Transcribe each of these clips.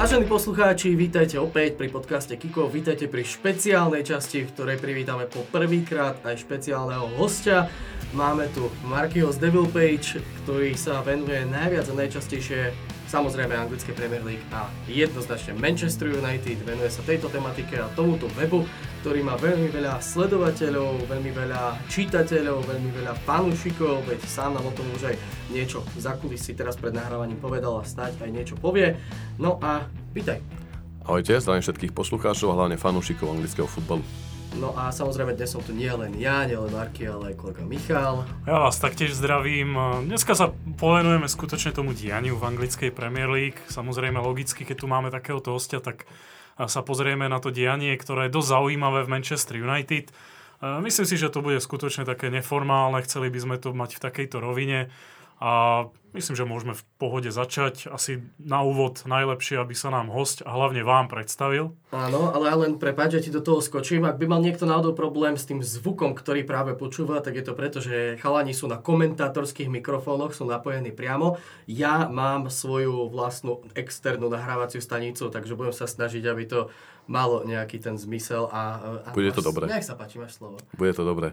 Vážení poslucháči, vítajte opäť pri podcaste Kiko, vítajte pri špeciálnej časti, v ktorej privítame po prvýkrát aj špeciálneho hostia. Máme tu Markyho z Devil Page, ktorý sa venuje najviac a najčastejšie samozrejme anglické Premier League a jednoznačne Manchester United venuje sa tejto tematike a tomuto webu, ktorý má veľmi veľa sledovateľov, veľmi veľa čitateľov, veľmi veľa fanúšikov, veď sám nám o tom už aj niečo za kulisy teraz pred nahrávaním povedal a snáď aj niečo povie. No a vítaj. Ahojte, zdravím všetkých poslucháčov a hlavne fanúšikov anglického futbalu. No a samozrejme dnes som tu nie len ja, nie len Marky, ale aj kolega Michal. Ja vás taktiež zdravím. Dneska sa povenujeme skutočne tomu dianiu v anglickej Premier League. Samozrejme logicky, keď tu máme takéhoto hostia, tak sa pozrieme na to dianie, ktoré je dosť zaujímavé v Manchester United. Myslím si, že to bude skutočne také neformálne, chceli by sme to mať v takejto rovine. A myslím, že môžeme v pohode začať. Asi na úvod najlepšie, aby sa nám host a hlavne vám predstavil. Áno, ale ja len prepáč, že ti do toho skočím. Ak by mal niekto náhodou problém s tým zvukom, ktorý práve počúva, tak je to preto, že chalani sú na komentátorských mikrofónoch, sú napojení priamo. Ja mám svoju vlastnú externú nahrávaciu stanicu, takže budem sa snažiť, aby to malo nejaký ten zmysel. A, a Bude to dobré. Nech sa páči, máš slovo. Bude to dobré.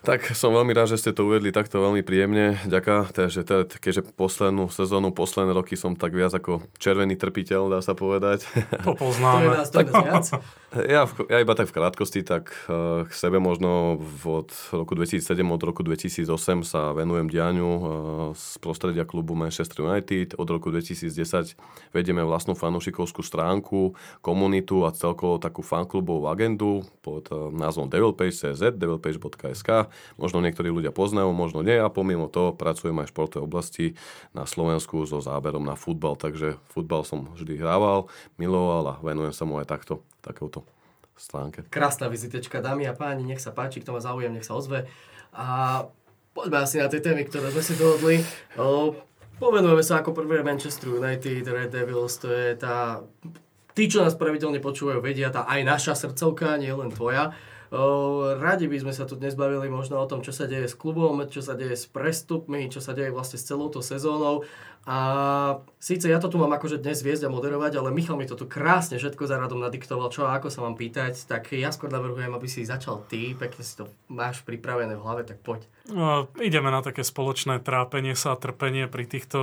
Tak som veľmi rád, že ste to uvedli takto veľmi príjemne. Ďaká, takže teda, keďže poslednú sezónu, posledné roky som tak viac ako červený trpiteľ, dá sa povedať. To poznáme. Viac. Ja, ja iba tak v krátkosti, tak uh, k sebe možno od roku 2007, od roku 2008 sa venujem dianiu uh, z prostredia klubu Manchester United. Od roku 2010 vedieme vlastnú fanúšikovskú stránku, komunitu a celkovo takú fanklubovú agendu pod uh, názvom devilpage.cz, devilpage.sk. Možno niektorí ľudia poznajú, možno nie a pomimo toho pracujem aj v športovej oblasti na Slovensku so záberom na futbal, takže futbal som vždy hrával, miloval a venujem sa mu aj takto takouto stránke. Krásna vizitečka, dámy a páni, nech sa páči, kto má záujem, nech sa ozve. A poďme asi na tie témy, ktoré sme si dohodli. O, povenujeme sa ako prvé Manchester United, Red Devils, to je tá... Tí, čo nás pravidelne počúvajú, vedia, tá aj naša srdcovka, nie len tvoja. Radi by sme sa tu dnes bavili možno o tom, čo sa deje s klubom, čo sa deje s prestupmi, čo sa deje vlastne s celou to sezónou. A síce ja to tu mám akože dnes viesť a moderovať, ale Michal mi to tu krásne všetko za radom nadiktoval, čo a ako sa mám pýtať, tak ja skôr navrhujem, aby si začal ty, pekne si to máš pripravené v hlave, tak poď. No, ideme na také spoločné trápenie sa a trpenie pri týchto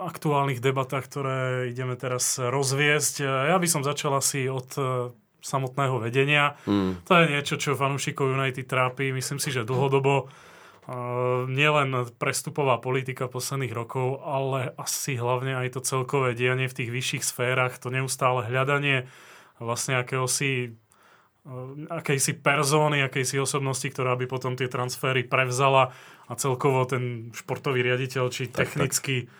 aktuálnych debatách, ktoré ideme teraz rozviesť. Ja by som začal asi od samotného vedenia. Mm. To je niečo, čo fanúšikov United trápi, myslím si, že dlhodobo. Uh, nielen prestupová politika posledných rokov, ale asi hlavne aj to celkové dianie v tých vyšších sférach, to neustále hľadanie vlastne akéhosi uh, akejsi persóny, akejsi osobnosti, ktorá by potom tie transfery prevzala a celkovo ten športový riaditeľ, či tak, technicky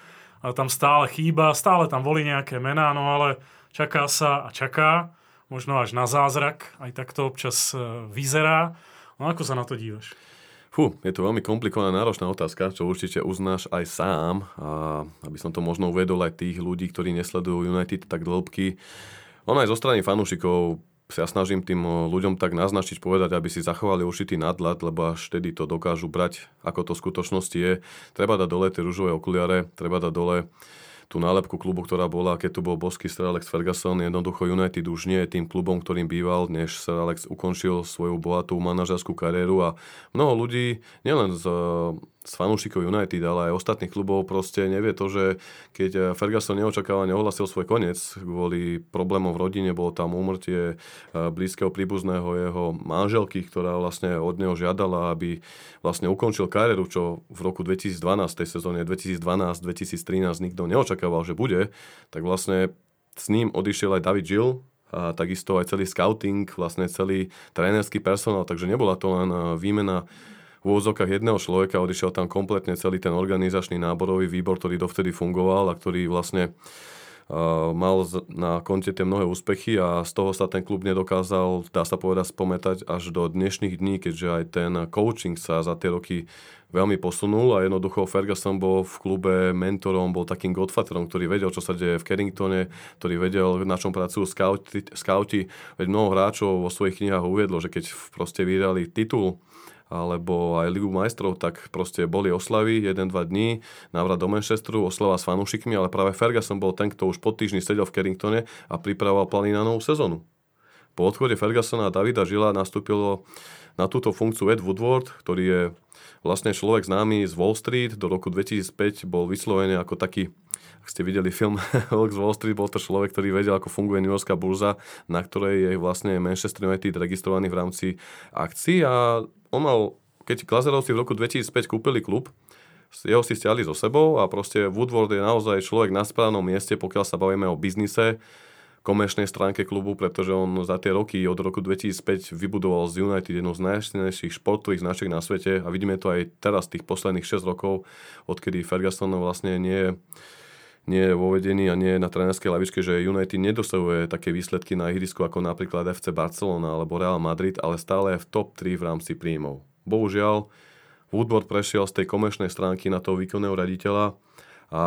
tak. tam stále chýba, stále tam volí nejaké mená, no ale čaká sa a čaká možno až na zázrak, aj takto občas e, vyzerá. No ako sa na to dívaš? Fú, je to veľmi komplikovaná, náročná otázka, čo určite uznáš aj sám. A aby som to možno uvedol aj tých ľudí, ktorí nesledujú United tak dlhky. Ono aj zo strany fanúšikov sa ja snažím tým ľuďom tak naznačiť, povedať, aby si zachovali určitý nadhľad, lebo až vtedy to dokážu brať, ako to v skutočnosti je. Treba dať dole tie rúžové okuliare, treba dať dole tú nálepku klubu, ktorá bola, keď tu bol boský Sir Alex Ferguson. Jednoducho United už nie je tým klubom, ktorým býval, než Sir Alex ukončil svoju bohatú manažerskú kariéru a mnoho ľudí, nielen z z fanúšikov United, ale aj ostatných klubov proste nevie to, že keď Ferguson neočakávane ohlasil svoj koniec kvôli problémom v rodine, bolo tam úmrtie eh, blízkeho príbuzného jeho manželky, ktorá vlastne od neho žiadala, aby vlastne ukončil kariéru, čo v roku 2012, tej sezóne 2012-2013 nikto neočakával, že bude, tak vlastne s ním odišiel aj David Gill, a takisto aj celý scouting, vlastne celý trénerský personál, takže nebola to len eh, výmena v úvodzokách jedného človeka, odišiel tam kompletne celý ten organizačný náborový výbor, ktorý dovtedy fungoval a ktorý vlastne uh, mal na konte tie mnohé úspechy a z toho sa ten klub nedokázal, dá sa povedať, spometať až do dnešných dní, keďže aj ten coaching sa za tie roky veľmi posunul a jednoducho Ferguson bol v klube mentorom, bol takým godfatherom, ktorý vedel, čo sa deje v Carringtone, ktorý vedel, na čom pracujú scouti, scouti. Veď mnoho hráčov vo svojich knihách uviedlo, že keď proste vydali titul alebo aj Ligu majstrov, tak proste boli oslavy 1-2 dní, návrat do Manchesteru, oslava s fanúšikmi, ale práve Ferguson bol ten, kto už po týždni sedel v Carringtone a pripravoval plány na novú sezónu. Po odchode Fergusona a Davida Žila nastúpilo na túto funkciu Ed Woodward, ktorý je vlastne človek známy z Wall Street. Do roku 2005 bol vyslovený ako taký ak ste videli film Ox Wall Street, bol to človek, ktorý vedel, ako funguje New Yorkská burza, na ktorej je vlastne Manchester United registrovaný v rámci akcií a on mal, keď Glazerovci v roku 2005 kúpili klub, jeho si stiahli so sebou a proste Woodward je naozaj človek na správnom mieste, pokiaľ sa bavíme o biznise, komerčnej stránke klubu, pretože on za tie roky od roku 2005 vybudoval z United jednu z najsilnejších športových značiek na svete a vidíme to aj teraz tých posledných 6 rokov, odkedy Ferguson vlastne nie je nie je vo vedení a nie je na trénerskej lavičke, že United nedosahuje také výsledky na ihrisku ako napríklad FC Barcelona alebo Real Madrid, ale stále je v top 3 v rámci príjmov. Bohužiaľ, Woodward prešiel z tej komerčnej stránky na toho výkonného raditeľa a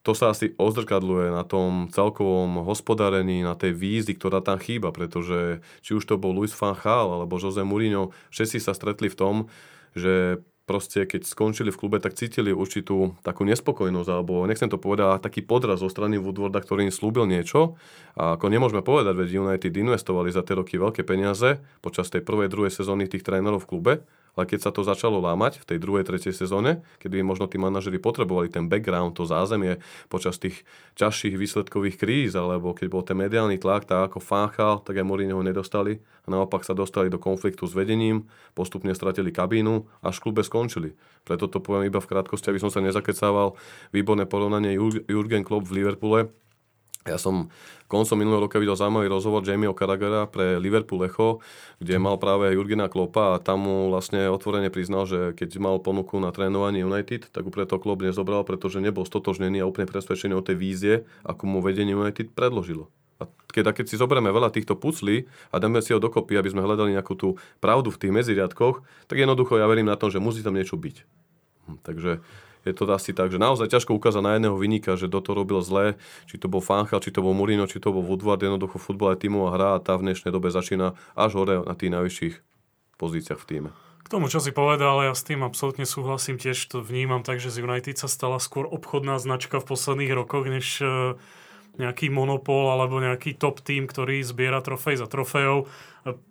to sa asi odzrkadluje na tom celkovom hospodárení, na tej vízi, ktorá tam chýba, pretože či už to bol Luis van Gaal alebo Jose Mourinho, všetci sa stretli v tom, že proste keď skončili v klube, tak cítili určitú takú nespokojnosť, alebo nechcem to povedať, taký podraz zo strany Woodwarda, ktorý im slúbil niečo. A ako nemôžeme povedať, veď United investovali za tie roky veľké peniaze počas tej prvej, druhej sezóny tých trénerov v klube, ale keď sa to začalo lámať v tej druhej, tretej sezóne, kedy možno tí manažeri potrebovali ten background, to zázemie počas tých ťažších výsledkových kríz, alebo keď bol ten mediálny tlak, tak ako fáchal, tak aj Mourinho nedostali a naopak sa dostali do konfliktu s vedením, postupne stratili kabínu, až v klube skončili. Preto to poviem iba v krátkosti, aby som sa nezakecával. Výborné porovnanie Jurgen Klopp v Liverpoole, ja som koncom minulého roka videl zaujímavý rozhovor Jamieho Carragera pre Liverpool Echo, kde mal práve Jurgena Klopa a tam mu vlastne otvorene priznal, že keď mal ponuku na trénovanie United, tak úplne to Klopp nezobral, pretože nebol stotožnený a úplne presvedčený o tej vízie, ako mu vedenie United predložilo. A keď, a keď si zoberieme veľa týchto puclí a dáme si ho dokopy, aby sme hľadali nejakú tú pravdu v tých medziriadkoch, tak jednoducho ja verím na to, že musí tam niečo byť. Hm, takže je to asi tak, že naozaj ťažko ukázať na jedného vynika, že do toho robil zle, či to bol Fanchal, či to bol Mourinho, či to bol Woodward, jednoducho futbal je tímová hra a tá v dnešnej dobe začína až hore na tých najvyšších pozíciách v týme. K tomu, čo si povedal, ja s tým absolútne súhlasím, tiež to vnímam tak, že z United sa stala skôr obchodná značka v posledných rokoch, než eh, nejaký monopol alebo nejaký top tým, ktorý zbiera trofej za trofejou.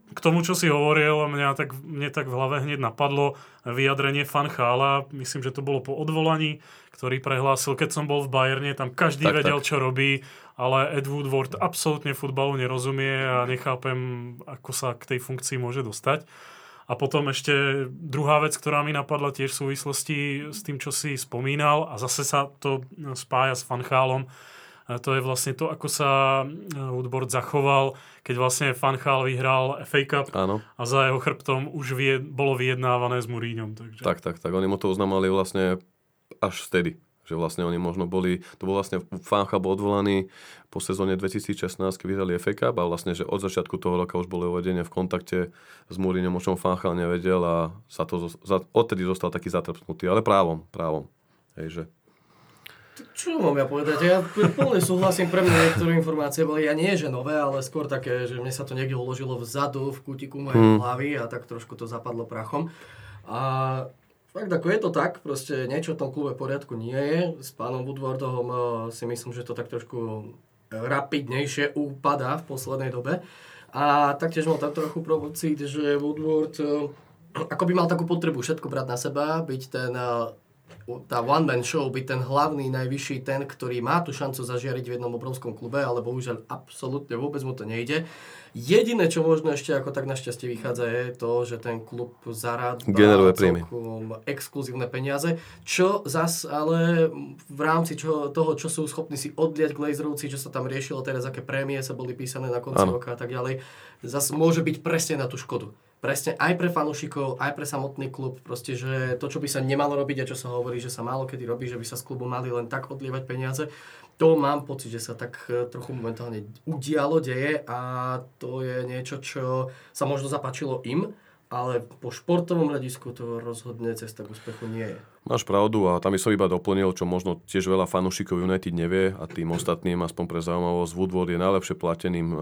K tomu, čo si hovoril, mňa tak, mne tak v hlave hneď napadlo vyjadrenie Fan Chála, myslím, že to bolo po odvolaní, ktorý prehlásil, keď som bol v Bayerne, tam každý tak, vedel, tak. čo robí, ale Ed Woodward absolútne futbalu nerozumie a nechápem, ako sa k tej funkcii môže dostať. A potom ešte druhá vec, ktorá mi napadla tiež v súvislosti s tým, čo si spomínal a zase sa to spája s Fanchálom, to je vlastne to, ako sa e, Woodward zachoval, keď vlastne Fanchal vyhral FA Cup Áno. a za jeho chrbtom už vie, bolo vyjednávané s Mourinhom. Takže... Tak, tak, tak. Oni mu to oznamali vlastne až vtedy že vlastne oni možno boli, to bol vlastne Fancha bol odvolaný po sezóne 2016, keď vyhrali FA Cup a vlastne, že od začiatku toho roka už boli uvedenie v kontakte s Mourinhom, o čom Fancha nevedel a sa to, odtedy zostal taký zatrpnutý, ale právom, právom. Hej, že čo mám ja povedať? Ja plne súhlasím, pre mňa niektoré informácie boli, ja nie že nové, ale skôr také, že mne sa to niekde uložilo vzadu v kútiku mojej hmm. hlavy a tak trošku to zapadlo prachom. A fakt ako je to tak, proste niečo v tom klube poriadku nie je. S pánom Woodwardom uh, si myslím, že to tak trošku rapidnejšie úpada v poslednej dobe. A taktiež mal tak trochu pocit, že Woodward uh, ako by mal takú potrebu všetko brať na seba, byť ten uh, tá one man show byť ten hlavný, najvyšší, ten, ktorý má tú šancu zažiariť v jednom obrovskom klube, ale bohužiaľ absolútne vôbec mu to nejde. Jediné, čo možno ešte ako tak našťastie vychádza, je to, že ten klub zarába Generuje celkom exkluzívne peniaze, čo zas ale v rámci čo, toho, čo sú schopní si odliať Glazerovci, čo sa tam riešilo teraz, aké prémie sa boli písané na konci roka a tak ďalej, zas môže byť presne na tú škodu presne aj pre fanúšikov, aj pre samotný klub, proste, že to, čo by sa nemalo robiť a čo sa hovorí, že sa málo kedy robí, že by sa z klubu mali len tak odlievať peniaze, to mám pocit, že sa tak e, trochu momentálne udialo, deje a to je niečo, čo sa možno zapáčilo im, ale po športovom hľadisku to rozhodne cesta k úspechu nie je. Máš pravdu a tam by som iba doplnil, čo možno tiež veľa fanúšikov United nevie a tým ostatným, aspoň pre zaujímavosť, Woodward je najlepšie plateným uh,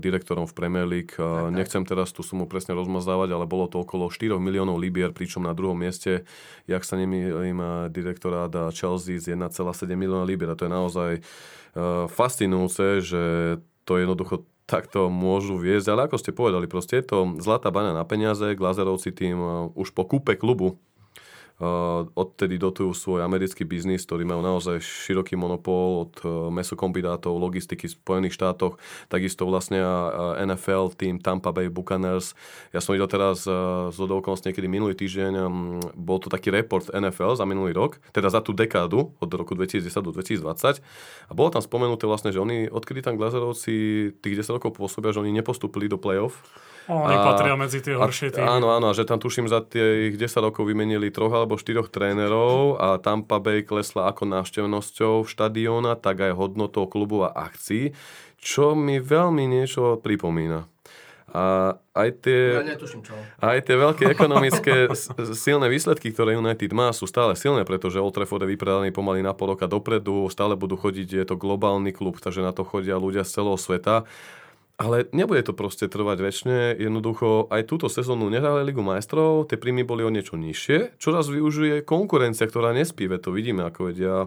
direktorom v Premier League. Uh, nechcem teraz tú sumu presne rozmazávať, ale bolo to okolo 4 miliónov libier, pričom na druhom mieste, jak sa nemýlim, direktorát Chelsea z 1,7 milióna libier. A to je naozaj uh, fascinujúce, že to je jednoducho takto môžu viesť, ale ako ste povedali, proste je to zlatá baňa na peniaze, Glazerovci tým uh, už po kúpe klubu Uh, odtedy dotujú svoj americký biznis, ktorý majú naozaj široký monopol od mesokombinátov, logistiky v Spojených štátoch, takisto vlastne NFL, tým Tampa Bay Buccaneers. Ja som videl teraz z okolností niekedy minulý týždeň, bol to taký report NFL za minulý rok, teda za tú dekádu od roku 2010 do 2020 a bolo tam spomenuté vlastne, že oni, odkedy tam Glazerovci tých 10 rokov pôsobia, že oni nepostúpili do playoff, oni a, patria medzi tie horšie týmy. Áno, áno, že tam tuším za tých 10 rokov vymenili troch alebo štyroch trénerov a Tampa Bay klesla ako návštevnosťou štadióna, tak aj hodnotou klubu a akcií, čo mi veľmi niečo pripomína. A aj tie, ja netuším, čo. aj tie veľké ekonomické silné výsledky, ktoré United má, sú stále silné, pretože Old Trafford je vypredaný pomaly na pol roka dopredu, stále budú chodiť, je to globálny klub, takže na to chodia ľudia z celého sveta. Ale nebude to proste trvať väčšine. Jednoducho aj túto sezónu nehrali Ligu majstrov, tie príjmy boli o niečo nižšie. Čoraz využije konkurencia, ktorá nespí, to vidíme, ako vedia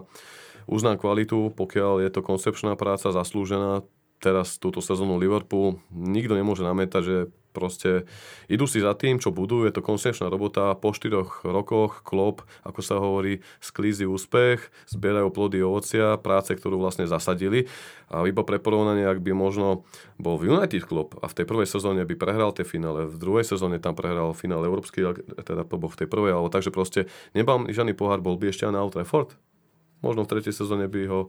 uznám kvalitu, pokiaľ je to koncepčná práca zaslúžená, teraz túto sezónu Liverpool, nikto nemôže namietať, že proste idú si za tým, čo budú, je to koncepčná robota, po štyroch rokoch klop, ako sa hovorí, sklízi úspech, zbierajú plody ovocia, práce, ktorú vlastne zasadili a iba pre porovnanie, ak by možno bol v United klub a v tej prvej sezóne by prehral tie finále, v druhej sezóne tam prehral finále európsky, teda to bol v tej prvej, alebo takže proste nebal žiadny pohár, bol by ešte na Old Trafford. Možno v tretej sezóne by ho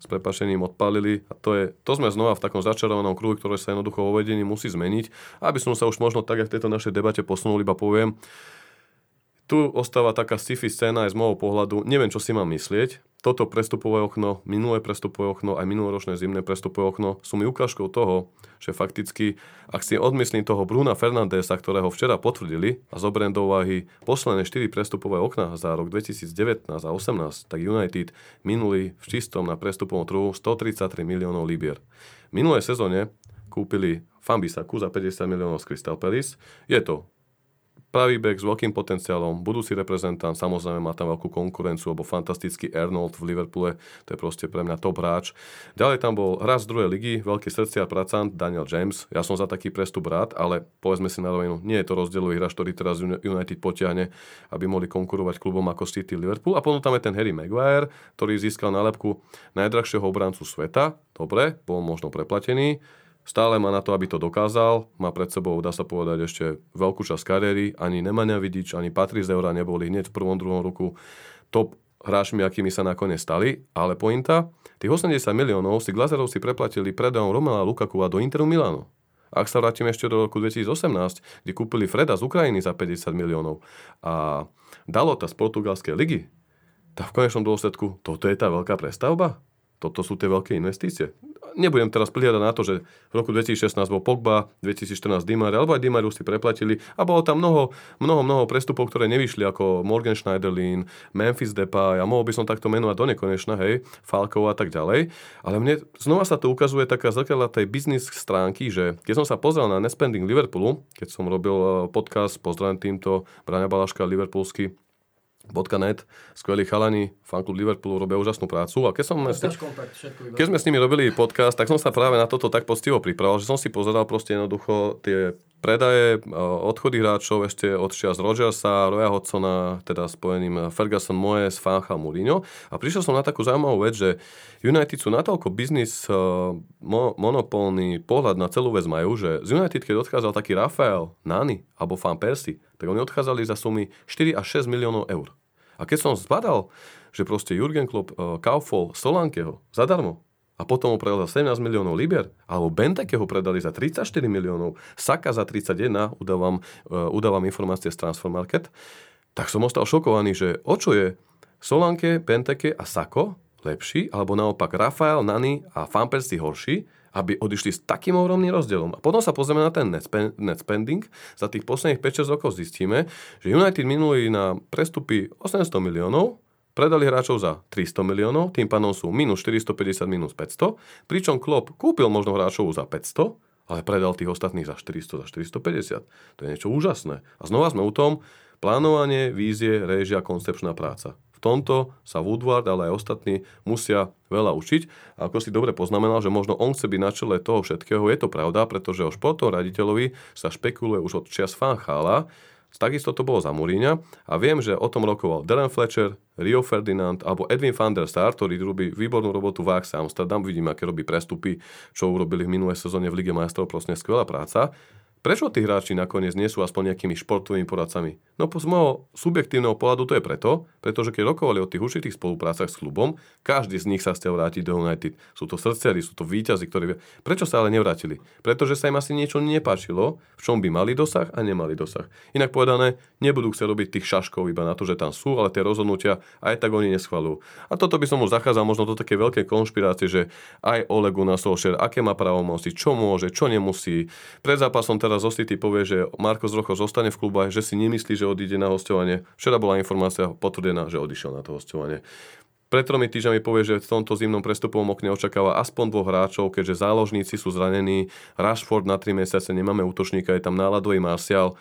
s prepašením odpálili. A to, je, to sme znova v takom začarovanom kruhu, ktoré sa jednoducho vo vedení musí zmeniť. Aby som sa už možno tak, jak v tejto našej debate posunul, iba poviem, tu ostáva taká sci-fi scéna aj z môjho pohľadu. Neviem, čo si mám myslieť toto prestupové okno, minulé prestupové okno, aj minuloročné zimné prestupové okno sú mi ukážkou toho, že fakticky, ak si odmyslím toho Bruna Fernandesa, ktorého včera potvrdili a zoberiem do úvahy posledné 4 prestupové okna za rok 2019 a 2018, tak United minuli v čistom na prestupovom trhu 133 miliónov libier. V minulej sezóne kúpili Fambisaku za 50 miliónov z Crystal Palace. Je to Pravý back s veľkým potenciálom, budúci reprezentant, samozrejme má tam veľkú konkurenciu, lebo fantastický Arnold v Liverpoole, to je proste pre mňa top hráč. Ďalej tam bol hráč z druhej ligy, veľký srdcia pracant Daniel James. Ja som za taký prestup rád, ale povedzme si na rovinu, nie je to rozdielový hráč, ktorý teraz United potiahne, aby mohli konkurovať klubom ako City Liverpool. A potom tam je ten Harry Maguire, ktorý získal nálepku najdrahšieho obrancu sveta. Dobre, bol možno preplatený Stále má na to, aby to dokázal. Má pred sebou, dá sa povedať, ešte veľkú časť kariéry. Ani Nemanja Vidič, ani Patrice Eura neboli hneď v prvom, druhom roku top hráčmi, akými sa nakoniec stali. Ale pointa, tých 80 miliónov si Glazerovci preplatili predajom Romela Lukaku a do Interu Milano. Ak sa vrátime ešte do roku 2018, kde kúpili Freda z Ukrajiny za 50 miliónov a Dalota z portugalskej ligy, tak v konečnom dôsledku toto je tá veľká prestavba? Toto sú tie veľké investície. Nebudem teraz prihľadať na to, že v roku 2016 bol Pogba, 2014 Dimar, alebo aj Dimaru si preplatili a bolo tam mnoho, mnoho, mnoho prestupov, ktoré nevyšli, ako Morgan Schneiderlin, Memphis Depay a mohol by som takto menovať do nekonečna, hej, Falkov a tak ďalej. Ale mne znova sa to ukazuje taká zrkadla tej biznis stránky, že keď som sa pozrel na Nespending Liverpoolu, keď som robil eh, podcast, pozdravím týmto Braňa Balaška, Liverpoolsky, .net, skvelí chalani, fanklub Liverpoolu robia úžasnú prácu. A keď, som, keď sme s nimi robili podcast, tak som sa práve na toto tak postivo pripravil, že som si pozeral proste jednoducho tie predaje, odchody hráčov ešte od čias Rogersa, Roya Hodsona, teda spojeným Ferguson Moyes, Fancha Mourinho. A prišiel som na takú zaujímavú vec, že United sú natoľko biznis mo, monopolný pohľad na celú vec majú, že z United, keď odchádzal taký Rafael, Nani alebo Fan Persi, tak oni odchádzali za sumy 4 až 6 miliónov eur. A keď som zbadal, že proste Jurgen Klopp uh, kaufol Solankeho zadarmo, a potom ho predal za 17 miliónov liber, alebo Benteke ho predali za 34 miliónov, Saka za 31, udávam, uh, udávam informácie z Transfer Market, tak som ostal šokovaný, že o čo je Solanke, Benteke a Sako lepší, alebo naopak Rafael, Nani a Fan horší, aby odišli s takým ohromným rozdielom. A potom sa pozrieme na ten net, spend, net spending. Za tých posledných 5-6 rokov zistíme, že United minulý na prestupy 800 miliónov, predali hráčov za 300 miliónov, tým pádom sú minus 450, minus 500, pričom Klopp kúpil možno hráčov za 500, ale predal tých ostatných za 400, za 450. To je niečo úžasné. A znova sme u tom, plánovanie, vízie, réžia, koncepčná práca. Tomto sa Woodward, ale aj ostatní musia veľa učiť. A ako si dobre poznamenal, že možno on chce byť na čele toho všetkého, je to pravda, pretože o športovom raditeľovi sa špekuluje už od čias Fanchala, Takisto to bolo za Muríňa a viem, že o tom rokoval Darren Fletcher, Rio Ferdinand alebo Edwin van der Sar, ktorý robí výbornú robotu v Axe Amsterdam. Vidím, aké robí prestupy, čo urobili v minulej sezóne v Lige majstrov, proste skvelá práca. Prečo tí hráči nakoniec nie sú aspoň nejakými športovými poradcami? No z môjho subjektívneho pohľadu to je preto, pretože keď rokovali o tých určitých spoluprácach s klubom, každý z nich sa chcel vrátiť do United. Sú to srdciari, sú to víťazi, ktorí... Prečo sa ale nevrátili? Pretože sa im asi niečo nepáčilo, v čom by mali dosah a nemali dosah. Inak povedané, nebudú chcieť robiť tých šaškov iba na to, že tam sú, ale tie rozhodnutia aj tak oni neschvalujú. A toto by som už zachádzal možno do také veľké konšpirácie, že aj Olegu na Solskjaer, aké má právomoci, čo môže, čo nemusí. Pred zápasom teraz zo City povie, že Marko Zrocho zostane v klube, že si nemyslí, že odíde na hostovanie. Včera bola informácia potvrdená, že odišiel na to hostovanie. Pred tromi týždňami povie, že v tomto zimnom prestupovom okne očakáva aspoň dvoch hráčov, keďže záložníci sú zranení. Rashford na 3 mesiace, nemáme útočníka, je tam náladový Martial.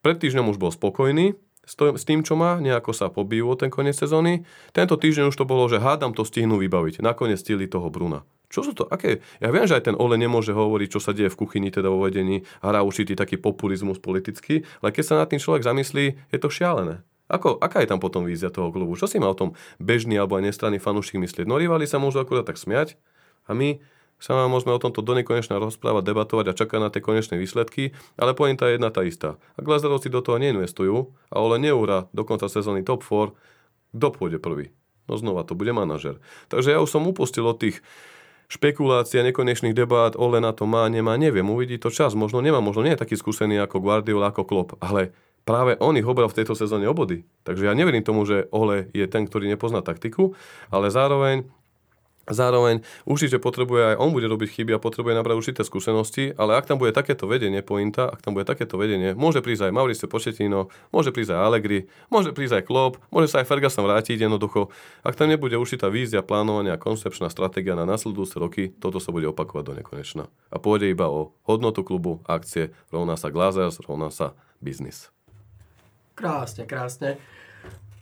Pred týždňom už bol spokojný, s tým, čo má, nejako sa pobijú ten koniec sezóny. Tento týždeň už to bolo, že hádam to stihnú vybaviť. Nakoniec stili toho Bruna. Čo sú to? Aké? Ja viem, že aj ten Ole nemôže hovoriť, čo sa deje v kuchyni, teda vo vedení, hrá určitý taký populizmus politický, ale keď sa nad tým človek zamyslí, je to šialené. Ako, aká je tam potom vízia toho klubu? Čo si má o tom bežný alebo aj nestranný fanúšik myslieť? No rivali sa môžu akurát tak smiať a my sa môžeme o tomto do nekonečna rozprávať, debatovať a čakať na tie konečné výsledky, ale pointa je jedna tá istá. Ak Glazerovci do toho neinvestujú a Ole neúra do konca sezóny top 4, kto pôjde prvý? No znova to bude manažer. Takže ja už som upustil od tých špekulácia, nekonečných debát, Ole na to má, nemá, neviem, uvidí to čas, možno nemá, možno nie je taký skúsený ako Guardiola, ako Klopp, ale práve on ich obral v tejto sezóne obody. Takže ja neverím tomu, že Ole je ten, ktorý nepozná taktiku, ale zároveň Zároveň určite potrebuje aj on bude robiť chyby a potrebuje nabrať určité skúsenosti, ale ak tam bude takéto vedenie pointa, ak tam bude takéto vedenie, môže prísť aj Mauricio Početino, môže prísť aj Allegri, môže prísť aj Klopp, môže sa aj Ferguson vrátiť jednoducho. Ak tam nebude určitá vízia, plánovania, koncepčná stratégia na nasledujúce roky, toto sa bude opakovať do nekonečna. A pôjde iba o hodnotu klubu, akcie, rovná sa Glazers, rovná sa biznis. Krásne, krásne.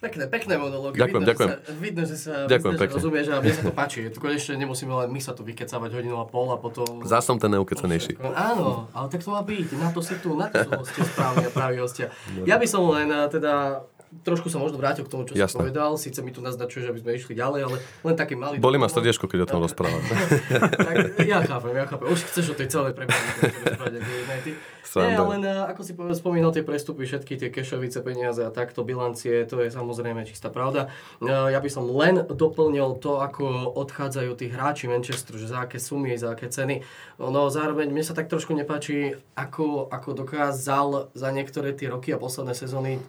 Pekné, pekné monológy. Ďakujem, vidno, ďakujem. Že sa, vidno, že sa Ďakujem vidno, že rozumieš a mne sa to páči. Tu konečne nemusíme len my sa tu vykecávať hodinu a pol a potom... Zás som ten neukecanejší. Áno, ale tak to má byť. Na to si tu, na to sú hostia správni a praví hostia. Ja by som len eh, teda trošku sa možno vrátil k tomu, čo Jasné. si povedal. Síce mi tu naznačuješ, aby sme išli ďalej, ale len taký malý... Boli ma srdiečko, keď o tom rozprávam. tak, ja chápem, ja chápem. Už chceš o tej celej United. Nie, ale na, ako si povedal, spomínal tie prestupy, všetky tie kešovice peniaze a takto bilancie, to je samozrejme čistá pravda. E, Ja by som len doplnil to, ako odchádzajú tí hráči Manchesteru, že za aké sumy, za aké ceny. No zároveň mne sa tak trošku nepáči, ako, ako dokázal za niektoré tie roky a posledné sezóny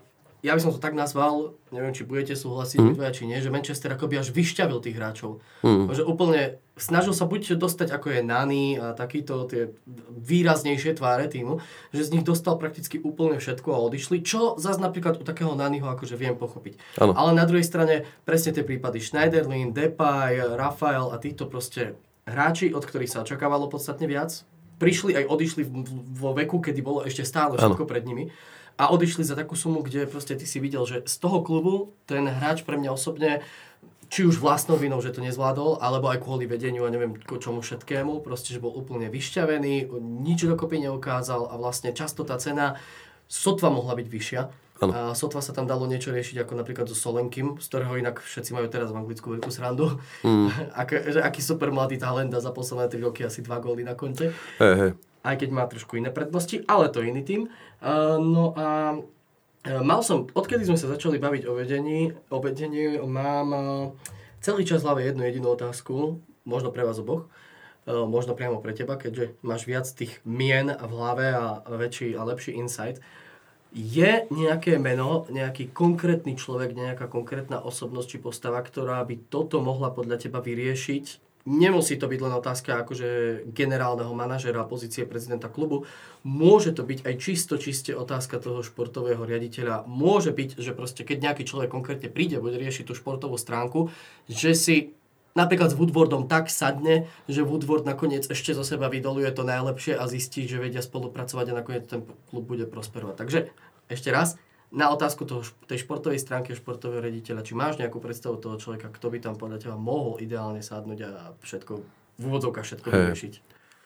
ja by som to tak nazval, neviem, či budete súhlasiť mm. vy či nie, že Manchester akoby až vyšťavil tých hráčov. Mm. Že úplne snažil sa buď dostať ako je Nani a takýto tie výraznejšie tváre týmu, že z nich dostal prakticky úplne všetko a odišli, čo zase napríklad u takého Naniho akože viem pochopiť. Áno. Ale na druhej strane presne tie prípady Schneiderlin, Depay, Rafael a títo proste hráči, od ktorých sa očakávalo podstatne viac, prišli aj odišli vo veku, kedy bolo ešte stále všetko pred nimi a odišli za takú sumu, kde proste ty si videl, že z toho klubu ten hráč pre mňa osobne či už vlastnou vinou, že to nezvládol, alebo aj kvôli vedeniu a neviem čomu všetkému, proste, že bol úplne vyšťavený, nič dokopy neukázal a vlastne často tá cena sotva mohla byť vyššia. A sotva sa tam dalo niečo riešiť, ako napríklad so Solenkým, z ktorého inak všetci majú teraz v Anglicku veľkú srandu. Mm. Ak, že aký super mladý talent a za posledné 3 roky asi 2 góly na konte Hej, hej. Aj keď má trošku iné prednosti, ale to iný tým. Uh, no a uh, mal som, odkedy sme sa začali baviť o vedení, o vedení mám uh, celý čas v hlave jednu jedinú otázku, možno pre vás oboch, uh, možno priamo pre teba, keďže máš viac tých mien v hlave a väčší a lepší insight. Je nejaké meno, nejaký konkrétny človek, nejaká konkrétna osobnosť či postava, ktorá by toto mohla podľa teba vyriešiť Nemusí to byť len otázka akože generálneho manažera, pozície prezidenta klubu. Môže to byť aj čisto, čiste otázka toho športového riaditeľa. Môže byť, že proste keď nejaký človek konkrétne príde, bude riešiť tú športovú stránku, že si napríklad s Woodwardom tak sadne, že Woodward nakoniec ešte zo seba vydoluje to najlepšie a zistí, že vedia spolupracovať a nakoniec ten klub bude prosperovať. Takže ešte raz, na otázku toho, tej športovej stránky športového rediteľa, či máš nejakú predstavu toho človeka, kto by tam podľa teba mohol ideálne sadnúť a všetko, v úvodzovkách všetko hey. vyriešiť?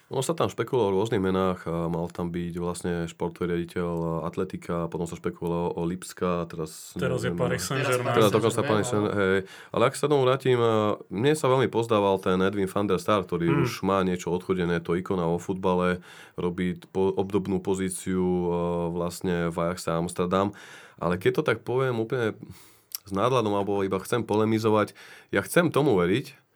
On sa tam špekuloval v rôznych menách, a mal tam byť vlastne športový riaditeľ Atletika, potom sa špekulovalo o Lipska, teraz... Teraz je Paris Saint-Germain. Teraz dokonca Paris saint hej. Ale ak sa tomu vrátim, mne sa veľmi pozdával ten Edwin van der Star, ktorý hmm. už má niečo odchodené, to ikona vo futbale, robí po, obdobnú pozíciu vlastne v Ajaxe Amsterdam. Ale keď to tak poviem úplne s nádladom, alebo iba chcem polemizovať, ja chcem tomu veriť,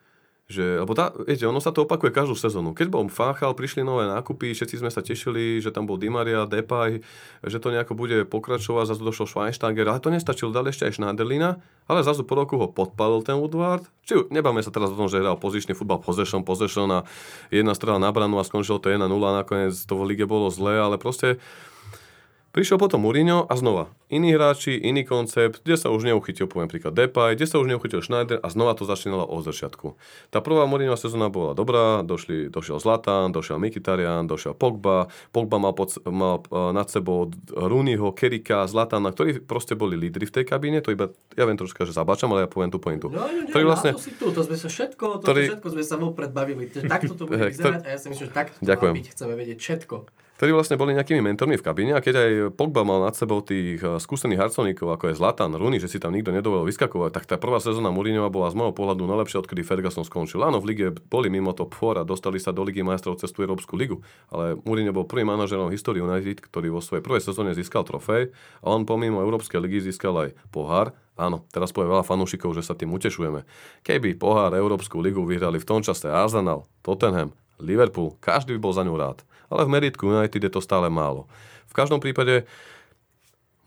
že, lebo tá, viete, ono sa to opakuje každú sezónu. Keď bol Fáchal, prišli nové nákupy, všetci sme sa tešili, že tam bol Di Maria, Depay, že to nejako bude pokračovať, zase došiel Schweinsteiger, ale to nestačilo, dali ešte aj Schneiderlina, ale zase po roku ho podpalil ten Woodward. Či nebáme sa teraz o tom, že hral pozičný futbal, possession, possession a jedna strela na branu a skončilo to 1-0, nakoniec to v lige bolo zlé, ale proste Prišiel potom Mourinho a znova. Iní hráči, iný koncept, kde sa už neuchytil, poviem príklad Depay, kde sa už neuchytil Schneider a znova to začínalo od začiatku. Tá prvá Mourinho sezóna bola dobrá, došli, došiel Zlatan, došiel Mikitarian, došiel Pogba, Pogba mal, pod, mal uh, nad sebou Rooneyho, Kerika, Zlatana, ktorí proste boli lídri v tej kabíne, to iba, ja viem troška, že zabačam, ale ja poviem tú pointu. No, no, no, vlastne, to, si tu, to sme sa všetko, to ktorý, všetko sme sa vopred bavili, takto to bude vyzerať a ja si myslím, že takto to má byť, chceme vedieť všetko ktorí vlastne boli nejakými mentormi v kabíne a keď aj Pogba mal nad sebou tých eh, skúsených harcovníkov, ako je Zlatan, Rooney, že si tam nikto nedovolil vyskakovať, tak tá prvá sezóna Mourinhova bola z môjho pohľadu najlepšia, odkedy Ferguson skončil. Áno, v lige boli mimo top 4 a dostali sa do ligy majstrov cez tú Európsku ligu, ale Mourinho bol prvým manažerom v histórii United, ktorý vo svojej prvej sezóne získal trofej a on pomimo Európskej ligy získal aj pohár Áno, teraz povie veľa fanúšikov, že sa tým utešujeme. Keby pohár Európsku ligu vyhrali v tom čase Arsenal, Tottenham, Liverpool, každý by bol za ňu rád ale v meritku United je to stále málo. V každom prípade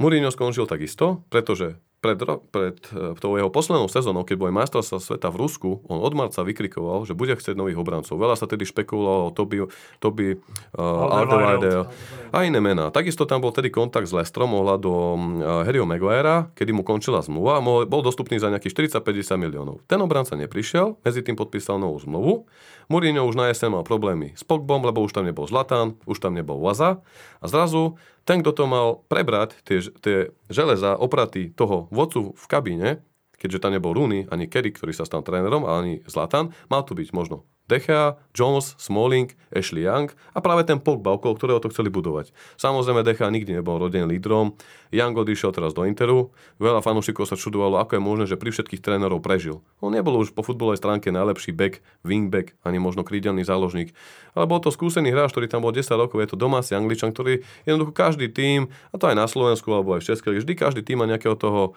Mourinho skončil takisto, pretože pred, pred e, tou jeho poslednou sezónou, keď bol majstrovstva sveta v Rusku, on od marca vykrikoval, že bude chcieť nových obrancov. Veľa sa tedy špekulovalo o Toby, Toby uh, Alderweireld a iné mená. Takisto tam bol tedy kontakt s Lestrom ohľadom uh, Harryho Maguirea, kedy mu končila zmluva a bol dostupný za nejakých 40-50 miliónov. Ten obranca neprišiel, medzi tým podpísal novú zmluvu. Mourinho už na jeseň mal problémy s Pogbom, lebo už tam nebol Zlatan, už tam nebol Waza a zrazu ten, kto to mal prebrať, tie, tie železa, opraty toho vodcu v kabíne, keďže tam nebol Rooney, ani Kerry, ktorý sa stal trénerom, ani Zlatan, mal tu byť možno Dechea, Jones, Smalling, Ashley Young a práve ten Pogba, okolo ktorého to chceli budovať. Samozrejme, Dechea nikdy nebol rodený lídrom, Young odišiel teraz do Interu, veľa fanúšikov sa čudovalo, ako je možné, že pri všetkých trénerov prežil. On nebol už po futbolovej stránke najlepší back, wingback, ani možno krídelný záložník, ale bol to skúsený hráč, ktorý tam bol 10 rokov, je to domáci Angličan, ktorý jednoducho každý tým, a to aj na Slovensku alebo aj v Českej, vždy každý tým má nejakého toho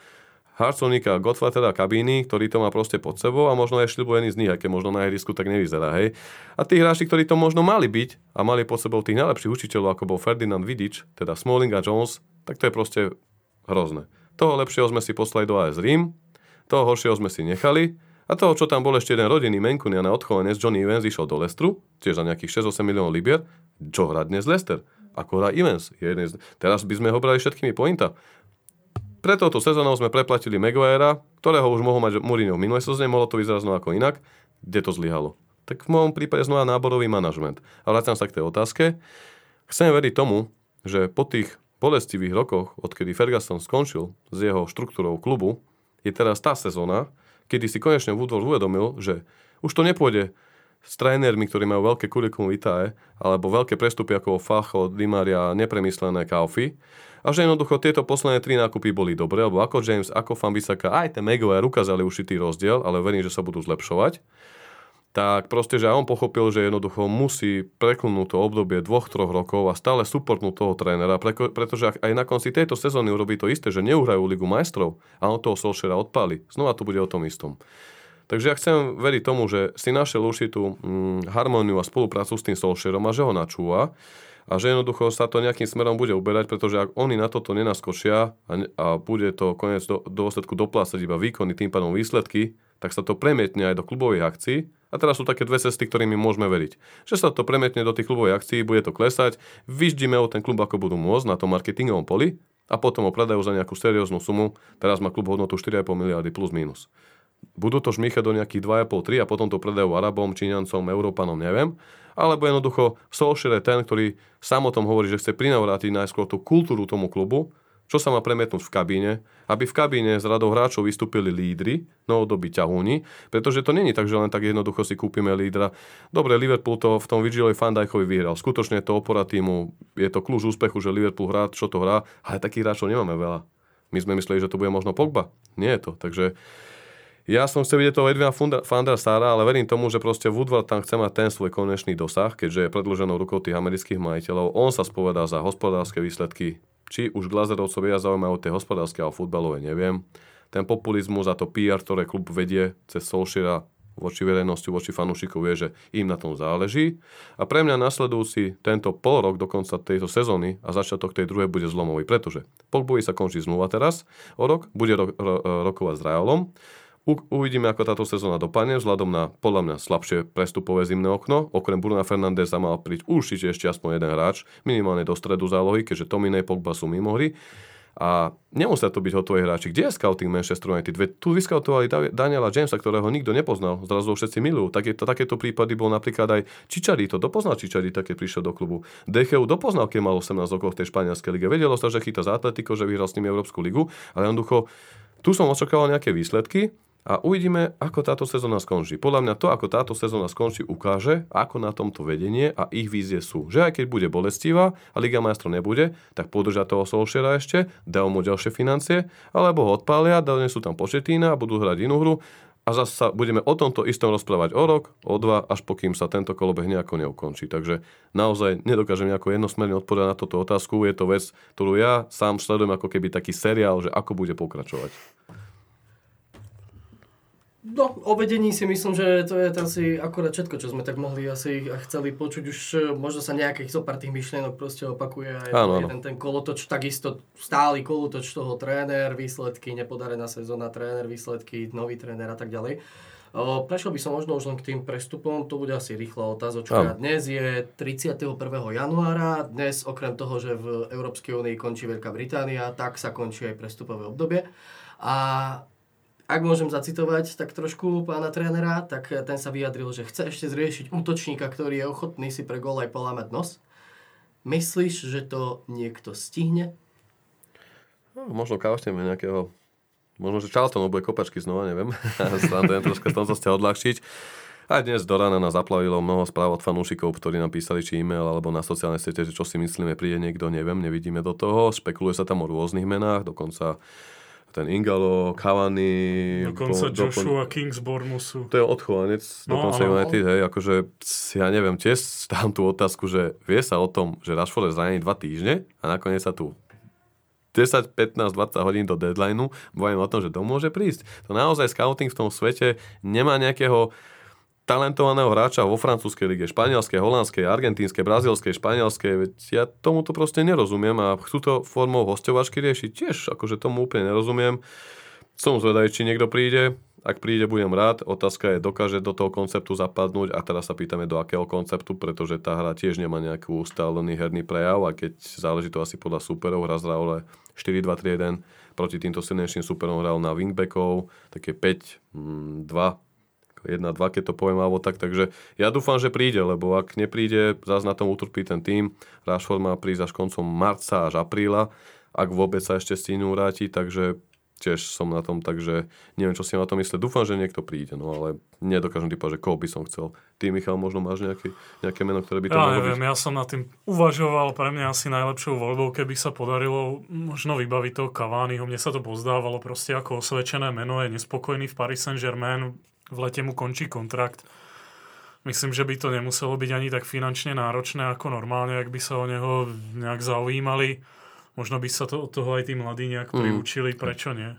harcovníka Godfathera kabíny, ktorý to má proste pod sebou a možno aj šľubojený z nich, aké možno na ihrisku tak nevyzerá. Hej. A tí hráči, ktorí to možno mali byť a mali pod sebou tých najlepších učiteľov, ako bol Ferdinand Vidič, teda Smalling a Jones, tak to je proste hrozné. Toho lepšieho sme si poslali do AS Rím, toho horšieho sme si nechali a toho, čo tam bol ešte jeden rodinný Menkunian na odchovenec, Johnny Evans išiel do Lestru, tiež za nejakých 6-8 miliónov libier, čo hrá dnes Lester ako hrá z... Teraz by sme ho brali všetkými pointa. Pre touto sezónou sme preplatili Maguirea, ktorého už mohol mať Mourinho v minulej sezóne, mohlo to vyzerať ako inak, kde to zlyhalo. Tak v môjom prípade znova náborový manažment. A vraciam sa k tej otázke. Chcem veriť tomu, že po tých bolestivých rokoch, odkedy Ferguson skončil s jeho štruktúrou klubu, je teraz tá sezóna, kedy si konečne Woodward uvedomil, že už to nepôjde s trénermi, ktorí majú veľké kurikulum vitae, alebo veľké prestupy ako Facho, Dimaria, nepremyslené Kaufy, a že jednoducho tieto posledné tri nákupy boli dobré, lebo ako James, ako Fambisaka, aj ten Maguire ukázali určitý rozdiel, ale verím, že sa budú zlepšovať tak proste, že aj on pochopil, že jednoducho musí preklnúť to obdobie dvoch, troch rokov a stále supportnúť toho trénera, pretože aj na konci tejto sezóny urobí to isté, že neuhrajú Ligu majstrov a on toho Solskjaera odpáli. Znova to bude o tom istom. Takže ja chcem veriť tomu, že si našiel určitú mm, harmóniu a spoluprácu s tým Solskjaerom a že ho načúva a že jednoducho sa to nejakým smerom bude uberať, pretože ak oni na toto nenaskočia a, a bude to konec do, dôsledku doplácať iba výkony, tým pádom výsledky, tak sa to premietne aj do klubových akcií A teraz sú také dve cesty, ktorými môžeme veriť. Že sa to premietne do tých klubových akcií, bude to klesať, vyždíme o ten klub, ako budú môcť na tom marketingovom poli a potom ho predajú za nejakú serióznu sumu. Teraz má klub hodnotu 4,5 miliardy plus minus. Budú to žmýchať do nejakých 2,5-3 a potom to predajú Arabom, Číňancom, Európanom, neviem. Alebo jednoducho Solskjaer je ten, ktorý sám o tom hovorí, že chce prinavrátiť najskôr tú kultúru tomu klubu, čo sa má premietnúť v kabíne, aby v kabíne z radou hráčov vystúpili lídry, novodobí ťahúni, pretože to není tak, že len tak jednoducho si kúpime lídra. Dobre, Liverpool to v tom Virgilovi Fandajkovi vyhral. Skutočne to opora týmu, je to kľúč úspechu, že Liverpool hrá, čo to hrá, ale takých hráčov nemáme veľa. My sme mysleli, že to bude možno Pogba. Nie je to. Takže ja som chcel vidieť toho Edvina Fandra Sara, ale verím tomu, že proste Woodward tam chce mať ten svoj konečný dosah, keďže je predloženou rukou tých amerických majiteľov. On sa spovedá za hospodárske výsledky či už Glazerovcov viac zaujímajú tie hospodárske a futbalové, neviem. Ten populizmus a to PR, ktoré klub vedie cez Solšiera voči verejnosti, voči fanúšikov vie, že im na tom záleží. A pre mňa nasledujúci tento pol rok do konca tejto sezóny a začiatok tej druhej bude zlomový, pretože Pogbovi sa končí zmluva teraz o rok, bude ro- ro- rokovať s Realom U- uvidíme, ako táto sezóna dopadne, vzhľadom na podľa mňa slabšie prestupové zimné okno. Okrem Bruna Fernandeza mal prísť určite ešte aspoň jeden hráč, minimálne do stredu zálohy, keďže Tominej Pogba sú mimo hry. A nemusia to byť hotoví hráči. Kde je scouting Manchester United? Veď tu vyskautovali Daniela Jamesa, ktorého nikto nepoznal. Zrazu všetci milujú. Takéto, takéto prípady bol napríklad aj Čičari. To dopoznal Čičari, také prišiel do klubu. Decheu dopoznal, keď mal 18 rokov v tej španielskej lige. Vedelo sa, že chytá za Atletico, že vyhral s nimi Európsku ligu, ale jednoducho tu som očakával nejaké výsledky a uvidíme, ako táto sezóna skončí. Podľa mňa to, ako táto sezóna skončí, ukáže, ako na tomto vedenie a ich vízie sú. Že aj keď bude bolestivá a Liga majstrov nebude, tak podržia toho Solšera ešte, dajú mu ďalšie financie, alebo ho odpália, sú tam početína a budú hrať inú hru a zase sa budeme o tomto istom rozprávať o rok, o dva, až pokým sa tento kolobeh nejako neukončí. Takže naozaj nedokážem nejako jednosmerne odpovedať na túto otázku. Je to vec, ktorú ja sám sledujem ako keby taký seriál, že ako bude pokračovať. No, o vedení si myslím, že to je asi akorát všetko, čo sme tak mohli asi chceli počuť. Už e, možno sa nejakých zo pár tých myšlienok proste opakuje aj áno, jeden ten kolotoč, takisto stály kolotoč toho tréner, výsledky, nepodarená sezóna, tréner, výsledky, nový tréner a tak ďalej. Prešiel by som možno už len k tým prestupom, to bude asi rýchla otázočka. Áno. Dnes je 31. januára, dnes okrem toho, že v Európskej únii končí Veľká Británia, tak sa končí aj prestupové obdobie. A ak môžem zacitovať tak trošku pána trénera, tak ten sa vyjadril, že chce ešte zriešiť útočníka, ktorý je ochotný si pre gól aj polámať nos. Myslíš, že to niekto stihne? No, možno kaušteme nejakého... Možno, že Charlton bude kopačky znova, neviem. Srandujem troška tom sa odľahčiť. Aj dnes do rána nás zaplavilo mnoho správ od fanúšikov, ktorí nám písali či e-mail alebo na sociálne siete, že čo si myslíme, príde niekto, neviem, nevidíme do toho. Špekuluje sa tam o rôznych menách, dokonca ten Ingalo, Cavani... Dokonca po, Joshua doplň... King z. To je odchovanec, no, dokonca ale, United, hej, akože ja neviem, tiež tam tú otázku, že vie sa o tom, že Rashford je zranený dva týždne a nakoniec sa tu 10, 15, 20 hodín do deadlineu bojím o tom, že to môže prísť. To naozaj scouting v tom svete nemá nejakého talentovaného hráča vo francúzskej lige, španielskej, holandskej, argentínskej, brazílskej, španielskej, veď ja tomu to proste nerozumiem a chcú to formou hostovačky riešiť. Tiež, akože tomu úplne nerozumiem. Som zvedavý, či niekto príde, ak príde, budem rád. Otázka je, dokáže do toho konceptu zapadnúť? A teraz sa pýtame, do akého konceptu, pretože tá hra tiež nemá nejaký ustálený herný prejav a keď záleží to asi podľa superov, hra zraule 4-2-3-1 proti týmto silnejším superom hral na wingbackov, také 5-2 1-2, keď to poviem, alebo tak. Takže ja dúfam, že príde, lebo ak nepríde, zase na tom utrpí ten tým. Rashford má prísť až koncom marca až apríla, ak vôbec sa ešte stihnú vrátiť, takže tiež som na tom, takže neviem, čo si na to myslí. Dúfam, že niekto príde, no ale nedokážem ty povedať, že koho by som chcel. Ty, Michal, možno máš nejaký, nejaké meno, ktoré by to ja neviem, byť? ja som na tým uvažoval, pre mňa asi najlepšou voľbou, keby sa podarilo možno vybaviť toho Cavaniho. Mne sa to pozdávalo proste ako osvedčené meno, je nespokojný v Paris Saint-Germain, v lete mu končí kontrakt. Myslím, že by to nemuselo byť ani tak finančne náročné ako normálne, ak by sa o neho nejak zaujímali. Možno by sa to od toho aj tí mladí nejak mm. priučili, prečo nie?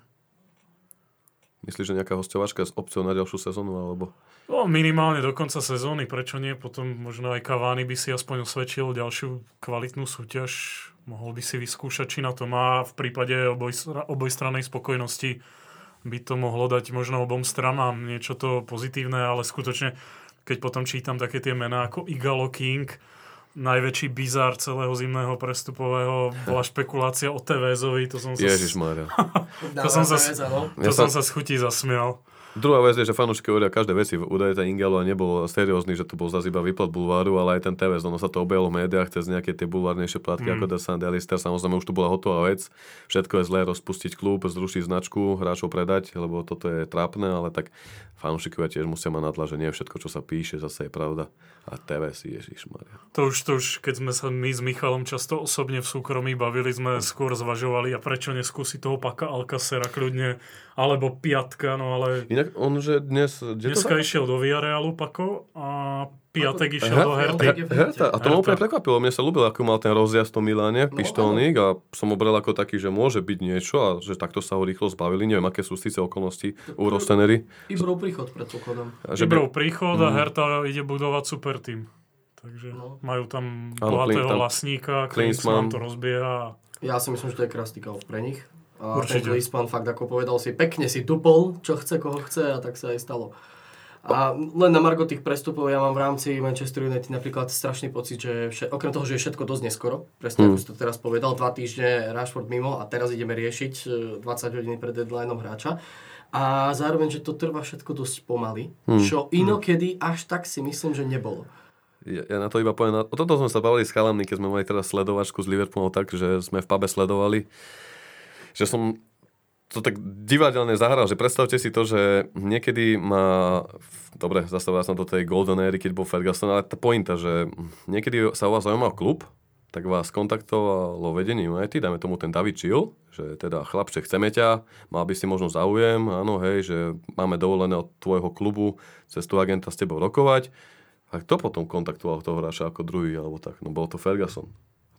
Myslíš, že nejaká hostovačka s opciou na ďalšiu sezónu, alebo? No, minimálne do konca sezóny, prečo nie? Potom možno aj Cavani by si aspoň osvedčil ďalšiu kvalitnú súťaž. Mohol by si vyskúšať, či na to má v prípade oboj, obojstranej spokojnosti by to mohlo dať možno obom stranám niečo to pozitívne, ale skutočne, keď potom čítam také tie mená ako Igalo King, najväčší bizár celého zimného prestupového bola špekulácia o TVZovi, to som sa... Ježišmarja. to som sa, no. to som sa chutí zasmial. Druhá vec je, že fanúšiky hovoria každé veci. Údaj ten Ingelo nebol seriózny, že to bol zase iba výpad bulváru, ale aj ten TV, ono sa to objavilo v médiách cez nejaké tie bulvárnejšie plátky mm. ako The Sun, Alistair. Samozrejme už tu bola hotová vec. Všetko je zlé, rozpustiť klub, zrušiť značku, hráčov predať, lebo toto je trápne, ale tak fanúšikovia tiež musia mať nadla, že nie všetko, čo sa píše, zase je pravda. A TV si Ježiš Maria. To už, to už, keď sme sa my s Michalom často osobne v súkromí bavili, sme skôr zvažovali a prečo neskúsiť toho paka Alcacera kľudne, alebo piatka, no ale... Inak on, že dnes... Dneska to išiel do Villarealu Pako a piatek išiel do Herty. Herta. A to ma úplne prekvapilo. Mne sa ľúbil, ako mal ten rozjazd v Miláne, no, pištolník a som ho bral ako taký, že môže byť niečo a že takto sa ho rýchlo zbavili. Neviem, aké sú síce okolnosti u Rostenery. Ibrov príchod, predpokladám. Ibrov príchod a mhm. Herta ide budovať super tým. Takže no. majú tam bohatého vlastníka, Klinsmann to rozbieha. Ja si myslím, že to je krásny pre nich. A Určite. ten Klinsmann fakt ako povedal si, pekne si tupol, čo chce, koho chce a tak sa aj stalo. A len na margo tých prestupov ja mám v rámci Manchester United napríklad strašný pocit, že vše, okrem toho, že je všetko dosť neskoro, presne mm. ako si to teraz povedal, dva týždne Rashford mimo a teraz ideme riešiť 20 e, hodín pred deadlineom hráča. A zároveň, že to trvá všetko dosť pomaly, mm. čo inokedy až tak si myslím, že nebolo. Ja, ja na to iba poviem, o toto sme sa bavili s chalanmi, keď sme mali teraz sledovačku s Liverpoolom tak, že sme v pube sledovali, že som to tak divadelne zahral, že predstavte si to, že niekedy má, dobre, zastavil som do tej Golden Ery, keď bol Ferguson, ale tá pointa, že niekedy sa o vás zaujímal klub, tak vás kontaktovalo vedenie United, dáme tomu ten David Chill, že teda chlapče, chceme ťa, mal by si možno záujem, áno, hej, že máme dovolené od tvojho klubu cez tú agenta s tebou rokovať. A kto potom kontaktoval toho hráča ako druhý, alebo tak? No bol to Ferguson.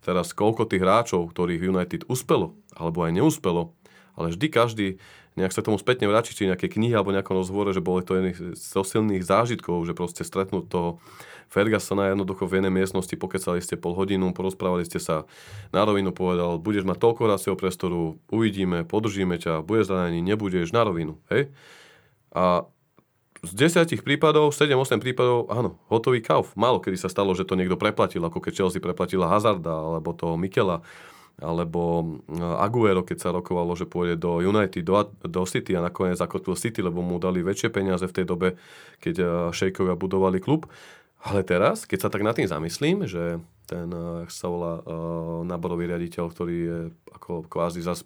Teraz koľko tých hráčov, ktorých United uspelo, alebo aj neúspelo, ale vždy každý nejak sa tomu spätne vráti, či nejaké knihy alebo nejakom rozhovore, že boli to jedných zo silných zážitkov, že proste stretnúť toho Fergusona jednoducho v jednej miestnosti, pokecali ste pol hodinu, porozprávali ste sa na rovinu, povedal, budeš mať toľko racieho priestoru, uvidíme, podržíme ťa, budeš zranený, nebudeš na rovinu, hej? A z desiatich prípadov, 7-8 prípadov, áno, hotový kauf. Málo kedy sa stalo, že to niekto preplatil, ako keď Chelsea preplatila Hazarda alebo toho Mikela alebo eh, Aguero, keď sa rokovalo, že pôjde do United, do, do City a nakoniec zakotvil City, lebo mu dali väčšie peniaze v tej dobe, keď eh, šejkovia budovali klub. Ale teraz, keď sa tak nad tým zamyslím, že ten, eh, sa volá, náborový riaditeľ, ktorý je ako kvázi zas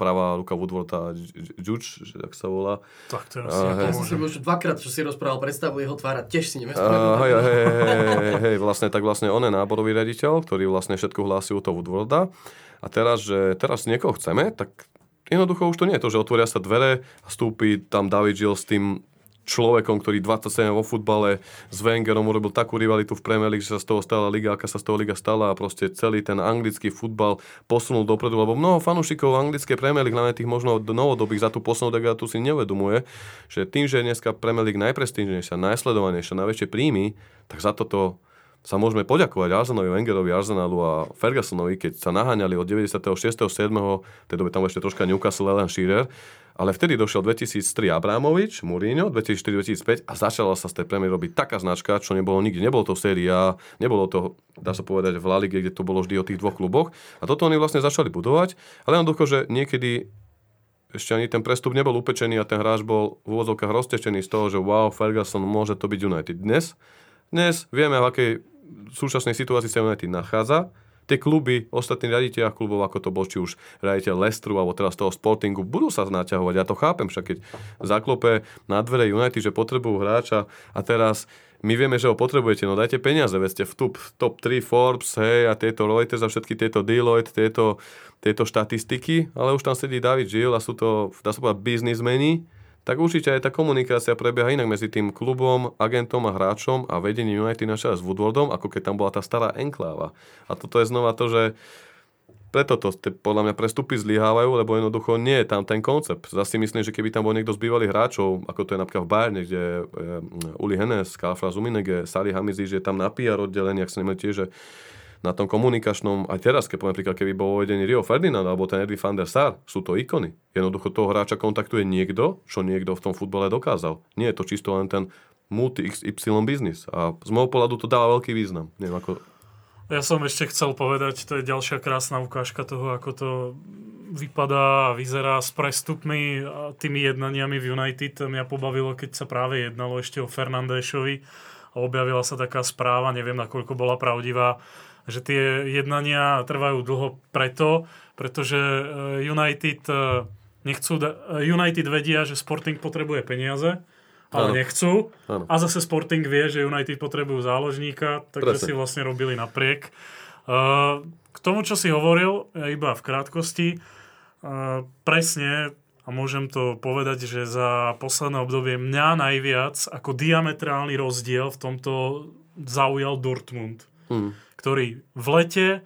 pravá ruka Woodwarda, Juč, ak sa volá. Tak teraz uh, si už dvakrát, čo si rozprával, predstavu jeho tvára, tiež si neviem uh, hej, hej, hej, hej, vlastne, tak vlastne on je náborový riaditeľ, ktorý vlastne všetko hlási u toho Woodwarda. A teraz, že teraz niekoho chceme, tak jednoducho už to nie je to, že otvoria sa dvere a stúpi tam David Gill s tým človekom, ktorý 27 vo futbale s Wengerom urobil takú rivalitu v Premier League, že sa z toho stala liga, aká sa z toho liga stala a proste celý ten anglický futbal posunul dopredu, lebo mnoho fanúšikov anglickej Premier League, hlavne tých možno novodobých za tú poslednú degradu si neuvedomuje, že tým, že je dneska Premier League najprestížnejšia, najsledovanejšia, najväčšie príjmy, tak za toto sa môžeme poďakovať Arsenovi, Wengerovi, Arsenalu a Fergusonovi, keď sa naháňali od 96. 7. v tej dobe tam ešte troška Newcastle, Alan Shearer, ale vtedy došiel 2003 Abramovič, Mourinho, 2004-2005 a začala sa z tej Premier robiť taká značka, čo nebolo nikdy. Nebolo to séria, nebolo to, dá sa povedať, v La Ligue, kde to bolo vždy o tých dvoch kluboch. A toto oni vlastne začali budovať, ale jednoducho, že niekedy ešte ani ten prestup nebol upečený a ten hráč bol v úvodzovkách roztečený z toho, že wow, Ferguson môže to byť United. Dnes, dnes vieme, v akej súčasnej situácii sa United nachádza tie kluby, ostatní riaditeľia klubov, ako to bol či už riaditeľ Lestru alebo teraz toho Sportingu, budú sa naťahovať. Ja to chápem, však keď zaklope na dvere United, že potrebujú hráča a teraz my vieme, že ho potrebujete, no dajte peniaze, veď ste v top, top 3 Forbes, hej, a tieto Reuters a všetky tieto Deloitte, tieto, tieto štatistiky, ale už tam sedí David Gill a sú to, dá sa povedať, biznismeni, tak určite aj tá komunikácia prebieha inak medzi tým klubom, agentom a hráčom a vedením United na s Woodwardom, ako keď tam bola tá stará enkláva. A toto je znova to, že preto to podľa mňa prestupy zlyhávajú, lebo jednoducho nie je tam ten koncept. Zase myslím, že keby tam bol niekto z bývalých hráčov, ako to je napríklad v Bayerne, kde je Uli Hennes, Kalfra Zuminege, Sali Hamizi, že je tam na PR oddelení, ak sa tiež, že na tom komunikačnom, aj teraz, keď poviem príklad, keby bol uvedený Rio Ferdinand alebo ten Edwin van der Sar, sú to ikony. Jednoducho toho hráča kontaktuje niekto, čo niekto v tom futbale dokázal. Nie je to čisto len ten multi-XY biznis. A z môjho pohľadu to dáva veľký význam. Neviem, ako... Ja som ešte chcel povedať, to je ďalšia krásna ukážka toho, ako to vypadá a vyzerá s prestupmi a tými jednaniami v United. Mňa pobavilo, keď sa práve jednalo ešte o Fernandéšovi a objavila sa taká správa, neviem nakoľko bola pravdivá, že tie jednania trvajú dlho preto, pretože e, United e, nechcú, e, United vedia, že Sporting potrebuje peniaze, ale ano. nechcú. Ano. A zase Sporting vie, že United potrebujú záložníka, takže Presne. si vlastne robili napriek. K tomu, čo si hovoril, iba v krátkosti, presne, a môžem to povedať, že za posledné obdobie mňa najviac ako diametrálny rozdiel v tomto zaujal Dortmund. Hmm ktorý v lete e,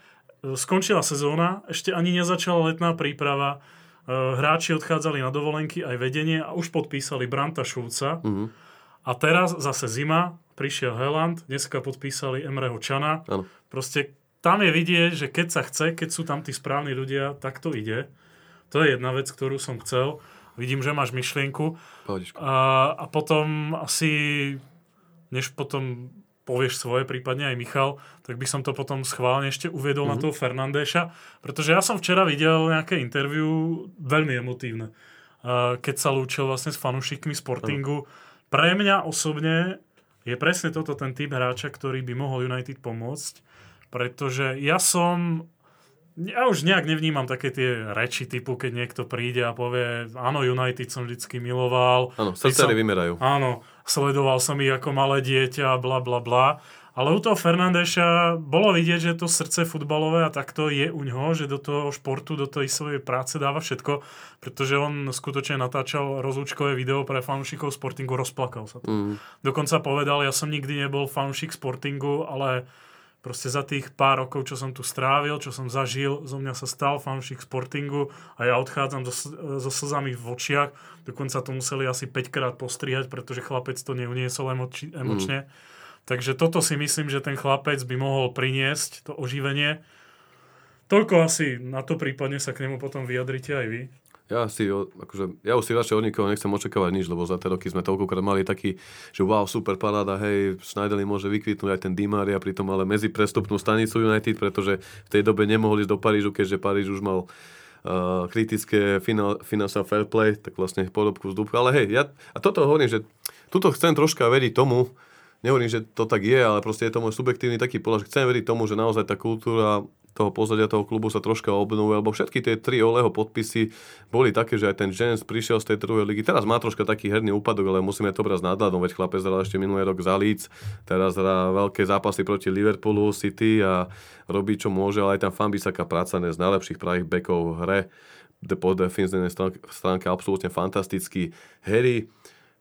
skončila sezóna, ešte ani nezačala letná príprava, e, hráči odchádzali na dovolenky, aj vedenie a už podpísali Branta Šulca. Mm-hmm. A teraz zase zima, prišiel Heland, dneska podpísali Emreho Čana. Ano. Proste tam je vidieť, že keď sa chce, keď sú tam tí správni ľudia, tak to ide. To je jedna vec, ktorú som chcel. Vidím, že máš myšlienku. A, a potom asi, než potom povieš svoje, prípadne aj Michal, tak by som to potom schválne ešte uviedol mm-hmm. na mhm. toho Fernandéša, pretože ja som včera videl nejaké interview veľmi emotívne, keď sa lúčil vlastne s fanúšikmi Sportingu. Pre mňa osobne je presne toto ten typ hráča, ktorý by mohol United pomôcť, pretože ja som ja už nejak nevnímam také tie reči typu, keď niekto príde a povie, áno, United som vždycky miloval. Áno, srdcery vymerajú. Áno, sledoval som ich ako malé dieťa, bla bla bla. Ale u toho Fernandeša bolo vidieť, že to srdce futbalové a takto je u ňoho, že do toho športu, do tej svojej práce dáva všetko, pretože on skutočne natáčal rozlúčkové video pre fanúšikov Sportingu, rozplakal sa to. Mm. Dokonca povedal, ja som nikdy nebol fanúšik Sportingu, ale proste za tých pár rokov, čo som tu strávil, čo som zažil, zo mňa sa stal fanúšik Sportingu a ja odchádzam so, so slzami v očiach. Dokonca to museli asi 5 krát postrihať, pretože chlapec to neuniesol emoči, emočne. Mm. Takže toto si myslím, že ten chlapec by mohol priniesť, to oživenie. Toľko asi na to prípadne sa k nemu potom vyjadrite aj vy. Ja si, akože, ja už si radšej od nikoho nechcem očakávať nič, lebo za tie roky sme toľkokrát mali taký, že wow, super paráda, hej, Schneideli môže vykvitnúť aj ten Di Maria, pritom ale medzi prestupnú stanicu United, pretože v tej dobe nemohli ísť do Parížu, keďže Paríž už mal uh, kritické financial fair play, tak vlastne podobku vzduchu. Ale hej, ja, a toto hovorím, že tuto chcem troška veriť tomu, nehovorím, že to tak je, ale proste je to môj subjektívny taký pohľad, že chcem veriť tomu, že naozaj tá kultúra toho pozadia toho klubu sa troška obnovuje, lebo všetky tie tri Oleho podpisy boli také, že aj ten Jens prišiel z tej druhej ligy. Teraz má troška taký herný úpadok, ale musíme to brať nadhľadom, veď chlapec hral ešte minulý rok za Leeds, teraz hrá veľké zápasy proti Liverpoolu, City a robí čo môže, ale aj tam Fambisaka práca z najlepších pravých bekov v hre po defenzívnej stránke absolútne fantastický. Harry,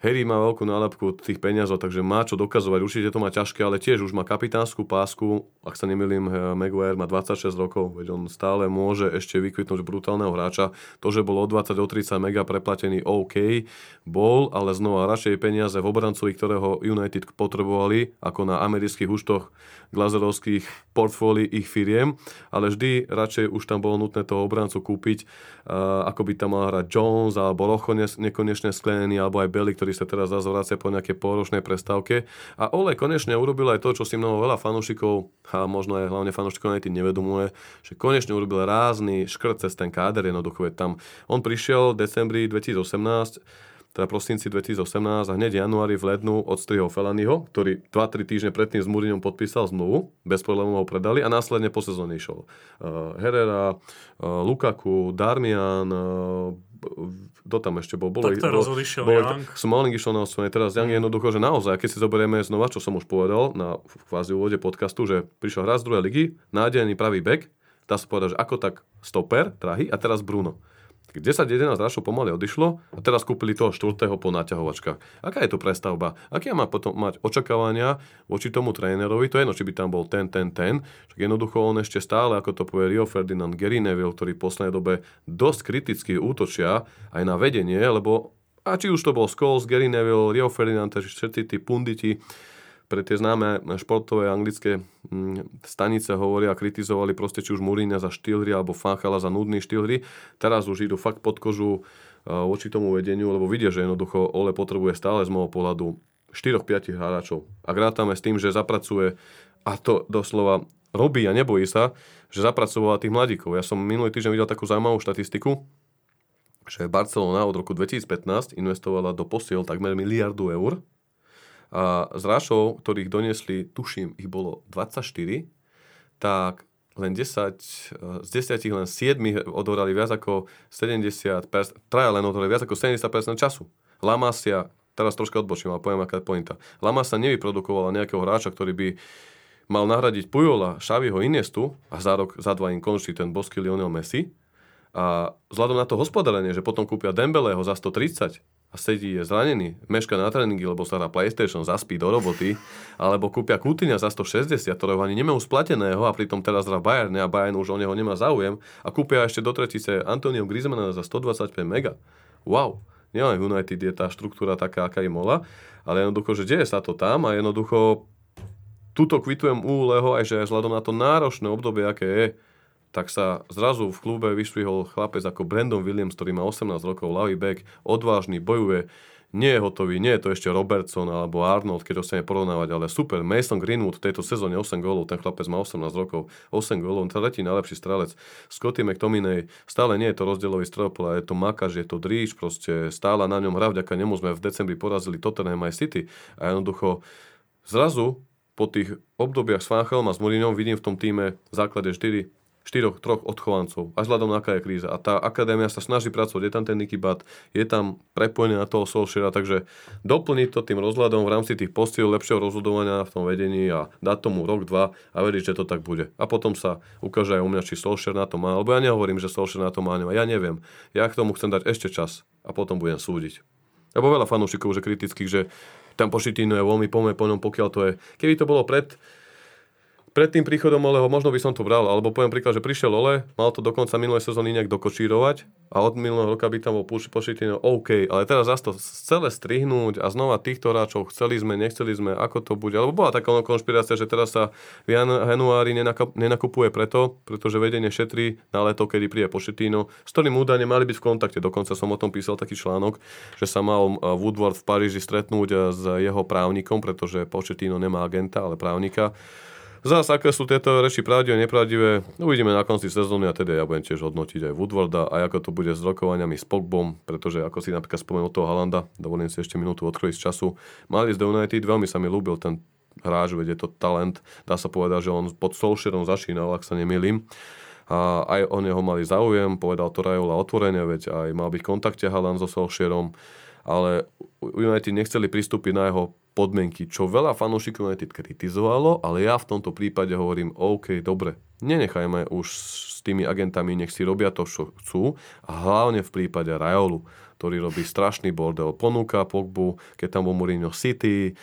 Harry má veľkú nálepku tých peňazov, takže má čo dokazovať. Určite to má ťažké, ale tiež už má kapitánsku pásku. Ak sa nemýlim, eh, Maguire má 26 rokov, veď on stále môže ešte vykvitnúť brutálneho hráča. To, že bol o 20 o 30 mega preplatený, OK, bol, ale znova radšej peniaze v obrancovi, ktorého United potrebovali, ako na amerických účtoch glazerovských portfólií ich firiem, ale vždy radšej už tam bolo nutné toho obrancu kúpiť, uh, ako by tam mal hrať Jones alebo Rocho nekonečne sklenený, alebo aj Belly, ktorý sa teraz zase po nejakej poročnej prestávke. A Ole konečne urobil aj to, čo si mnoho veľa fanúšikov, a možno aj hlavne fanúšikov United nevedomuje, že konečne urobil rázny škrt cez ten káder, jednoducho je tam. On prišiel v decembri 2018 teda prosinci 2018 a hneď januári v lednu odstrihol Felaniho, ktorý 2-3 týždne predtým s Mourinhom podpísal zmluvu, bez problémov ho predali a následne po sezóne išiel. Uh, Herrera, uh, Lukaku, Darmian, uh, kto tam ešte bol? Bolo, tak teraz bol, odišiel bol, Young. Smalling išiel na odsvojenie, teraz Young je jednoducho, že naozaj, keď si zoberieme znova, čo som už povedal na kvázi úvode podcastu, že prišiel hráč z druhej ligy, nádejný pravý back, dá sa povedať, že ako tak stoper, drahý a teraz Bruno. 10-11 hráčov pomaly odišlo a teraz kúpili toho štvrtého po naťahovačkách. Aká je to prestavba? Aké má potom mať očakávania voči tomu trénerovi? To je jedno, či by tam bol ten, ten, ten. Však jednoducho on ešte stále, ako to povie Rio Ferdinand, Gary Neville, ktorý v poslednej dobe dosť kriticky útočia aj na vedenie, lebo a či už to bol Scholes, Gary Neville, Rio Ferdinand, všetci tí punditi, pre tie známe športové anglické mm, stanice hovoria a kritizovali proste či už Mourinho za štýl hry alebo Fanchala za nudný štýl hry. Teraz už idú fakt pod kožu voči tomu vedeniu, lebo vidia, že jednoducho Ole potrebuje stále z môjho pohľadu 4-5 hráčov. A rátame s tým, že zapracuje, a to doslova robí a nebojí sa, že zapracovala tých mladíkov. Ja som minulý týždeň videl takú zaujímavú štatistiku, že Barcelona od roku 2015 investovala do posiel takmer miliardu eur a z rášov, ktorých donesli, tuším, ich bolo 24, tak len 10, z 10 len 7 odhorali viac ako 70%, traja len odhorali viac ako 70% času. Lamasia, teraz troška odbočím, ale poviem, aká je pointa. Lamasa nevyprodukovala nejakého hráča, ktorý by mal nahradiť Pujola, Šaviho, Iniestu a za rok, za dva im končí ten bosky Lionel Messi. A vzhľadom na to hospodárenie, že potom kúpia Dembeleho za 130 a sedí, je zranený, meška na tréningy, lebo sa hrá PlayStation, zaspí do roboty, alebo kúpia Kútiňa za 160, ktorého ani nemajú splateného a pritom teraz hrá Bayern a Bayern už o neho nemá záujem a kúpia ešte do tretice Antonio Griezmana za 125 mega. Wow, nielen v United je tá štruktúra taká, aká je mola, ale jednoducho, že deje sa to tam a jednoducho tuto kvitujem u Leho aj, že vzhľadom na to náročné obdobie, aké je, tak sa zrazu v klube vyšvihol chlapec ako Brandon Williams, ktorý má 18 rokov, ľavý back, odvážny, bojuje, nie je hotový, nie je to ešte Robertson alebo Arnold, keď ho chceme porovnávať, ale super. Mason Greenwood v tejto sezóne 8 gólov, ten chlapec má 18 rokov, 8 gólov, tretí najlepší strelec. Scotty McTominay, stále nie je to rozdielový strelopol, je to Makaš, je to Dríž, proste stále na ňom hra, vďaka nemu sme v decembri porazili Tottenham aj City. A jednoducho zrazu po tých obdobiach s Fanchelom a s Mourinhom vidím v tom týme v základe 4 štyroch, troch odchovancov, až vzhľadom na aká je kríza. A tá akadémia sa snaží pracovať, je tam ten Nicky Bat, je tam prepojený na toho Solskjaera, takže doplniť to tým rozhľadom v rámci tých postil lepšieho rozhodovania v tom vedení a dať tomu rok, dva a veriť, že to tak bude. A potom sa ukáže aj u mňa, či Solskjaer na to má, lebo ja nehovorím, že Solskjaer na to má, ja neviem. Ja k tomu chcem dať ešte čas a potom budem súdiť. Lebo veľa fanúšikov, že kritických, že tam Pošitino je veľmi pomer po ňom, pokiaľ to je. Keby to bolo pred pred tým príchodom Oleho možno by som to bral, alebo poviem príklad, že prišiel Ole, mal to dokonca minulé sezóny nejak dokočírovať a od minulého roka by tam bol Pošitino OK, ale teraz zase to celé strihnúť a znova týchto hráčov chceli sme, nechceli sme, ako to bude, alebo bola taká konšpirácia, že teraz sa v januári nenakupuje preto, pretože vedenie šetrí na leto, kedy príde Pošitino, s ktorým údajne mali byť v kontakte, dokonca som o tom písal taký článok, že sa mal Woodward v Paríži stretnúť s jeho právnikom, pretože Pošetino nemá agenta, ale právnika Zás, aké sú tieto reči pravdivé, nepravdivé, uvidíme na konci sezóny a teda ja budem tiež hodnotiť aj Woodwarda a ako to bude s rokovaniami s Pogbom, pretože ako si napríklad spomenul toho Halanda, dovolím si ešte minútu odkrojiť z času, mali z United, veľmi sa mi ľúbil ten hráč, veď je to talent, dá sa povedať, že on pod Solskjaerom začínal, ak sa nemýlim. A aj o neho mali záujem, povedal to Rajola otvorene, veď aj mal byť v kontakte Haaland so Solskjaerom, ale United nechceli pristúpiť na jeho podmienky, čo veľa fanúšikov United kritizovalo, ale ja v tomto prípade hovorím, OK, dobre, nenechajme už s tými agentami, nech si robia to, čo chcú a hlavne v prípade Rajolu, ktorý robí strašný bordel, ponúka Pogbu, keď tam bol Mourinho City,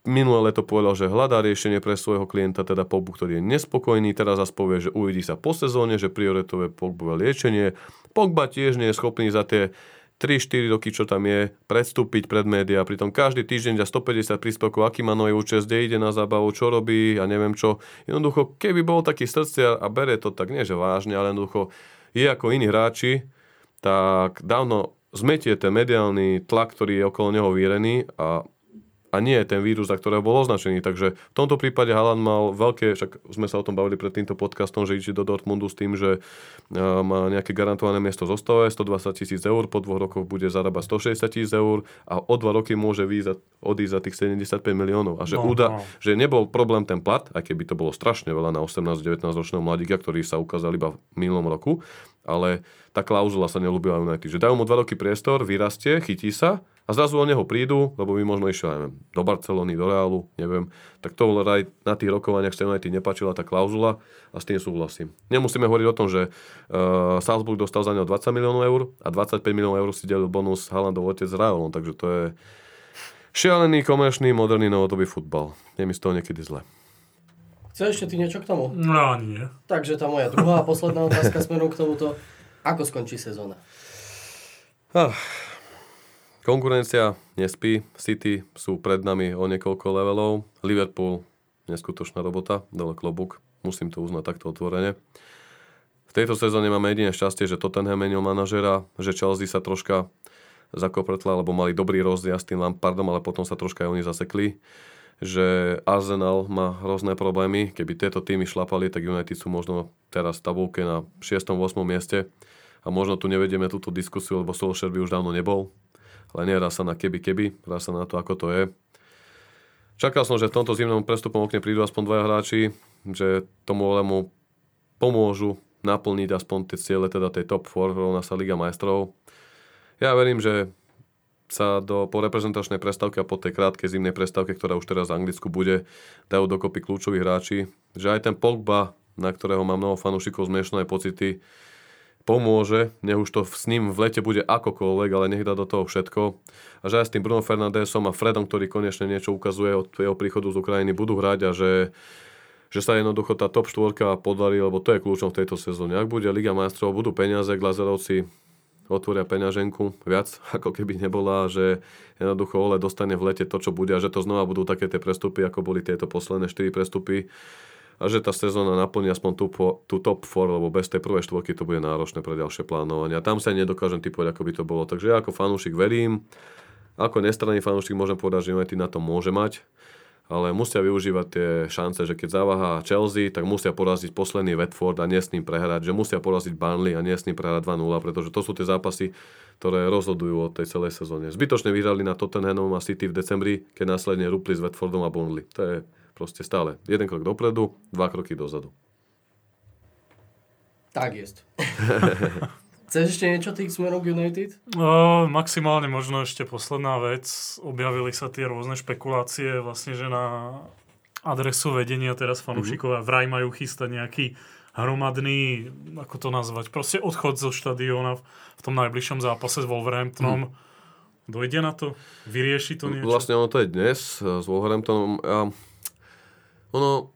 Minulé leto povedal, že hľadá riešenie pre svojho klienta, teda Pogbu, ktorý je nespokojný. Teraz zase povie, že uvidí sa po sezóne, že prioritové Pogbové liečenie. Pogba tiež nie je schopný za tie 3-4 roky, čo tam je, predstúpiť pred médiá. Pritom každý týždeň za 150 príspevkov, aký má nový účest, kde ide na zábavu, čo robí a neviem čo. Jednoducho, keby bol taký srdcia a bere to tak nie, že vážne, ale jednoducho je ako iní hráči, tak dávno zmetie ten mediálny tlak, ktorý je okolo neho vírený a a nie ten vírus, za ktorého bol označený. Takže v tomto prípade Haaland mal veľké, však sme sa o tom bavili pred týmto podcastom, že ide do Dortmundu s tým, že má nejaké garantované miesto v zostave, 120 tisíc eur, po dvoch rokoch bude zarábať 160 tisíc eur a o dva roky môže výjsť, odísť za tých 75 miliónov. A že, no, úda, no. že nebol problém ten plat, aj keby to bolo strašne veľa na 18-19 ročného mladíka, ktorý sa ukázal iba v minulom roku, ale tá klauzula sa nelúbila United. Že dajú mu dva roky priestor, vyrastie, chytí sa a zrazu o neho prídu, lebo by možno išiel neviem, do Barcelony, do Reálu, neviem, tak to aj na tých rokovaniach sa United nepáčila tá klauzula a s tým súhlasím. Nemusíme hovoriť o tom, že uh, Salzburg dostal za neho 20 miliónov eur a 25 miliónov eur si delil bonus Haalandov otec s Reálom, takže to je šialený, komerčný, moderný novodobý futbal. Je mi z toho niekedy zle. Chceš ešte ty niečo k tomu? No, nie. Takže tá moja druhá a posledná otázka smerom k tomuto. Ako skončí sezóna? Ah, konkurencia nespí, City sú pred nami o niekoľko levelov, Liverpool neskutočná robota, dole klobúk, musím to uznať takto otvorene. V tejto sezóne máme jediné šťastie, že Tottenham menil manažera, že Chelsea sa troška zakopretla, lebo mali dobrý rozjazd s tým Lampardom, ale potom sa troška aj oni zasekli že Arsenal má hrozné problémy. Keby tieto týmy šlapali, tak United sú možno teraz v tabulke na 6. 8. mieste. A možno tu nevedieme túto diskusiu, lebo Solskjaer by už dávno nebol. Ale nehrá sa na keby keby, hrá sa na to, ako to je. Čakal som, že v tomto zimnom prestupom okne prídu aspoň dvaja hráči, že tomu Olemu pomôžu naplniť aspoň tie ciele, teda tej top 4, rovná sa Liga majstrov. Ja verím, že sa do, po reprezentačnej prestávke a po tej krátkej zimnej prestávke, ktorá už teraz v Anglicku bude, dajú dokopy kľúčoví hráči. Že aj ten Pogba, na ktorého má mnoho fanúšikov zmiešané pocity, pomôže, nech už to s ním v lete bude akokoľvek, ale nech dá do toho všetko. A že aj s tým Bruno Fernandesom a Fredom, ktorý konečne niečo ukazuje od jeho príchodu z Ukrajiny, budú hrať a že, že sa jednoducho tá top 4 podarí, lebo to je kľúčom v tejto sezóne. Ak bude Liga majstrov, budú peniaze, Glazerovci otvoria peňaženku viac, ako keby nebola, že jednoducho Ole dostane v lete to, čo bude a že to znova budú také tie prestupy, ako boli tieto posledné 4 prestupy a že tá sezóna naplní aspoň tú, tú top 4, lebo bez tej prvej štvorky to bude náročné pre ďalšie plánovanie. A tam sa nedokážem typovať, ako by to bolo. Takže ja ako fanúšik verím, ako nestranný fanúšik môžem povedať, že United na to môže mať ale musia využívať tie šance, že keď zaváha Chelsea, tak musia poraziť posledný Watford a nie s ním prehrať, že musia poraziť Burnley a nie s ním prehrať 2-0, pretože to sú tie zápasy, ktoré rozhodujú o tej celej sezóne. Zbytočne vyhrali na Tottenhamom a City v decembri, keď následne rupli s Watfordom a Burnley. To je proste stále jeden krok dopredu, dva kroky dozadu. Tak jest. Chceš ešte niečo tých smerov United? No, maximálne možno ešte posledná vec. Objavili sa tie rôzne špekulácie vlastne, že na adresu vedenia teraz fanúšikov mm-hmm. vraj majú chystať nejaký hromadný, ako to nazvať, proste odchod zo štadióna v, v tom najbližšom zápase s Wolverhamptonom. Mm. Dojde na to? Vyrieši to niečo? Vlastne ono to je dnes s Wolverhamptonom. A ono,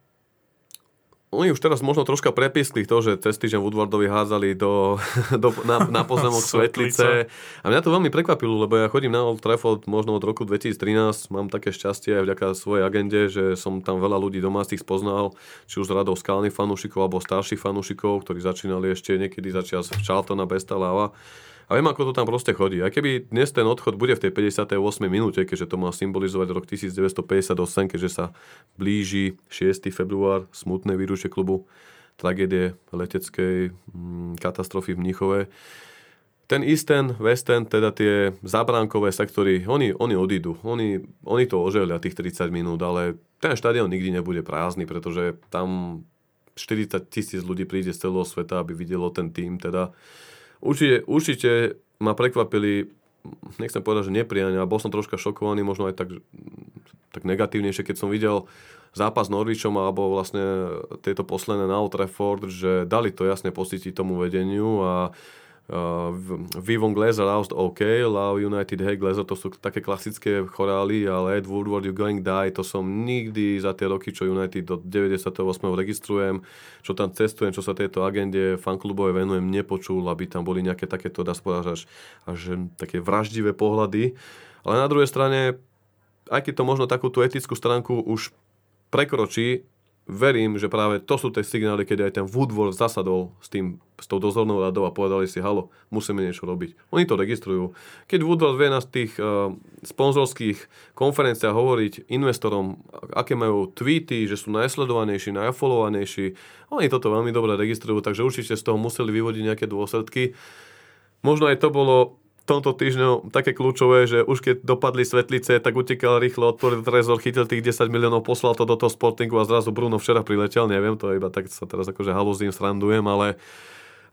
oni už teraz možno troška prepiskli to, že cez týždeň Woodwardovi hádzali do, do, na, na pozemok svetlice. A mňa to veľmi prekvapilo, lebo ja chodím na Old Trafford možno od roku 2013. Mám také šťastie aj vďaka svojej agende, že som tam veľa ľudí domácich spoznal, či už z radov skalných fanúšikov alebo starších fanúšikov, ktorí začínali ešte niekedy začias v Charltona, Besta Lava. A viem, ako to tam proste chodí. A keby dnes ten odchod bude v tej 58. minúte, keďže to má symbolizovať rok 1958, keďže sa blíži 6. február, smutné výručie klubu, tragédie leteckej mm, katastrofy v Mnichove, ten Eastern, Western, teda tie zabránkové sektory, oni, oni odídu. Oni, oni to oželia tých 30 minút, ale ten štadión nikdy nebude prázdny, pretože tam 40 tisíc ľudí príde z celého sveta, aby videlo ten tým. Teda Určite, určite ma prekvapili, nechcem povedať, že nepriania, ale bol som troška šokovaný, možno aj tak, tak negatívnejšie, keď som videl zápas Norvičom alebo vlastne tieto posledné na Old Trafford, že dali to jasne pocítiť tomu vedeniu a Vivon Glazer, Lost OK, Love United, Hey Glazer, to sú také klasické chorály, ale Ed Woodward, You Going Die, to som nikdy za tie roky, čo United do 98. registrujem, čo tam cestujem, čo sa tejto agende fanklubové venujem, nepočul, aby tam boli nejaké takéto, dá až, až také vraždivé pohľady. Ale na druhej strane, aj keď to možno takú tú etickú stránku už prekročí, verím, že práve to sú tie signály, keď aj ten Woodward zasadol s, tým, s tou dozornou radou a povedali si, halo, musíme niečo robiť. Oni to registrujú. Keď Woodward vie na tých uh, sponzorských konferenciách hovoriť investorom, aké majú tweety, že sú najsledovanejší, najfollowovanejší, oni toto veľmi dobre registrujú, takže určite z toho museli vyvodiť nejaké dôsledky. Možno aj to bolo tomto týždňu také kľúčové, že už keď dopadli svetlice, tak utekal rýchlo, otvoril trezor, chytil tých 10 miliónov, poslal to do toho sportingu a zrazu Bruno včera priletel, neviem, to iba tak sa teraz akože halúzim, srandujem, ale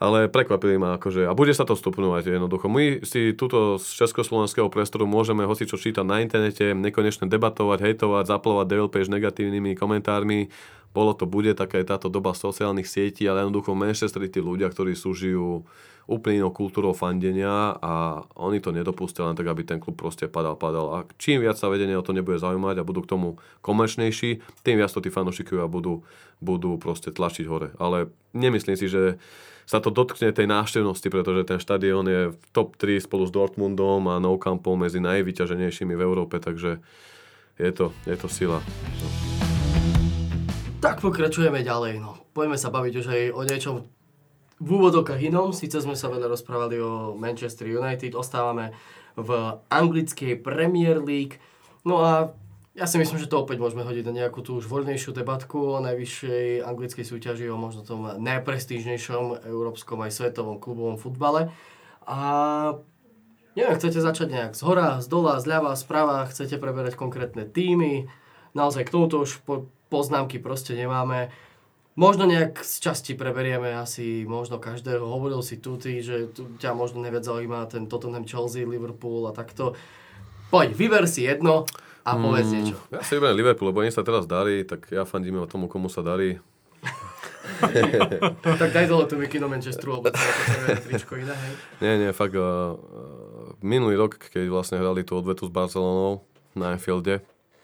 ale prekvapili ma akože, a bude sa to stupňovať jednoducho. My si túto z československého priestoru môžeme hoci čo čítať na internete, nekonečne debatovať, hejtovať, zaplovať devil page negatívnymi komentármi. bolo to, bude taká je táto doba sociálnych sietí, ale jednoducho v Manchesteri tí ľudia, ktorí sú žijú úplne inou kultúrou fandenia a oni to nedopustia len tak, aby ten klub proste padal, padal. A čím viac sa vedenie o to nebude zaujímať a budú k tomu komerčnejší, tým viac to tí fanúšikovia budú, budú proste tlačiť hore. Ale nemyslím si, že sa to dotkne tej návštevnosti, pretože ten štadión je v top 3 spolu s Dortmundom a Nou Campom medzi najvyťaženejšími v Európe, takže je to, je to sila. Tak pokračujeme ďalej. No. Poďme sa baviť už aj o niečom v úvodokách inom. Sice sme sa veľa rozprávali o Manchester United, ostávame v anglickej Premier League. No a ja si myslím, že to opäť môžeme hodiť na nejakú tú už voľnejšiu debatku o najvyššej anglickej súťaži, o možno tom najprestížnejšom európskom aj svetovom klubovom futbale. A neviem, chcete začať nejak z hora, z dola, z ľava, z prava, chcete preberať konkrétne týmy. Naozaj k tomuto už po, poznámky proste nemáme. Možno nejak z časti preberieme asi možno každého. Hovoril si tu ty, že tu ťa možno neviac zaujíma ten Tottenham, Chelsea, Liverpool a takto. Poď, vyber si jedno a povedz mm, niečo. Ja si vyberiem Liverpool, lebo im sa teraz darí, tak ja fandím o tomu, komu sa darí. tak daj dole tú mikino Manchesteru, lebo to je tričko iné, hej? Nie, nie, fakt. Uh, minulý rok, keď vlastne hrali tú odvetu s Barcelonou na Anfielde,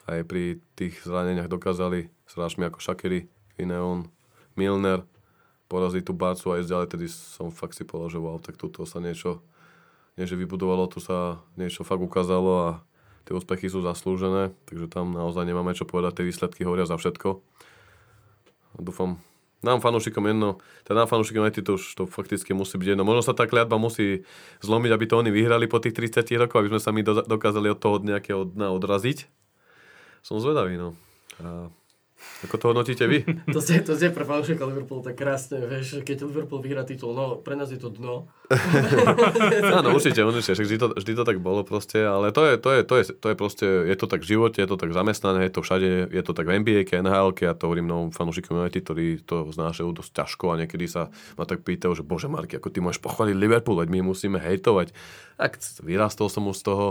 aj pri tých zraneniach dokázali s hráčmi ako Shakiri, Fineon, Milner poraziť tú Barcu a ísť ďalej, tedy som fakt si wow, tak tuto sa niečo, nie vybudovalo, tu sa niečo fakt ukázalo a tie úspechy sú zaslúžené, takže tam naozaj nemáme čo povedať, tie výsledky hovoria za všetko. A dúfam, nám fanúšikom jedno, teda nám fanúšikom aj to už to fakticky musí byť jedno. Možno sa tá kliatba musí zlomiť, aby to oni vyhrali po tých 30 rokoch, aby sme sa my dokázali od toho nejakého dna odraziť som zvedavý, no. A ako to hodnotíte vy? to ste, to ste pre fanúšika Liverpoolu tak krásne, vieš, keď Liverpool vyhrá titul, no pre nás je to dno. Áno, určite, určite, vždy to, vždy to tak bolo proste, ale to je, to je, to je, to je proste, je to tak v živote, je to tak zamestnané, je to všade, je to tak v NBA, NHL, a to hovorím mnohom fanúšikom United, ktorí to znášajú dosť ťažko a niekedy sa ma tak pýtajú, že bože Marky, ako ty môžeš pochváliť Liverpool, veď my musíme hejtovať. Tak vyrastol som už z toho,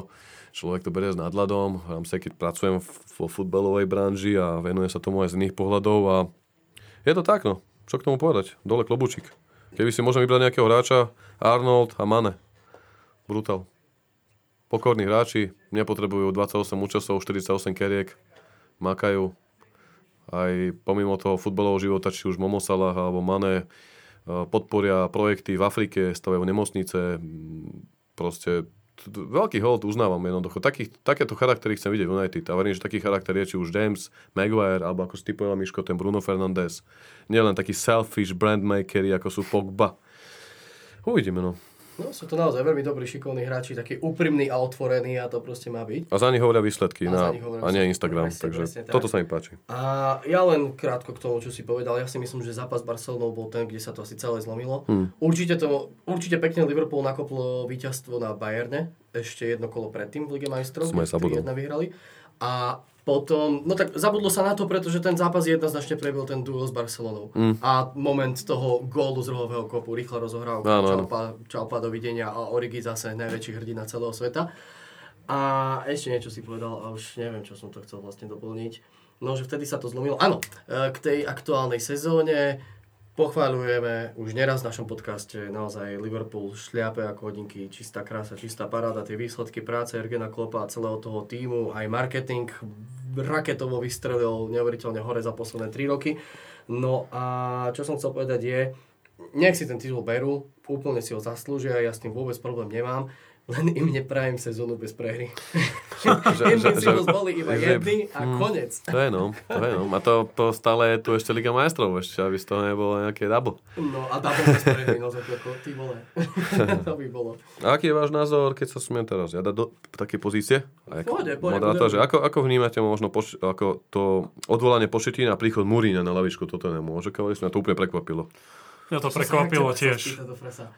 človek to berie s nadladom. Rámce, keď pracujem vo futbalovej branži a venuje sa tomu aj z iných pohľadov a je to tak, no. Čo k tomu povedať? Dole klobučík. Keby si môžem vybrať nejakého hráča, Arnold a Mane. Brutal. Pokorní hráči, nepotrebujú 28 účastov, 48 keriek, makajú. Aj pomimo toho futbalového života, či už Momosala alebo Mane, eh, podporia projekty v Afrike, stavajú nemocnice, proste veľký hold uznávam jednoducho. Taký, takéto charaktery chcem vidieť v United. A verím, že taký charakter je či už James, Maguire, alebo ako si typoval Miško, ten Bruno Fernandes. Nielen taký selfish brandmakery, ako sú Pogba. Uvidíme, no. No, sú to naozaj veľmi dobrí, šikovní hráči, takí úprimní a otvorení a to proste má byť. A za nich hovoria výsledky a, na, hovoria a nie Instagram, presne, takže presne, toto sa mi páči. A ja len krátko k tomu, čo si povedal, ja si myslím, že zápas Barcelonou bol ten, kde sa to asi celé zlomilo. Hmm. Určite, to, určite pekne Liverpool nakoplo víťazstvo na Bayerne, ešte jedno kolo predtým v Lige majstrov, Sme jedna vyhrali. A potom, no tak zabudlo sa na to, pretože ten zápas jednoznačne prebil ten duel s Barcelonou. Mm. A moment toho gólu z rohového kopu, rýchlo rozohral, čaupa, čaupa, dovidenia a Origi zase najväčší hrdina celého sveta. A ešte niečo si povedal a už neviem, čo som to chcel vlastne doplniť. No, že vtedy sa to zlomilo. Áno, e, k tej aktuálnej sezóne Pochváľujeme už neraz v našom podcaste naozaj Liverpool šliape ako hodinky, čistá krása, čistá paráda, tie výsledky práce Ergena Klopa a celého toho týmu, aj marketing raketovo vystrelil neuveriteľne hore za posledné 3 roky. No a čo som chcel povedať je, nech si ten titul berú, úplne si ho zaslúžia, ja s tým vôbec problém nemám, len im neprajem sezónu bez prehry. Invincibles boli iba jedny a hmm, konec. To je no, to je no. A to, to stále je tu ešte Liga majstrov, ešte, aby z toho nebolo nejaké double. No a double bez no ty vole. to by bolo. A aký je váš názor, keď sa smiem teraz ja do také pozície? Pôjde, pôjde, moderátor, že ako, ako vnímate možno poš- ako to odvolanie Pošetína a príchod Murína na lavičku toto nemôže, keď to úplne prekvapilo. Mňa to prekvapilo tiež.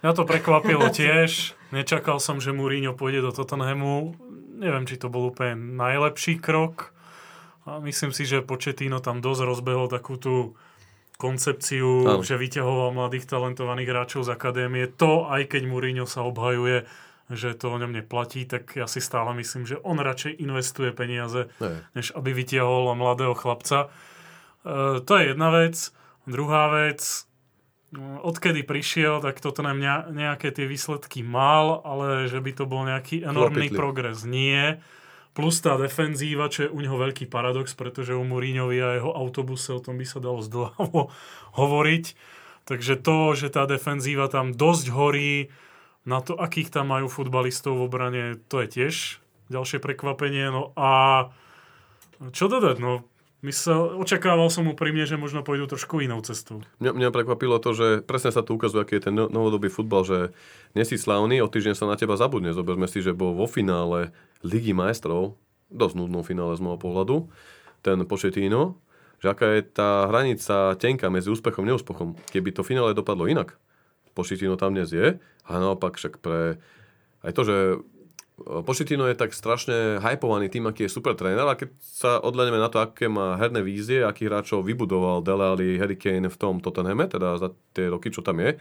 Mňa to prekvapilo tiež. Nečakal som, že Mourinho pôjde do Tottenhamu. Neviem, či to bol úplne najlepší krok. A myslím si, že Početino tam dosť rozbehol takú tú koncepciu, ano. že vyťahoval mladých talentovaných hráčov z akadémie. To, aj keď Mourinho sa obhajuje, že to o ňom neplatí, tak ja si stále myslím, že on radšej investuje peniaze, ne. než aby vytiahol mladého chlapca. Uh, to je jedna vec. Druhá vec, odkedy prišiel, tak toto nám nejaké tie výsledky mal, ale že by to bol nejaký enormný Klopitli. progres. Nie. Plus tá defenzíva, čo je u neho veľký paradox, pretože u Mourinhovi a jeho autobuse o tom by sa dalo zdlhavo hovoriť. Takže to, že tá defenzíva tam dosť horí, na to, akých tam majú futbalistov v obrane, to je tiež ďalšie prekvapenie. No a čo dodať? No, Myslel, očakával som úprimne, že možno pôjdu trošku inou cestou. Mňa, mňa prekvapilo to, že presne sa tu ukazuje, aký je ten no, novodobý futbal, že nesi slávny, o týždeň sa na teba zabudne. Zoberme si, že bol vo finále Ligy majstrov, dosť nudnom finále z môjho pohľadu, ten Početíno, že aká je tá hranica tenká medzi úspechom a neúspechom. Keby to finále dopadlo inak, Početíno tam dnes je, a naopak však pre aj to, že Početino je tak strašne hypovaný tým, aký je super tréner a keď sa odleneme na to, aké má herné vízie, akých hráčov vybudoval Dele Alli, Harry Kane v tom Tottenhame, teda za tie roky, čo tam je,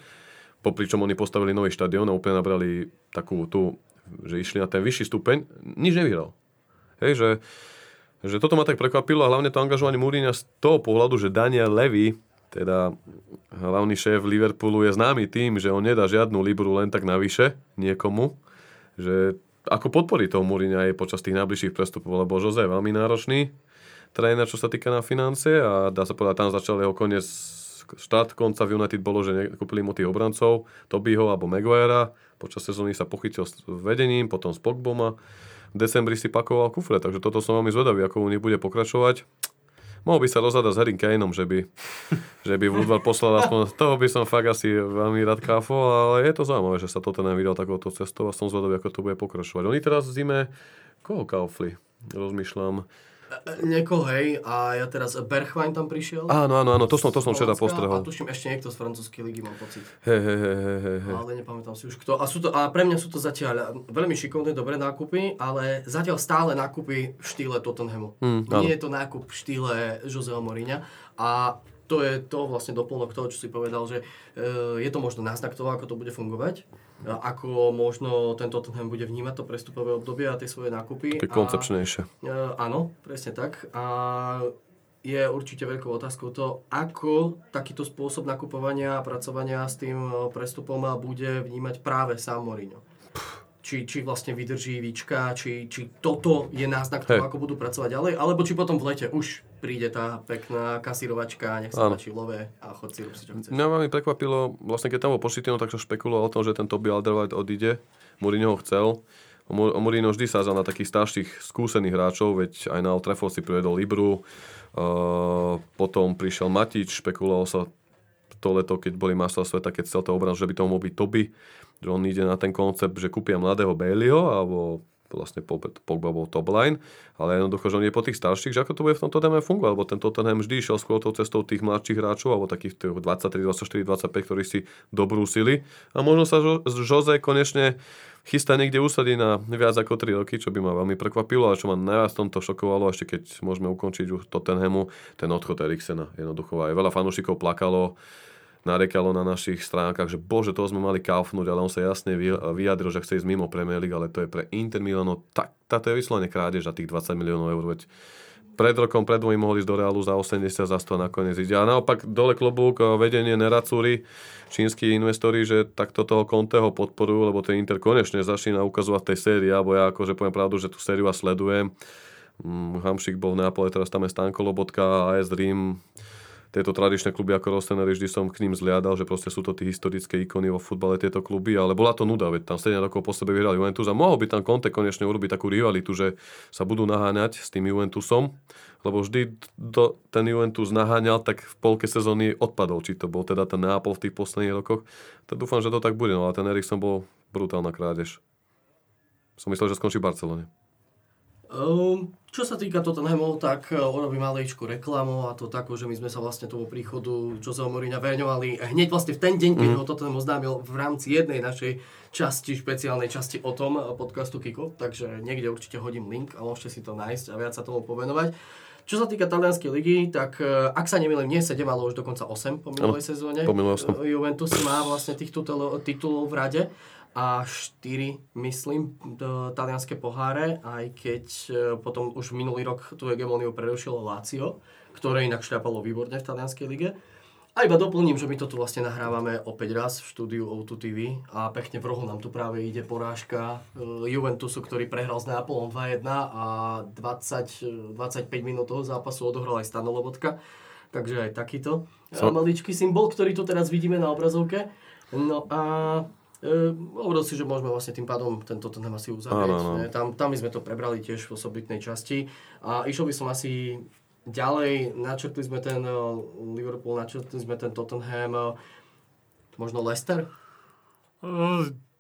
popri čom oni postavili nový štadión a úplne nabrali takú tú, že išli na ten vyšší stupeň, nič nevyhral. Hej, že, že toto ma tak prekvapilo a hlavne to angažovanie Múriňa z toho pohľadu, že Daniel Levy, teda hlavný šéf Liverpoolu je známy tým, že on nedá žiadnu Libru len tak navyše niekomu, že ako podporí toho Múriňa aj počas tých najbližších prestupov, lebo Jose je veľmi náročný tréner, čo sa týka na financie a dá sa povedať, tam začal jeho koniec štát konca v United bolo, že kúpili mu tých obrancov, Tobyho alebo Maguirea, počas sezóny sa pochytil s vedením, potom s Pogboma, v decembri si pakoval kufre, takže toto som veľmi zvedavý, ako u nich bude pokračovať. Mohol by sa rozhľadať s Harry Kaneom, že by, že by Woodward poslal aspoň, toho by som fakt asi veľmi rád káfol, ale je to zaujímavé, že sa toto nevydal takouto cestou a som zvedavý, ako to bude pokračovať. Oni teraz v zime, koho kaufli? Rozmýšľam. Niekoho, hej, a ja teraz Berchwein tam prišiel. Áno, áno, áno, to som, to som včera postrehol. A tuším ešte niekto z francúzskej ligy, mám pocit. Hej, hej, hej, hej, hej. Ale nepamätám si už kto. A, sú to, a pre mňa sú to zatiaľ veľmi šikovné, dobré nákupy, ale zatiaľ stále nákupy v štýle Tottenhamu. Mm, Nie je to nákup v štýle Joseho Mourinha. A to je to vlastne doplnok toho, čo si povedal, že e, je to možno náznak toho, ako to bude fungovať, ako možno tento Tottenham bude vnímať to prestupové obdobie a tie svoje nákupy. Je koncepčnejšie. E, áno, presne tak. A je určite veľkou otázkou to, ako takýto spôsob nakupovania a pracovania s tým e, prestupom bude vnímať práve sám Mourinho či, či vlastne vydrží výčka, či, či toto je náznak toho, hey. ako budú pracovať ďalej, alebo či potom v lete už príde tá pekná kasírovačka, nech sa páči love a chod si rob si čo chceš. Mňa veľmi prekvapilo, vlastne keď tam bol Pochettino, tak sa špekuloval o tom, že ten Toby Alderweireld odíde. Mourinho ho chcel. Mourinho vždy sa na takých starších skúsených hráčov, veď aj na Old Trafford si privedol Libru, uh, potom prišiel Matič, špekuloval sa to leto, keď boli masla sveta, keď chcel to obraz, že by to mohol byť Toby že on ide na ten koncept, že kúpia mladého Baileyho alebo vlastne Pogba bol top line, ale jednoducho, že on je po tých starších, že ako to bude v tomto Tottenham fungovať, lebo ten Tottenham vždy išiel skôr tou cestou tých mladších hráčov, alebo takých 23, 24, 25, ktorí si dobrúsili. A možno sa Jose konečne chystá niekde usadiť na viac ako 3 roky, čo by ma veľmi prekvapilo, ale čo ma najviac tomto šokovalo, ešte keď môžeme ukončiť už Tottenhamu, ten odchod Eriksena. Jednoducho aj veľa fanúšikov plakalo, narekalo na našich stránkach, že bože, toho sme mali kaufnúť, ale on sa jasne vyjadril, že chce ísť mimo Premier League, ale to je pre Inter Milano, tak, táto je vyslovene krádež za tých 20 miliónov eur, veď pred rokom, pred dvojím mohli ísť do Realu za 80, za 100 nakoniec ide. A naopak dole klobúk, vedenie Neracúry, čínsky investori, že takto toho Conteho podporujú, lebo ten Inter konečne začína ukazovať tej sérii, alebo ja akože poviem pravdu, že tú sériu a sledujem. Mm, Hamšik bol v Neapole, teraz tam je Stanko Lobotka, AS Dream, tieto tradičné kluby ako Rostenery, vždy som k ním zliadal, že proste sú to tie historické ikony vo futbale tieto kluby, ale bola to nuda, veď tam 7 rokov po sebe vyhrali Juventus a mohol by tam Conte konečne urobiť takú rivalitu, že sa budú naháňať s tým Juventusom, lebo vždy do, ten Juventus naháňal, tak v polke sezóny odpadol, či to bol teda ten Neapol v tých posledných rokoch. Tak dúfam, že to tak bude, no ale ten Erikson bol brutálna krádež. Som myslel, že skončí v Barcelone. Um, čo sa týka Tottenhamu, tak uh, urobím maličku reklamu a to tako, že my sme sa vlastne tomu príchodu Joseho Mourinha veňovali hneď vlastne v ten deň, keď mm. ho Tottenham oznámil v rámci jednej našej časti, špeciálnej časti o tom uh, podcastu Kiko, takže niekde určite hodím link a môžete si to nájsť a viac sa tomu povenovať. Čo sa týka talianskej ligy, tak uh, ak sa nemýlim, nie 7, ale už dokonca 8 po minulej sezóne. Po Juventus má vlastne tých titulov v rade a 4, myslím, talianské poháre, aj keď e, potom už minulý rok tú hegemóniu prerušilo Lazio, ktoré inak šľapalo výborne v talianskej lige. A iba doplním, že my to tu vlastne nahrávame opäť raz v štúdiu O2 TV a pekne v rohu nám tu práve ide porážka e, Juventusu, ktorý prehral s Neapolom 2-1 a 20, 25 minút toho zápasu odohral aj Stano Lobotka. Takže aj takýto so... maličký symbol, ktorý tu teraz vidíme na obrazovke. No a e, hovoril si, že môžeme vlastne tým pádom tento Tottenham asi uzavrieť. Tam, tam by sme to prebrali tiež v osobitnej časti. A išiel by som asi Ďalej načrtli sme ten eh, Liverpool, načrtli sme ten Tottenham, eh, možno Leicester?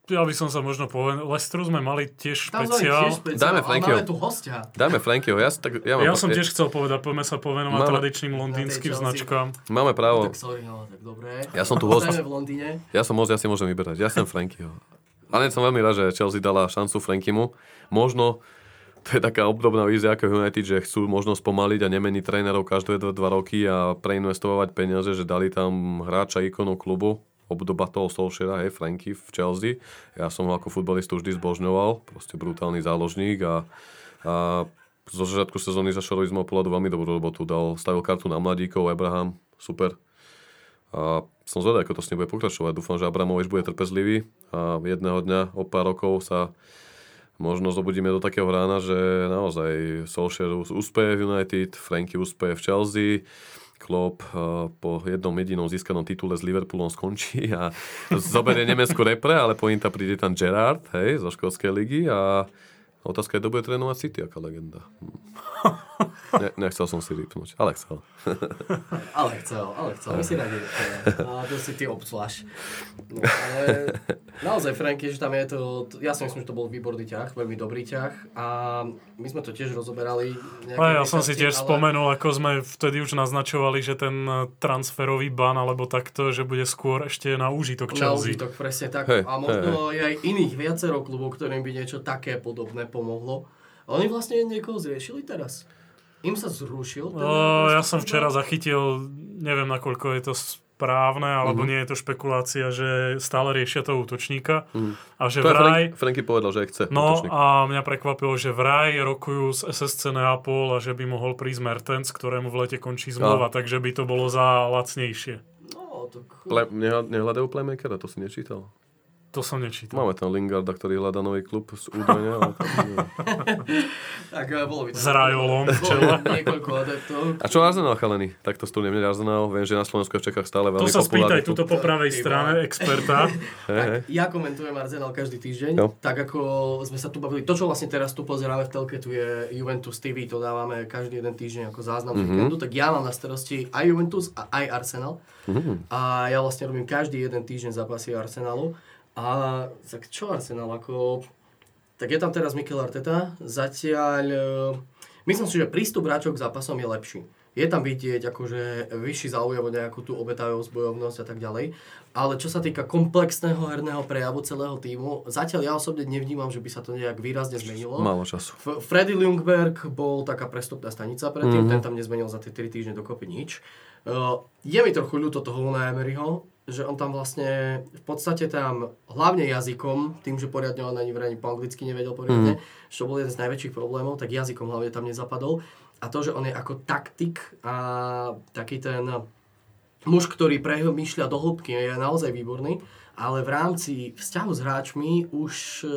Ja by som sa možno povedal, Leicesteru sme mali tiež špeciál. Tiež špeciál Dáme Frankieho. máme tu hostia. Dáme Frankieho. Ja, tak, ja, ja som tiež chcel povedať, poďme sa povenovať máme, tradičným londýnskym značkám. Máme právo. No, tak sorry, no, tak dobre. Ja som tu host. v Londýne. Ja som host, ja si môžem vyberať. Ja som Frankieho. Ale som veľmi rád, že Chelsea dala šancu Frankimu. Možno to je taká obdobná vízia ako United, že chcú možno spomaliť a nemeniť trénerov každé dva roky a preinvestovať peniaze, že dali tam hráča ikonu klubu, obdoba toho Solskjaera, hej, Franky v Chelsea. Ja som ho ako futbalistu vždy zbožňoval, proste brutálny záložník a, a zo začiatku sezóny za Šorovi sme pohľadu veľmi dobrú robotu. Dal, stavil kartu na mladíkov, Abraham, super. A som zvedavý, ako to s ním bude pokračovať. Dúfam, že Abramovič bude trpezlivý a jedného dňa o pár rokov sa možno zobudíme do takého rána, že naozaj Solskjaer úspeje v United, Franky úspeje v Chelsea, Klopp uh, po jednom jedinom získanom titule s Liverpoolom skončí a zoberie Nemecku repre, ale po príde tam Gerard, hej, zo školskej ligy a Otázka je, kto bude trénovať City, aká legenda. Ne, nechcel som si vypnúť, ale chcel. ale chcel, ale chcel. My si radi A to si ty obzvlášť. No, ale naozaj, Franky, že tam je to... Ja si myslím, že to bol výborný ťah, veľmi dobrý ťah. A my sme to tiež rozoberali. A ja som si tiež ale... spomenul, ako sme vtedy už naznačovali, že ten transferový ban, alebo takto, že bude skôr ešte na úžitok Chelsea. Na úžitok, presne tak. Hey, a možno hey. je aj iných viacero klubov, ktorým by niečo také podobné pomohlo. A oni vlastne niekoho zriešili teraz. Im sa zrušil. Ten o, ja som včera zachytil, neviem nakoľko je to správne, alebo uh-huh. nie je to špekulácia, že stále riešia toho útočníka. Uh-huh. A že to vraj... Frank, Franky povedal, že chce No útočník. a mňa prekvapilo, že vraj rokujú z SSC Neapol a že by mohol prísť Mertens, ktorému v lete končí zmluva, no. takže by to bolo za lacnejšie. No, tak... Ple, nehľadajú playmakera, to si nečítal? To som nečítal. Máme tam Lingarda, ktorý hľadá nový klub z údajne. Ale tam, tak eh, bolo by to. S Rajolom v čele. Niekoľko adeptov. A čo Arsenal, chalení? Takto stúlne mne Arsenal. Viem, že na Slovensku v Čechách stále veľmi To sa spýtaj tuto po pravej strane experta. tak, ja komentujem Arsenal každý týždeň. No. Tak ako sme sa tu bavili. To, čo vlastne teraz tu pozeráme v telke, tu je Juventus TV. To dávame každý jeden týždeň ako záznam mm-hmm. Tak ja mám na starosti aj Juventus a aj Arsenal. Mm-hmm. A ja vlastne robím každý jeden týždeň zápasy Arsenalu. A tak čo Arsenal, ako... Tak je tam teraz Mikel Arteta, zatiaľ... E, myslím si, že prístup hráčov k zápasom je lepší. Je tam vidieť akože vyšší záujem o nejakú tú obetavosť, bojovnosť a tak ďalej. Ale čo sa týka komplexného herného prejavu celého týmu, zatiaľ ja osobne nevnímam, že by sa to nejak výrazne zmenilo. Málo času. F- Freddy Ljungberg bol taká prestupná stanica predtým, mm-hmm. ten tam nezmenil za tie 3 týždne dokopy nič. Uh, je mi trochu ľúto toho Luna Emeryho, že on tam vlastne v podstate tam hlavne jazykom, tým, že poriadne on ani vraj po anglicky nevedel poriadne, mm. čo bol jeden z najväčších problémov, tak jazykom hlavne tam nezapadol. A to, že on je ako taktik a taký ten muž, ktorý premýšľa do hĺbky, je naozaj výborný, ale v rámci vzťahu s hráčmi už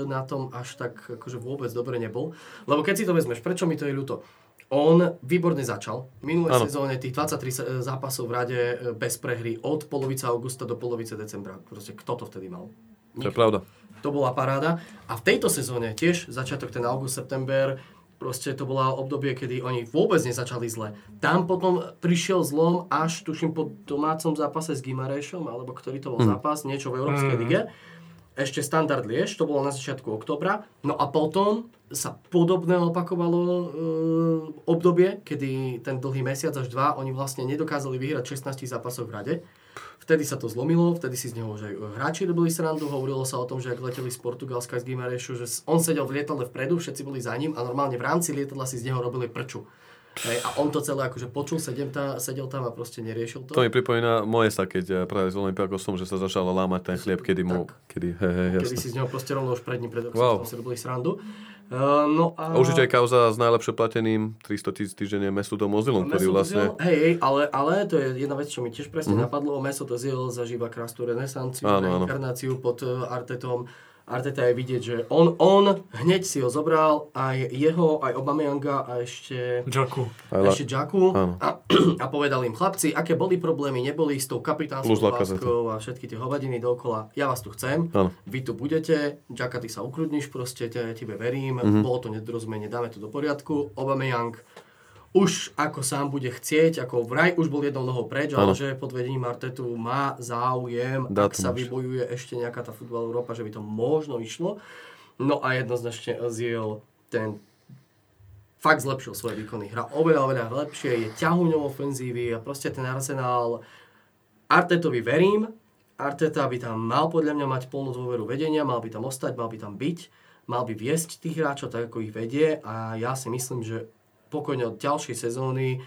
na tom až tak akože vôbec dobre nebol. Lebo keď si to vezmeš, prečo mi to je ľúto? On výborne začal. Minulé ano. sezóne tých 23 zápasov v rade e, bez prehry od polovice augusta do polovice decembra. Proste kto to vtedy mal? Nikto. To je pravda. To bola paráda. A v tejto sezóne tiež začiatok ten august, september, proste to bola obdobie, kedy oni vôbec nezačali zle. Tam potom prišiel zlom až, tuším, po domácom zápase s Gimarešom, alebo ktorý to bol hmm. zápas, niečo v Európskej hmm. lige ešte standard Liež, to bolo na začiatku oktobra. No a potom sa podobné opakovalo e, obdobie, kedy ten dlhý mesiac až dva, oni vlastne nedokázali vyhrať 16 zápasov v rade. Vtedy sa to zlomilo, vtedy si z neho už aj hráči robili srandu, hovorilo sa o tom, že ak leteli z Portugalska z Gimarešu, že on sedel v lietadle vpredu, všetci boli za ním a normálne v rámci lietadla si z neho robili prču. Hej, a on to celé akože počul, sedel, tá, sedel tam a proste neriešil to. To mi pripomína moje sa, keď eh, práve s Olympiakosom, že sa začal lámať ten chlieb, kedy mu... Kedy, hej, hej, Kedy jasne. si z neho proste rovno už pred ním pred wow. si robili srandu. No a... Určite aj kauza s najlepšie plateným 300 tisíc týždenne Mesudom Ozilom, ktorý vlastne... Hej, ale, ale to je jedna vec, čo mi tiež presne Mhm. mm-hmm. napadlo. Mesut Özil zažíva krásnu renesanciu, Áno, áno. reinkarnáciu pod uh, Artetom. Arteta je vidieť, že on, on hneď si ho zobral, aj jeho, aj Aubameyanga a ešte... Aj la- ešte Jacku Áno. a, a povedal im, chlapci, aké boli problémy, neboli s tou kapitánskou láskou a všetky tie hovadiny dookola. Ja vás tu chcem, Áno. vy tu budete, Jacka, ty sa ukludníš proste, te, tebe verím, Mhm. mm-hmm. bolo to nedorozumenie, dáme to do poriadku. Aubameyang už ako sám bude chcieť, ako vraj už bol jednou nohou preč, ale že pod vedením Artetu má záujem, Dá ak sa vybojuje ešte nejaká tá futbal Európa, že by to možno išlo. No a jednoznačne Özil ten fakt zlepšil svoje výkony. Hra oveľa, oveľa lepšie, je ťahuňou ofenzívy a proste ten Arsenal Artetovi verím, Arteta by tam mal podľa mňa mať plnú dôveru vedenia, mal by tam ostať, mal by tam byť, mal by viesť tých hráčov tak, ako ich vedie a ja si myslím, že pokojne od ďalšej sezóny,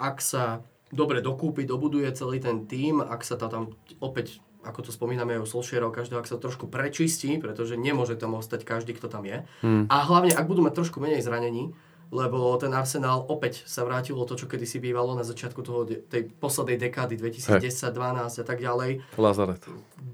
ak sa dobre dokúpi, dobuduje celý ten tým, ak sa to tam opäť ako to spomíname aj o Solskjaerov, každého, ak sa trošku prečistí, pretože nemôže tam ostať každý, kto tam je. Hmm. A hlavne, ak budú mať trošku menej zranení, lebo ten Arsenal opäť sa vrátilo to, čo kedysi bývalo na začiatku toho, de- tej poslednej dekády 2010-12 a tak ďalej. Lazaret.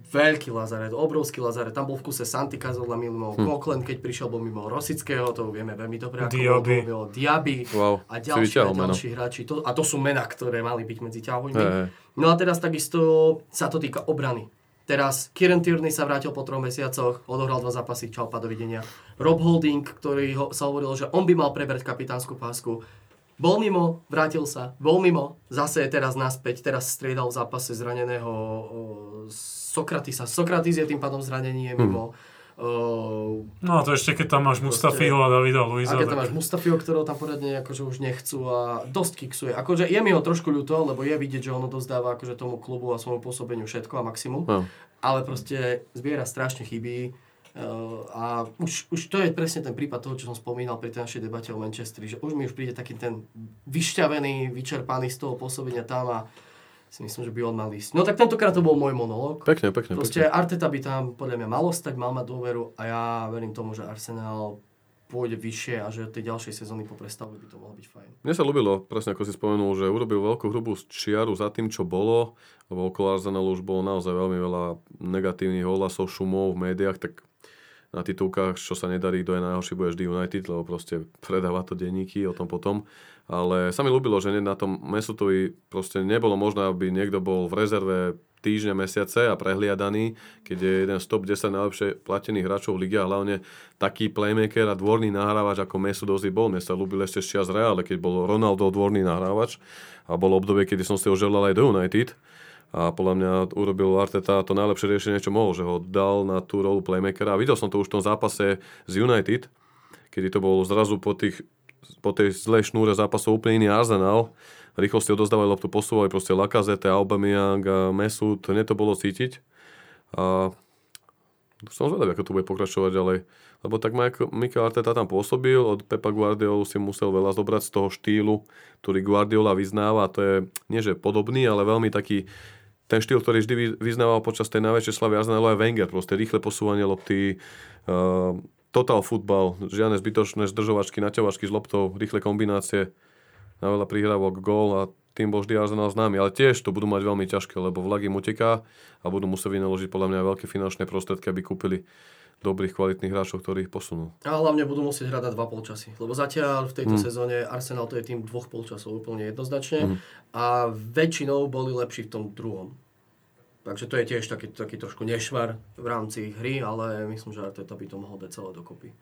Veľký lazaret, obrovský lazaret. Tam bol v kuse Santi Cazorla mimo, hm. Coquelin, keď prišiel, bol mimo Rosického, to vieme veľmi dobre. ako Diaby. bol, Diaby Wow, a ďalší, a ďalší hráči. To, a to sú mená, ktoré mali byť medzi. Hej, hej. No a teraz takisto sa to týka obrany. Teraz Kieran Tierney sa vrátil po troch mesiacoch, odohral dva zápasy, čau, pa, dovidenia. Rob Holding, ktorý ho, sa hovorilo, že on by mal prebrať kapitánsku pásku, bol mimo, vrátil sa, bol mimo, zase je teraz naspäť, teraz striedal v zápase zraneného Sokratisa. Sokratis je tým pádom zranenie Hm. mimo. O, No a to ešte keď tam máš Mustafiho a Davida Luiza. a keď tam máš Mustafio, ktorého tam poradne akože už nechcú a dosť kiksuje. Akože je mi ho trošku ľúto, lebo je vidieť, že ono dozdáva akože tomu klubu a svojmu pôsobeniu všetko a maximum. No. Ale proste zbiera strašne chyby. Uh, a už, už to je presne ten prípad toho, čo som spomínal pri tej našej debate o Manchesteri, že už mi už príde taký ten vyšťavený, vyčerpaný z toho pôsobenia tam a si myslím, že by on mal ísť. No tak tentokrát to bol môj monológ. Pekne, pekne, Proste pekne. Arteta by tam podľa mňa malo stať, mal mať dôveru a ja verím tomu, že Arsenal pôjde vyššie a že tej ďalšej sezóny po prestavbe by to mohlo byť fajn. Mne sa ľúbilo, presne ako si spomenul, že urobil veľkú hrubú čiaru za tým, čo bolo, lebo okolo Arsenalu už bolo naozaj veľmi veľa negatívnych ohlasov, šumov v médiách, tak na titulkách, čo sa nedarí, kto je najhorší, bude vždy United, lebo proste predáva to denníky o tom potom. Ale sa mi ľúbilo, že na tom Mesutovi proste nebolo možné, aby niekto bol v rezerve týždne, mesiace a prehliadaný, keď je jeden z top 10 najlepšie platených hráčov v a hlavne taký playmaker a dvorný nahrávač ako Mesut Ozil bol. Mne sa ľúbil ešte z čias keď bol Ronaldo dvorný nahrávač a bolo obdobie, kedy som si ho želal aj do United. A podľa mňa urobil Arteta to najlepšie riešenie, čo mohol, že ho dal na tú rolu playmakera. Videl som to už v tom zápase z United, kedy to bol zrazu po, tých, po tej zlej šnúre zápasov úplne iný Arsenal. Rýchlosti odozdávali loptu, posúvali proste Lacazette, Aubameyang Mesut, hneď to bolo cítiť. A som zvedavý, ako to bude pokračovať ďalej. Lebo tak Mike- Mikel Arteta tam pôsobil, od Pepa Guardiolu si musel veľa zobrať z toho štýlu, ktorý Guardiola vyznáva. To je nie že podobný, ale veľmi taký ten štýl, ktorý vždy vy- vyznával počas tej najväčšej slavy Arsenalu aj Wenger. Proste rýchle posúvanie lopty, uh, total futbal, žiadne zbytočné zdržovačky, naťahovačky s loptou, rýchle kombinácie, na veľa prihrávok, gól a tým bol vždy Arsenal známy. Ale tiež to budú mať veľmi ťažké, lebo vlak im uteká a budú musieť vynaložiť podľa mňa veľké finančné prostriedky, aby kúpili dobrých, kvalitných hráčov, ktorí ich posunú. A hlavne budú musieť hrať na dva polčasy. Lebo zatiaľ v tejto Mm. sezóne Arsenal to je tým dvoch polčasov úplne jednoznačne. Mm. A väčšinou boli lepší v tom druhom. Takže to je tiež taký, taký trošku nešvar v rámci hry, ale myslím, že Arteta by to mohol dať celé dokopy.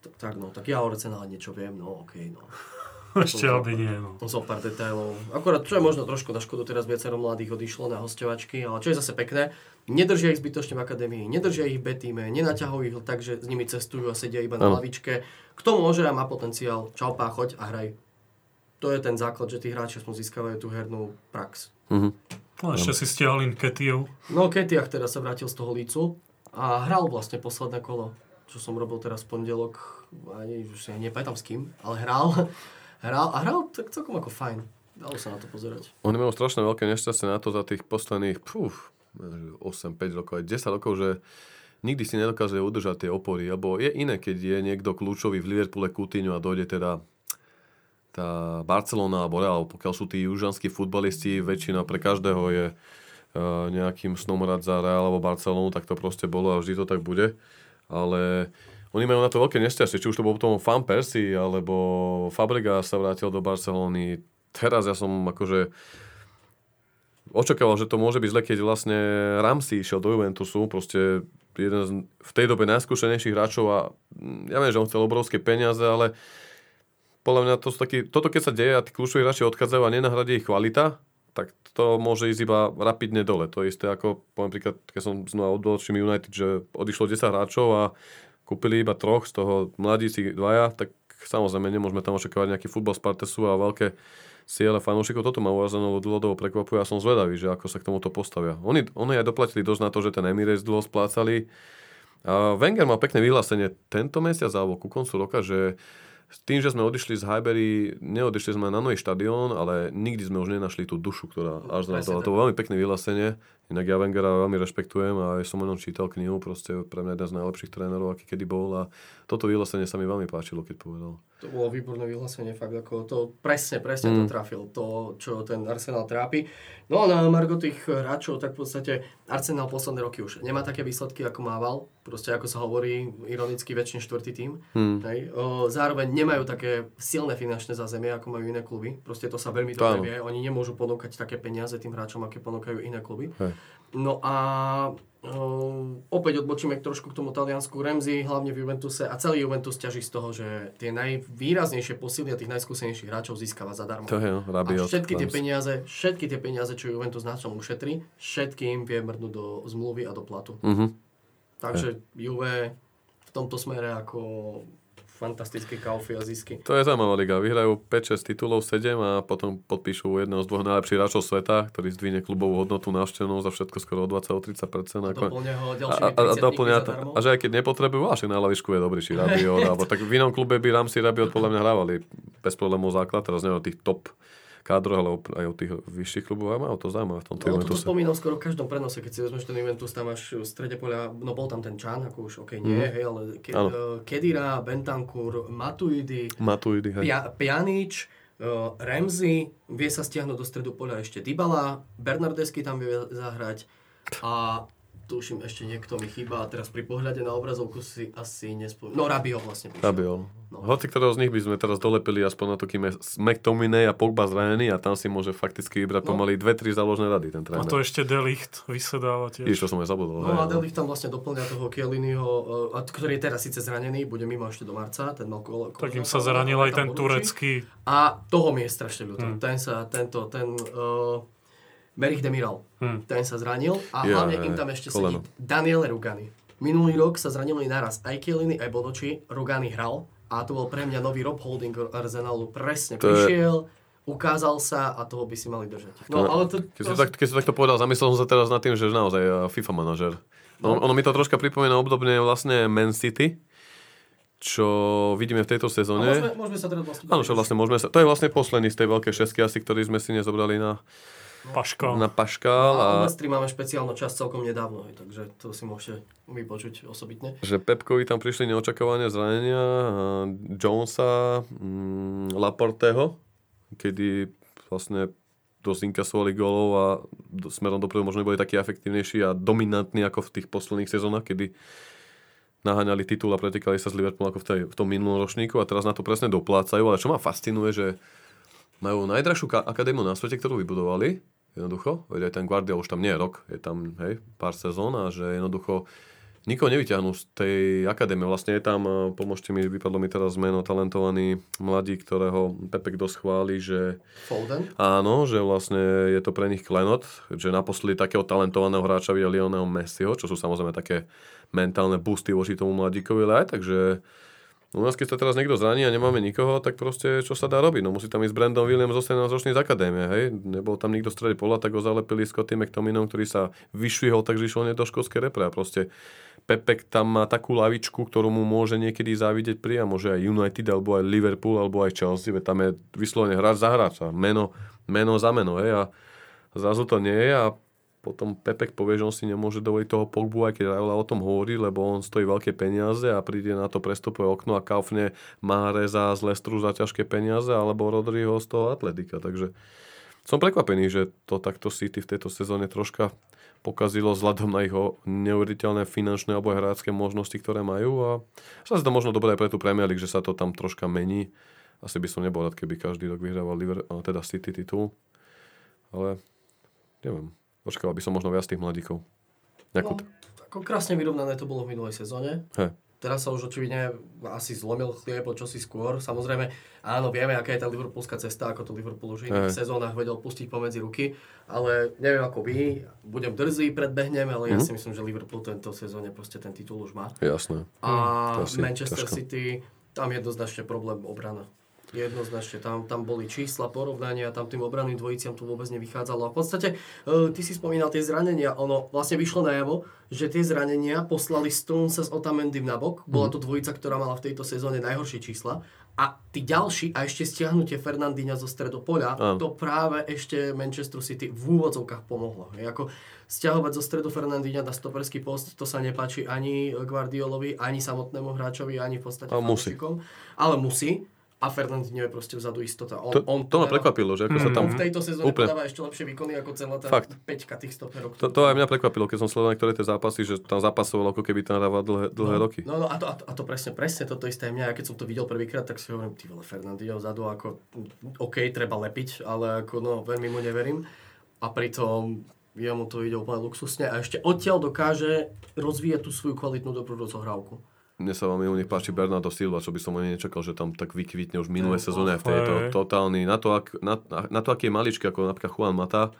Tak, tak no, tak ja o Arsenal niečo viem, no okej, no. Ešte aby nie, no. Zo pár detailov. Akorát, čo je možno trošku na škodu, teraz viacero mladých odišlo na hostovačky, ale čo je zase pekné, nedržia ich zbytočne v akadémii, nedržia ich v B-týme, nenaťahujú ich tak, že s nimi cestujú a sedia iba na lavičke. Kto môže a má potenciál, čau pá, choď a hraj. To je ten základ, že tí hráči aspoň získavajú tú hernú prax. Mhm. No, ešte si stiahol Ketiu. No Ketiach teraz sa vrátil z toho lícu a hral vlastne posledné kolo, čo som robil teraz v pondelok, ani už si nepamätám s kým, ale hral. hral a hral tak celkom ako fajn. Dalo sa na to pozerať. Oni majú strašne veľké nešťastie na to za tých posledných puf, 8-5 rokov, aj 10 rokov, že nikdy si nedokáže udržať tie opory. Lebo je iné, keď je niekto kľúčový v Liverpoole Coutinho a dojde teda tá Barcelona alebo Real, pokiaľ sú tí južanskí futbalisti, väčšina pre každého je uh, nejakým snom rád za Real alebo Barcelonu, tak to proste bolo a vždy to tak bude. Ale oni majú na to veľké nešťastie, či už to bol potom Fan Persie, alebo Fabrega sa vrátil do Barcelony. Teraz ja som akože očakával, že to môže byť zle, keď vlastne Ramsey išiel do Juventusu, proste jeden z v tej dobe najskúšenejších hráčov a mm, ja viem, že on chcel obrovské peniaze, ale podľa mňa to sú taký, toto keď sa deje a tí kľúčoví hráči odchádzajú a nenahradí ich kvalita, tak to môže ísť iba rapidne dole. To je isté ako, poviem príklad, keď som znova odvolčím United, že odišlo 10 hráčov a kúpili iba troch, z toho mladíci dvaja, tak samozrejme nemôžeme tam očakávať nejaký futbal Spartesu a veľké ciele fanúšikov. Toto ma urazenou dlhodobo prekvapuje a som zvedavý, že ako sa k tomuto postavia. Oni, oni aj doplatili dosť na to, že ten Emirates dlho splácali. A Wenger mal pekné vyhlásenie tento mesiac alebo ku koncu roka, že tým, že sme odišli z Highbury, neodišli sme na nový štadión, ale nikdy sme už nenašli tú dušu, ktorá až na to. To bolo veľmi pekné vyhlásenie. Inak ja Wengera veľmi rešpektujem a aj som o ňom čítal knihu, proste pre mňa jeden z najlepších trénerov, aký kedy bol a toto vyhlásenie sa mi veľmi páčilo, keď povedal. To bolo výborné vyhlásenie, fakt ako to presne, presne mm. to trafil, to, čo ten Arsenal trápi. No a na Margo tých hráčov, tak v podstate Arsenal posledné roky už nemá také výsledky, ako mával. Proste ako sa hovorí, ironicky väčšine štvrtý tým. Mm. Hej. O, zároveň nemajú také silné finančné zázemie, ako majú iné kluby. Proste to sa veľmi dobre vie. Oni nemôžu ponúkať také peniaze tým hráčom, aké ponúkajú iné kluby. Hej. No a uh, opäť odbočíme trošku k tomu Taliansku. Remzi, hlavne v Juventuse a celý Juventus ťaží z toho, že tie najvýraznejšie posily a tých najskúsenejších hráčov získava zadarmo. To je, no, Rabiot, a všetky tie, peniaze, všetky tie peniaze, čo Juventus na čom ušetrí, všetkým vie mrnúť do zmluvy a do platu. Uh-huh. Takže Juve v tomto smere ako fantastické kaufy a zisky. To je zaujímavá liga. Vyhrajú 5-6 titulov, 7 a potom podpíšu jedného z dvoch najlepších hráčov sveta, ktorý zdvihne klubovú hodnotu návštevnú za všetko skoro o 20-30%. A doplňa ho a, a, a, doplňa, a, že aj keď nepotrebujú, až na lavičku je dobrý, či Rabiot, alebo tak v inom klube by Ramsey Rabiot podľa mňa hrávali bez problémov základ, teraz neviem, tých top kádroch, ale aj od tých vyšších klubov a majú to zaujímavé v tomto no, Juventuse. to spomínal skoro v každom prenose, keď si vezmeš ten Juventus, tam máš v strede poľa, no bol tam ten Čan, ako už OK, nie, mm. hej, ale ke, uh, Kedira, Bentancur, Matuidi, Matuidi hej. Pia, Pjanič, uh, Remzi, vie sa stiahnuť do stredu poľa ešte Dybala, Bernardesky tam vie zahrať a tuším, ešte niekto mi chýba a teraz pri pohľade na obrazovku si asi nespomínam. No Rabio vlastne. Rabio. No. Hoci ktorého z nich by sme teraz dolepili aspoň na to, kým je McTominay a Pogba zranený a tam si môže fakticky vybrať no. pomaly dve, tri záložné rady ten tréner. A to ešte Delicht vysedáva tiež. Iš, to som aj zabudol. No a no. Delicht tam vlastne doplňa toho Kieliniho, eh, ktorý je teraz síce zranený, bude mimo ešte do marca, ten mal kolo, Tak im sa zranil aj ten turecký. A toho mi je strašne ľúto. Hmm. Ten sa, tento, ten, uh, Merich Demiral. Hmm. Ten sa zranil a ja, hlavne im tam ešte koleno. sedí Daniel Rugani. Minulý rok sa zranili naraz aj Kieliny, aj Bonoči. Rugani hral a to bol pre mňa nový Rob Holding Arsenalu. Presne to prišiel, je... ukázal sa a toho by si mali držať. No, ale to, keď, to... Si tak, keď si takto povedal, zamyslel som sa teraz nad tým, že naozaj eh, FIFA manažer. No. Ono, ono mi to troška pripomína obdobne vlastne Man City, čo vidíme v tejto sezóne. môžeme, môžeme sa teraz vlastne... Áno, čo vlastne môžeme sa... To je vlastne posledný z tej veľkej šesky asi, ktorý sme si nezobrali na Paškal. Na Paškal. A, a... U máme špeciálnu časť celkom nedávno, takže to si môžete vypočuť osobitne. Že Pepkovi tam prišli neočakovania zranenia Jonesa, mm, Laporteho, kedy vlastne dosť inkasovali golov a smerom dopredu možno boli takí efektívnejší a dominantní ako v tých posledných sezónach, kedy naháňali titul a pretekali sa z Liverpoolu ako v, tej, v tom minulom ročníku a teraz na to presne doplácajú. Ale čo ma fascinuje, že majú najdražšiu akadémiu na svete, ktorú vybudovali Jednoducho, veď aj ten Guardia už tam nie je rok, je tam hej, pár sezón a že jednoducho nikoho nevyťahnú z tej akadémie. Vlastne je tam, e, pomôžte mi, vypadlo mi teraz meno, talentovaný mladí, ktorého Pepek dosť chváli, že... Foden? Áno, že vlastne je to pre nich klenot, že naposledy takého talentovaného hráča videl Lionel Messiho, čo sú samozrejme také mentálne boosty voči tomu mladíkovi, ale aj takže U nás, keď sa teraz niekto zraní a nemáme nikoho, tak proste čo sa dá robiť? No musí tam ísť Brandon Williams zo 17 ročný z akadémie, hej? Nebol tam nikto strede pola, tak ho zalepili Scotty McTominom, ktorý sa vyšvihol, takže išiel do školskej repre a proste Pepek tam má takú lavičku, ktorú mu môže niekedy závidieť priamo, že aj United, alebo aj Liverpool, alebo aj Chelsea, veď tam je vyslovene hráč za hráča, meno, meno za meno, hej? A zrazu to nie je a potom Pepek povie, že on si nemôže dovoliť toho Pogbu, aj keď Raiola o tom hovorí, lebo on stojí veľké peniaze a príde na to prestupové okno a kaufne Mahreza z Lestru za ťažké peniaze, alebo Rodriho z toho Atletika. Takže som prekvapený, že to takto City v tejto sezóne troška pokazilo vzhľadom na ich neuveriteľné finančné alebo hrácké možnosti, ktoré majú a sa to možno dobré pre tú Premier League, že sa to tam troška mení. Asi by som nebol rád, keby každý rok vyhrával Liverpool, teda City titul. Ale neviem, Očakával by som možno viac tých mladíkov. Nejakú... No, ako krásne vyrovnané to bolo v minulej sezóne. He. Teraz sa už očividne asi zlomil chlieb čo si skôr. Samozrejme, áno, vieme, aká je tá liverpoolská cesta, ako to Liverpool už v iných sezónach vedel pustiť pomedzi ruky, ale neviem ako vy, budem drzý, predbehnem, ale mm-hmm. ja mhm. si myslím, že Liverpool tento sezóne proste ten titul už má. Jasné. A mm, Manchester ťažko. City, tam jednoznačne problém obrana. Jednoznačne, tam, tam boli čísla, porovnania, tam tým obranným dvojiciam to vôbec nevychádzalo. A v podstate, uh, ty si spomínal tie zranenia, ono vlastne vyšlo najavo, že tie zranenia poslali Stones s Otamendim na bok. Bola to dvojica, ktorá mala v tejto sezóne najhoršie čísla. A tí ďalší, a ešte stiahnutie Fernandíňa zo stredopoľa, a. to práve ešte Manchester City v úvodzovkách pomohlo. Je ako stiahovať zo stredu Fernandíňa na stoperský post, to sa nepáči ani Guardiolovi, ani samotnému hráčovi, ani v podstate musí. Ale musí a Fernandinho je proste vzadu istota. On, to, on to ma prekvapilo, že ako mm. sa tam... V tejto sezóne úplne. podáva ešte lepšie výkony ako celá tá Fakt. peťka tých stoperov. To, to aj mňa prekvapilo, keď som sledoval niektoré tie zápasy, že tam zapasoval ako keby tam dával dlhé, dlhé no, roky. No, no a, to, a, to, a to presne, presne toto isté mňa. Ja keď som to videl prvýkrát, tak si hovorím, ty vole, Fernandinho vzadu, ako OK, treba lepiť, ale ako no, veľmi mu neverím. A pritom jemu to ide úplne luxusne a ešte odtiaľ dokáže rozvíjať tú svoju kvalitnú dobrú rozohrávku. Mne sa veľmi u nich páči Bernardo Silva, čo by som ani nečakal, že tam tak vykvitne už v minulej sezóne. V tejto totálny, na to, ak, na, na to, aký je maličký, ako napríklad Juan Mata,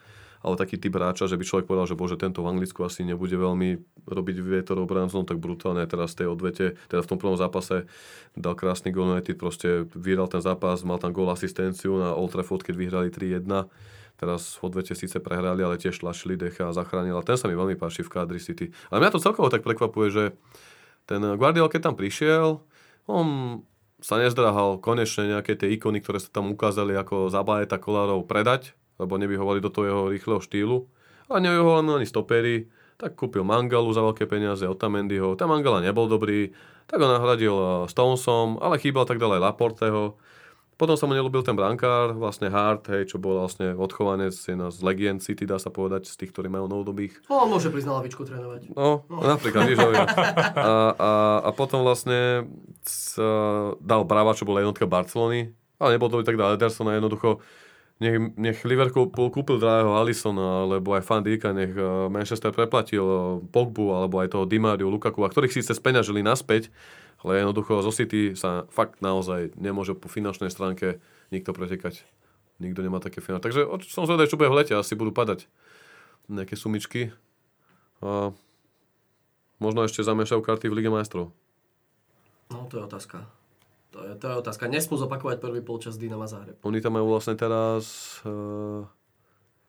ale taký typ hráča, že by človek povedal, že bože, tento v Anglicku asi nebude veľmi robiť vietor obrancom, tak brutálne teraz v tej odvete, teda v tom prvom zápase dal krásny gol United, proste vyhral ten zápas, mal tam gol asistenciu na Old Trafford, keď vyhrali 3-1. Teraz v odvete síce prehrali, ale tiež tlačili decha a zachránil. A ten sa mi veľmi páči v kádri City. Ale mňa to celkovo tak prekvapuje, že ten Guardiola, keď tam prišiel, on sa nezdráhal konečne nejaké tie ikony, ktoré sa tam ukázali ako Zabaleta Kolárov predať, lebo nevyhovali do toho jeho rýchleho štýlu. A nevyhovali ani stopery, tak kúpil Mangalu za veľké peniaze, Otamendiho. Ten Mangala nebol dobrý, tak ho nahradil Stonesom, ale chýbal tak ďalej Laporteho. Potom sa mu nelúbil ten brankár, vlastne Hart, hej, čo bol vlastne odchovanec, jedna z legend City, dá sa povedať, z tých, ktorí majú novodobých. No, on môže prísť na lavičku trénovať. No, no. napríklad, víš, a, a, a, potom vlastne sa dal Brava, čo bola jednotka Barcelony, ale nebol to tak dal Edersona, jednoducho nech, nech Liverpool kúpil drahého Alisona, alebo aj Fan Dika, nech eh, Manchester preplatil eh, Pogbu, alebo aj toho Dimariu, Lukaku, a ktorých síce speňažili naspäť, ale jednoducho zo City sa fakt naozaj nemôže po finančnej stránke nikto pretekať. Nikto nemá také finančné. Takže som zvedavý, čo bude v lete. Asi budú padať nejaké sumičky. A možno ešte zamiešajú karty v Lige majstrov. No, to je otázka. To je, to je otázka. Nesmú zopakovať prvý polčas Dynama Zahreb. Oni tam majú vlastne teraz uh,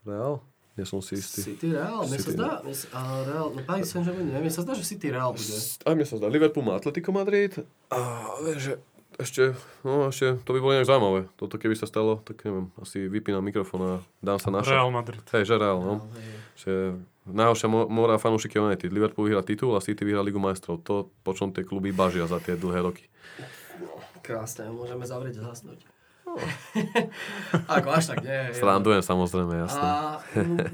Real? Nie som si istý. City Real? Mne sa zdá, mne sa, a Real, no Paris Saint-Germain, neviem, sa zdá, že City Real bude. A mne sa zdá, Liverpool má Atletico Madrid a viem, že ešte, no ešte, to by bolo nejak zaujímavé. Toto keby sa stalo, tak neviem, asi vypínam mikrofón a dám sa naša. Real Madrid. Hej, že Real, no. Že najhoršia mora fanúšiky United. Liverpool vyhrá titul a City vyhrá Ligu majstrov. To, po čom tie kluby bažia za tie dlhé roky. Krásne, môžeme zavrieť a zasnúť. Ako až tak nie. Srandujem samozrejme, jasné. A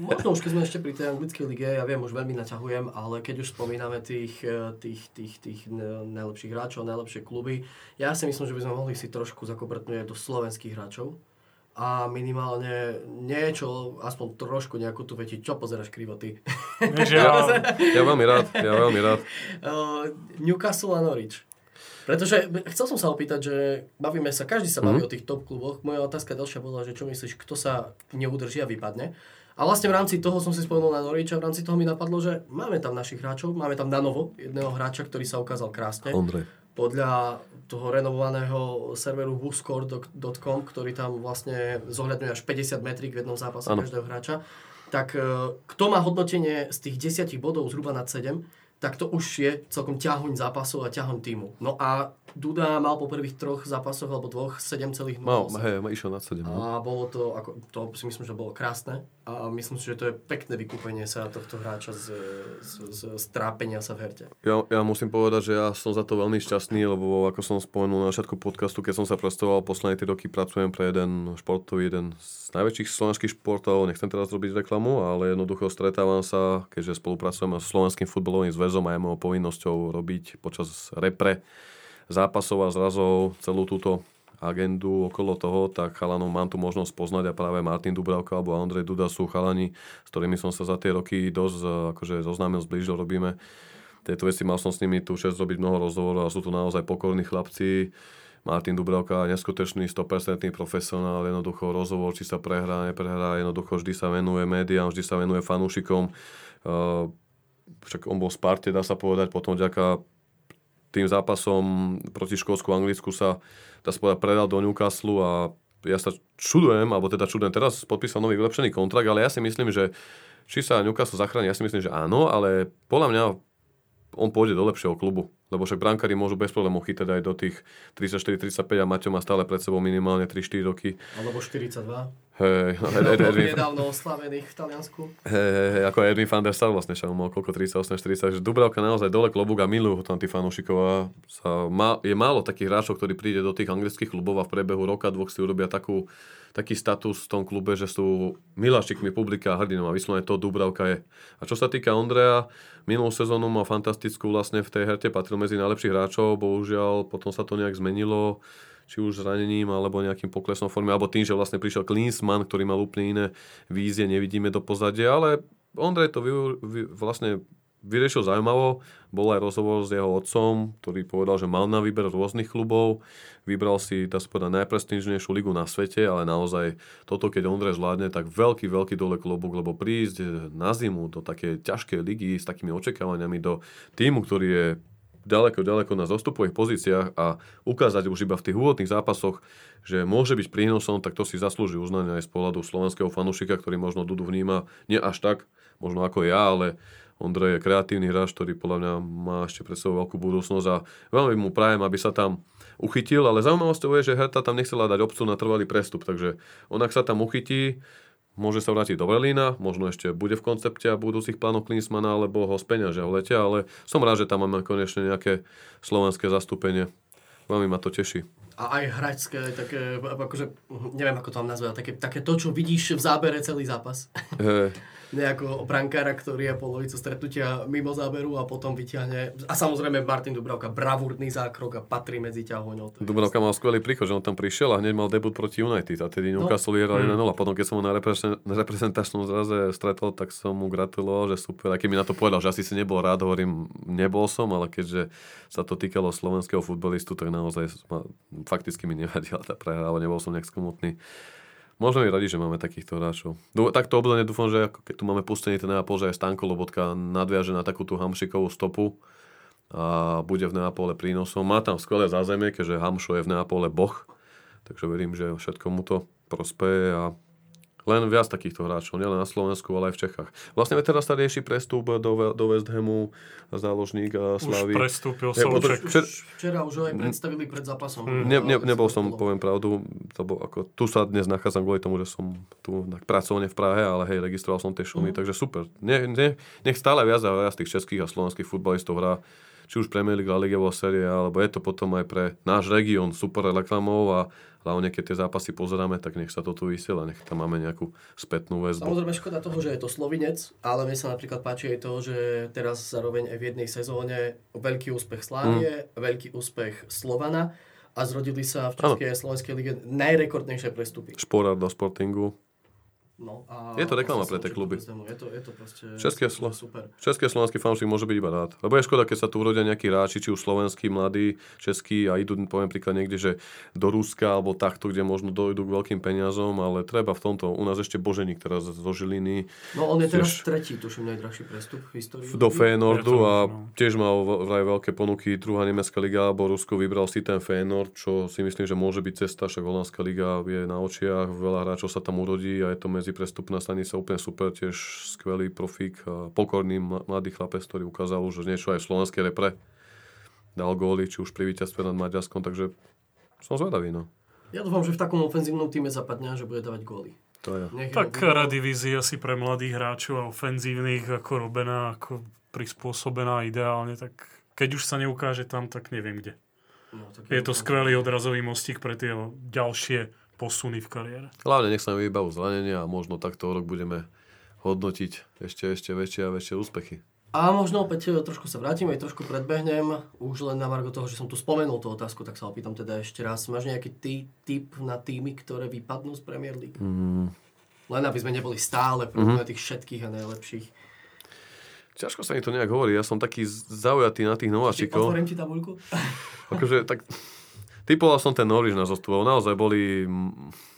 možno už keď sme ešte pri tej anglickej lige, ja viem, už veľmi naťahujem, ale keď už spomíname tých, e, tých, tých, tých najlepších hráčov, najlepšie kluby, ja si myslím, že by sme mohli si trošku zakobrtnúť aj do slovenských hráčov a minimálne niečo, aspoň trošku nejakú tú veti, čo pozeráš krivo ty? Ja, ja veľmi rád, ja veľmi rád. Uh, Newcastle a Norwich. Pretože chcel som sa opýtať, že bavíme sa, každý sa baví mm. o tých top kluboch. Moja otázka ďalšia bola, že čo myslíš, kto sa neudrží a vypadne. A vlastne v rámci toho som si spomenul na Norwich a v rámci toho mi napadlo, že máme tam našich hráčov, máme tam na novo jedného hráča, ktorý sa ukázal krásne. Ondrej. podľa toho renovovaného serveru WhoScore.com, ktorý tam vlastne zohľadňuje až 50 metrík v jednom zápase ano. každého hráča, tak e, kto má hodnotenie z tých 10 bodov zhruba nad 7, tak to už je celkom ťahuň zápasov a ťahuň týmu. No a Duda mal po prvých troch zápasoch alebo dvoch 7,0. Mal, hej, išiel na 7. No. A bolo to, ako, to si myslím, že bolo krásne. A myslím si, že to je pekné vykúpenie sa tohto hráča z, z, z, z trápenia sa v herte. Ja, ja musím povedať, že ja som za to veľmi šťastný, lebo ako som spomenul na začiatku podcastu, keď som sa prestoval posledné 3 roky, pracujem pre jeden športový, jeden z najväčších slovenských športov, nechcem teraz robiť reklamu, ale jednoducho stretávam sa, keďže spolupracujem s Slovenským futbalovým zväzom a je mojou povinnosťou robiť počas repre zápasov a zrazov celú túto agendu okolo toho, tak chalanov mám tu možnosť poznať a práve Martin Dubravka alebo Andrej Duda sú chalani, s ktorými som sa za tie roky dosť eh, akože zoznámil, zblížil, robíme tieto veci, mal som s nimi tu čest robiť mnoho rozhovorov a sú to naozaj pokorní chlapci. Martin Dubravka, neskutočný 100% profesionál, jednoducho rozhovor, či sa prehrá, neprehrá, jednoducho vždy sa venuje médiám, vždy sa venuje fanúšikom. Uh, však on bol v Sparte, dá sa povedať, potom ďaká tým zápasom proti Škótsku Anglicku sa dá sa predal do Newcastle a ja sa čudujem, alebo teda čudujem, teraz podpísal nový vylepšený kontrakt, ale ja si myslím, že či sa Newcastle zachráni, ja si myslím, že áno, ale podľa mňa on pôjde do lepšieho klubu. Lebo však brankári môžu bez problémov chytať aj do tých 34-35 a Maťo má stále pred sebou minimálne 3-4 roky. Alebo 42. Hej, no, Ed, Ed, Edwin, nedávno oslavených v Taliansku. Hej, hej, hej, ako Edwin van der Sar vlastne, však mal koľko, 38-40, takže Dubravka naozaj dole klobúk a milujú ho tam tí fanúšikov a sa, má, je málo takých hráčov, ktorí príde do tých anglických klubov a v priebehu roka, dvoch si urobia takú, taký status v tom klube, že sú miláčikmi publika a hrdinom a vyslovene to Dubravka je. A čo sa týka Ondreja, minulú sezónu mal fantastickú vlastne v tej herte, patril medzi najlepších hráčov, bohužiaľ potom sa to nejak zmenilo či už zranením alebo nejakým poklesom formy, alebo tým, že vlastne prišiel Klinsmann, ktorý mal úplne iné vízie, nevidíme do pozadia, ale Ondrej to vy, vy, vlastne vyriešil zaujímavo. Bol aj rozhovor s jeho otcom, ktorý povedal, že mal na výber rôznych klubov. Vybral si, dá sa povedať, najprestížnejšiu ligu na svete, ale naozaj toto, keď Ondrej zvládne, tak veľký, veľký dole klobúk, lebo prísť na zimu do také ťažkej ligy s takými očakávaniami do týmu, ktorý je ďaleko, ďaleko na zostupových pozíciách a ukázať už iba v tých úvodných zápasoch, že môže byť prínosom, tak to si zaslúži uznanie aj z pohľadu slovenského fanúšika, ktorý možno Dudu vníma nie až tak, možno ako ja, ale Ondrej je kreatívny hráč, ktorý podľa mňa má ešte pred sebou veľkú budúcnosť a veľmi mu prajem, aby sa tam uchytil, ale zaujímavosťou je, že Herta tam nechcela dať obcu na trvalý prestup, takže on ak sa tam uchytí, Môže sa vrátiť do Berlína, možno ešte bude v koncepte a budúcich plánov Klinsmana, alebo ho speňažia v lete, ale som rád, že tam máme konečne nejaké slovenské zastúpenie. Veľmi ma to teší a aj hračské, také, akože, neviem ako to mám nazvať, také, také to, čo vidíš v zábere celý zápas. Hey. Nejako brankára, ktorý je polovicu stretnutia mimo záberu a potom vyťahne. A samozrejme Martin Dubravka, bravúrny zákrok a patrí medzi ťahoňou. Dubravka mal skvelý príchod, že on tam prišiel a hneď mal debut proti United a tedy no. Newcastle no. 1-0. Mm. Potom keď som ho na, na reprezentačnom zraze stretol, tak som mu gratuloval, že super. A keď mi na to povedal, že asi si nebol rád, hovorím, nebol som, ale keďže sa to týkalo slovenského futbalistu, tak naozaj fakticky mi nevadila tá prehra, ale nebol som nejak skomutný. Možno je radi, že máme takýchto hráčov. Takto obdane dúfam, že keď tu máme pustený ten Neapol, že aj Stanko Lobotka nadviaže na takú tú hamšikovú stopu a bude v Neapole prínosom. Má tam skvelé zázemie, keďže Hamšo je v Neapole boh, takže verím, že všetko mu to prospeje a len viac takýchto hráčov, nielen na Slovensku, ale aj v Čechách. Vlastne teraz sa rieši prestup do, do West Hamu, záložník a Slavy. Už prestúpil Solček. Včera, včera už ho aj predstavili pred zápasom. Mm. Ne, ne, nebol som, poviem pravdu, lebo ako, tu sa dnes nachádzam kvôli tomu, že som tu na pracovne v Prahe, ale hej, registroval som tie šumy, mm. takže super. Ne, ne, nech stále viac a viac tých českých a slovenských futbalistov hrá či už Premier League, La Liga série, alebo je to potom aj pre náš región super reklamou a hlavne keď tie zápasy pozeráme, tak nech sa to tu vysiela, nech tam máme nejakú spätnú väzbu. Samozrejme škoda toho, že je to Slovinec, ale mne sa napríklad páči aj to, že teraz zároveň aj v jednej sezóne veľký úspech Slávie, mm. veľký úspech Slovana a zrodili sa v Českej a Slovenskej lige najrekordnejšie prestupy. Šporár do Sportingu. No, a Je to reklama pre tie kluby. Je to, je to proste České super, slo- super. Český a slovenský fanúšik môže byť iba rád. Lebo je škoda, keď sa tu urodia nejakí hráči, či už slovenskí, mladí, českí a idú, poviem príklad niekde, že do Ruska alebo takto, kde možno dojdu k veľkým peniazom, ale treba v tomto. U nás ešte Boženík teraz zo Žiliny No on je teraz Tiež- tretí, tuším, najdrahší prestup v histórii. do to a tiež mal vraj veľké ponuky. Druhá nemecká liga alebo Rusko vybral si ten Feyenoord, čo si myslím, že môže byť cesta, však holandská liga je na očiach, veľa hráčov sa tam urodí a je to medzi prestupná stanica úplne super, tiež skvelý profík pokorný mla- mladý chlapec, ktorý ukázal už niečo aj v slovenskej repre. Dal góly, či už pri víťazstve nad Maďarskom, takže som zvedavý, no. Ja dúfam, že v takom ofenzívnom týme zapadne a že bude dávať góly. To je. Nech Tak redivízia si pre mladých hráčov a ofenzívnych ako robená, ako prispôsobená ideálne, tak keď už sa neukáže tam, tak neviem kde. No, tak Je to skvelý odrazový mostík pre tie ďalšie posuny v kariére. Hlavne nech sa mi vybavu zranenia a možno takto o rok budeme hodnotiť ešte, ešte väčšie a väčšie úspechy. A možno opäť trošku sa vrátim, aj trošku predbehnem. Už len na margo toho, že som tu spomenul tú otázku, tak sa opýtam teda ešte raz. Máš nejaký ty, typ na týmy, ktoré vypadnú z Premier League? Mm. Len aby sme neboli stále mm-hmm. tých všetkých a najlepších. Ťažko sa mi to nejak hovorí, ja som taký zaujatý na tých Či nováčikov. Otvorím ti tabuľku? Akože tak... Typoval som ten Norwich na zostup, naozaj boli,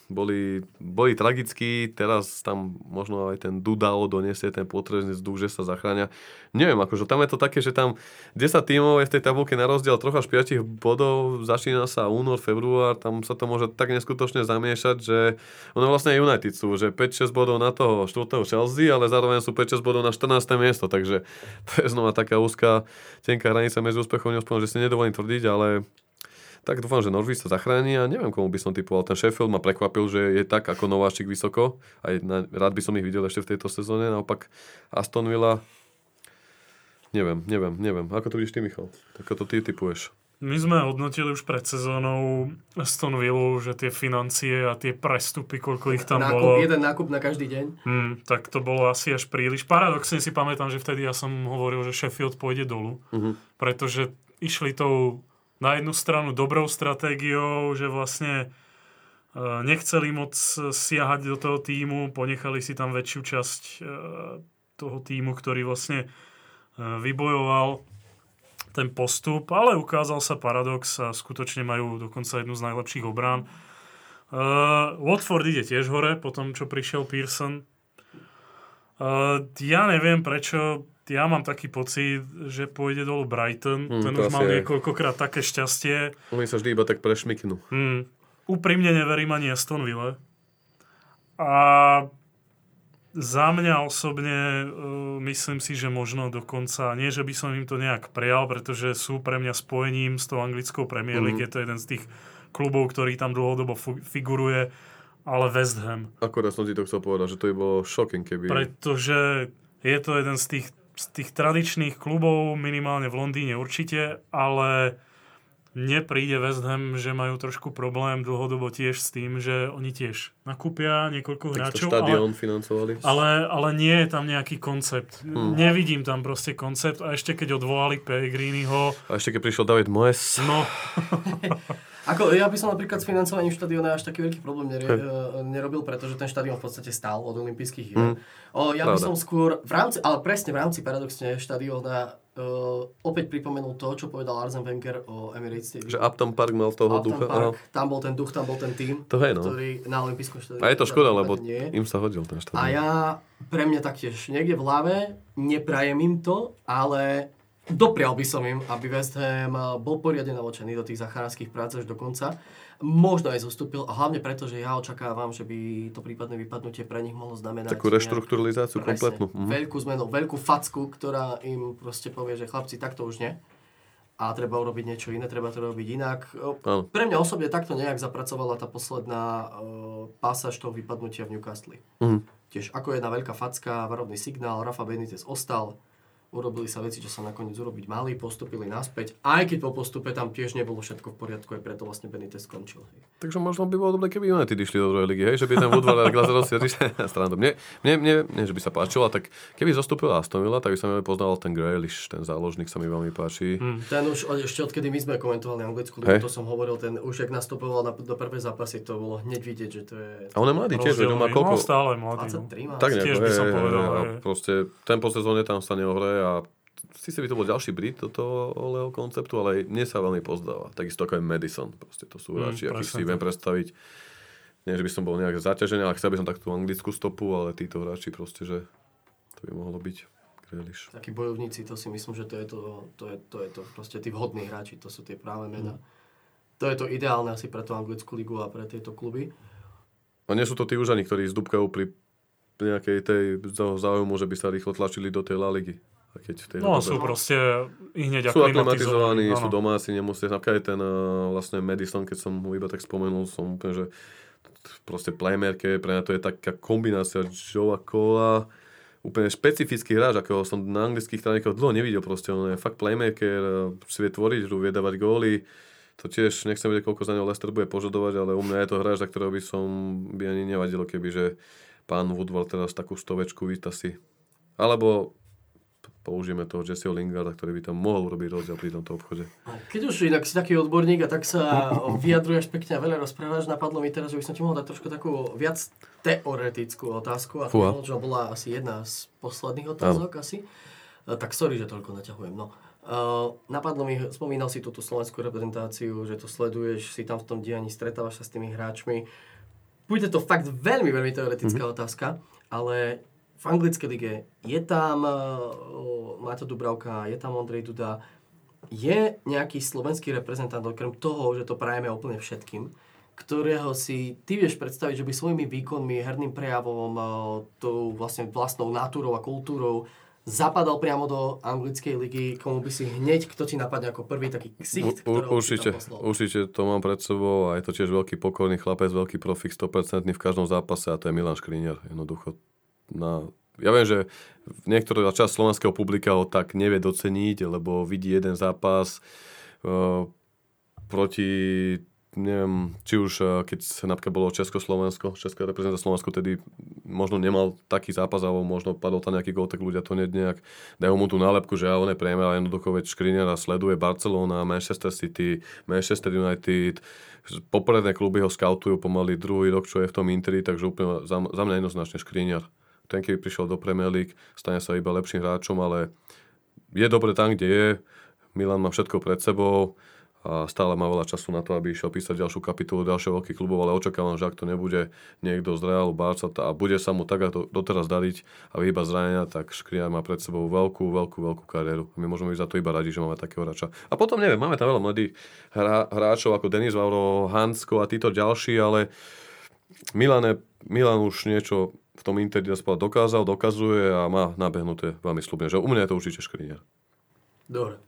boli, boli tragickí, teraz tam možno aj ten Dudao donesie ten potrebný vzduch, že sa zachránia. Neviem, akože tam je to také, že tam 10 tímov je v tej tabulke na rozdiel troch až 5 bodov, začína sa únor, február, tam sa to môže tak neskutočne zamiešať, že ono vlastne United sú, že 5-6 bodov na toho 4. Chelsea, ale zároveň sú 5-6 bodov na 14. miesto, takže to je znova taká úzka, tenká hranica medzi úspechom neúspechom, že si nedovolím tvrdiť, ale tak dúfam, že Norwich sa zachráni a neviem, komu by som typoval. Ten Sheffield ma prekvapil, že je tak ako nováčik vysoko. Aj na, rád by som ich videl ešte v tejto sezóne. Naopak Aston Villa, neviem, neviem, neviem. Ako to vidíš ty, Michal? Ako to ty typuješ? My sme hodnotili už pred sezónou Aston Villa, že tie financie a tie prestupy, koľko ich tam nákup, bolo, Jeden nákup na každý deň. hmm, tak to bolo asi až príliš. Paradoxne si pamätám, že vtedy ja som hovoril, že Sheffield pôjde dolu, Mhm. pretože išli tou na jednu stranu dobrou stratégiou, že vlastne e, nechceli moc siahať do toho týmu, ponechali si tam väčšiu časť e, toho týmu, ktorý vlastne e, vybojoval ten postup, ale ukázal sa paradox a skutočne majú dokonca jednu z najlepších obrán. Uh, Watford ide tiež hore, po tom, čo prišiel Pearson. Uh, ja neviem prečo, ja mám taký pocit, že pôjde dolu Brighton. Hmm, Ten už mal niekoľkokrát také šťastie. Oni sa vždy iba tak prešmiknú. Hmm. Úprimne neverím ani Aston Ville. A za mňa osobne uh, myslím si, že možno dokonca, nie že by som im to nejak prijal, pretože sú pre mňa spojením s tou anglickou Premier League. Mhm. Je to jeden z tých klubov, ktorý tam dlhodobo figuruje, ale West Ham. Akorát som ti to chcel povedať, že to by bolo shocking, keby... Pretože je to jeden z tých, z tých tradičných klubov, minimálne v Londýne určite, ale mne príde West Ham, že majú trošku problém dlhodobo tiež s tým, že oni tiež nakúpia niekoľko Tak hráčov, ale, štadión financovali. ale, ale nie je tam nejaký koncept. Hmm. Nevidím tam proste koncept a ešte keď odvolali Pellegriniho, A ešte keď prišiel David Moyes, no Ako, ja by som napríklad s financovaním štadióna až taký veľký problém nere, uh, nerobil, pretože ten štadión v podstate stál od olympijských hier. Mm. O, ja by Pravda. som skôr, v rámci, ale presne v rámci paradoxne štadióna uh, opäť pripomenul to, čo povedal Arsene Wenger o Emirates Stadium. že Upton Park mal toho Upton ducha. Park, tam bol ten duch, tam bol ten tým, To hej, no. ktorý na olympijskom štadióne. A je to škoda, lebo nie im sa hodil ten štadión. A ja, pre mňa taktiež, niekde v hlave, neprajem im to, ale doprial by som im, aby West Ham bol poriadne navočený do tých zachránskych prác až do konca. Možno aj zostúpil, a hlavne preto, že ja očakávam, že by to prípadné vypadnutie pre nich mohlo znamenať... Takú reštrukturalizáciu kompletnú. Mhm. Veľkú zmenu, veľkú facku, ktorá im proste povie, že chlapci, takto už nie. A treba urobiť niečo iné, treba to robiť inak. Áno. Pre mňa osobne takto nejak zapracovala tá posledná uh, pasáž toho vypadnutia v Newcastle. Mhm. Tiež ako jedna veľká facka, varovný signál, Rafa Benitez ostal, urobili sa veci, čo sa nakoniec urobiť mali, postupili naspäť, aj keď po postupe tam tiež nebolo všetko v poriadku, aj preto vlastne Benitez skončil. Hej. Takže možno by bolo dobre, keby United išli do druhej ligy, hej, že by ten Woodward a Glazer stranu. Mne, mne, mne, mne, že by sa páčilo, tak keby zostúpil Aston Villa, tak by sa mi poznal ten Grealish, ten záložník sa mi veľmi páči. Hmm. Ten už ešte odkedy my sme komentovali anglickú ligu, to som hovoril, ten už ak nastupoval na, do prvej zápasy, to bolo hneď vidieť, že to je... A on je mladý tiež, že má koľko? No, stále mladý. 23 má. Tak nejako, Tiež by som povedal, proste ten po sezóne tam sa neohraje a síce by to bol ďalší Brit do toho konceptu, ale aj mne sa veľmi pozdáva. Takisto ako aj Madison. Proste to sú Mm, hráči, akých presne si viem tak. predstaviť. Nie, že by som bol nejak zaťažený, ale chcel by som takú anglickú stopu, ale títo hráči proste, že to by mohlo byť Grealish. Takí bojovníci, to si myslím, že to je to, to, je, to, je to proste tí vhodní hráči, to sú tie práve mená. To je to ideálne asi pre tú anglickú ligu a pre tieto kluby. A nie sú to tí užani, ktorí zdúbkajú pri nejakej tej záujmu, že by sa rýchlo tlačili do tej La Ligy. A keď v tej No dobe- sú proste hneď sú aklimatizovaní, áno. sú domáci, nemusia, napríklad aj ten uh, vlastne Madison, keď som ho iba tak spomenul, som úplne, že proste playmaker, pre mňa to je taká kombinácia Joe Cola, úplne špecifický hráč, ako som na anglických tréningoch dlho nevidel proste, on je fakt playmaker, uh, si vie tvoriť, vie dávať góly, to tiež, nechcem vedieť, koľko za neho Lester bude požadovať, ale u mňa je to hráč, za ktorého by som by ani nevadilo, keby, že pán Woodward teraz takú stovečku vytasí. Alebo použijeme toho Jesseho Lingarda, ktorý by tam mohol urobiť rozdiel pri tomto obchode. Keď už inak si taký odborník a tak sa vyjadruješ pekne a veľa rozprávaš, napadlo mi teraz, že by som ti mohol dať trošku takú viac teoretickú otázku a to čo bola asi jedna z posledných otázok asi. E, Tak sorry, že toľko naťahujem. No. Uh, napadlo mi, spomínal si túto slovenskú reprezentáciu, že to sleduješ, si tam v tom dianí, stretávaš sa s tými hráčmi. Bude to fakt veľmi, veľmi teoretická mm-hmm. otázka, ale v anglickej lige je tam uh, Maťo Dubravka, je tam Ondrej Duda. Je nejaký slovenský reprezentant, okrem toho, že to prajeme úplne všetkým, ktorého si ty vieš predstaviť, že by svojimi výkonmi, herným prejavom, uh, tou vlastne vlastnou natúrou a kultúrou zapadal priamo do anglickej ligy, komu by si hneď, kto ti napadne ako prvý taký ksicht, U, určite, určite to mám pred sebou a je to tiež veľký pokorný chlapec, veľký profik, 100% v každom zápase a to je Milan Škriniar. Jednoducho na, ja viem, že niektorá časť slovenského publika ho tak nevie doceniť, lebo vidí jeden zápas uh, proti neviem, či už eh, keď napríklad bolo Československo, Česká reprezentácia Slovensko, tedy možno nemal taký zápas, alebo možno padol tam nejaký gól, tak ľudia to ne- nejak dajú mu tú nálepku, že ja on je prejme, ale jednoducho veď Škriniara sleduje Barcelona, Manchester City, Manchester United, popredné kluby ho skautujú pomaly druhý rok, čo je v tom Interi, takže úplne za, za mňa jednoznačne Škriniar. Ten, keby prišiel do Premier League, stane sa iba lepším hráčom, ale je dobre tam, kde je. Milan má všetko pred sebou a stále má veľa času na to, aby išiel písať ďalšiu kapitolu ďalších veľkých klubov, ale očakávam, že ak to nebude niekto z Realu, Barca a bude sa mu tak ako doteraz dariť a vyhýba zranenia, tak Škriar má pred sebou veľkú, veľkú, veľkú kariéru. My môžeme byť za to iba radi, že máme takého hráča. A potom neviem, máme tam veľa mladých hrá, hráčov ako Denis Vauro, Hansko a títo ďalší, ale Milane, Milan už niečo v tom Interi dokázal, dokazuje a má nabehnuté veľmi slubne, že u mňa je to určite Škriniar. Dobre.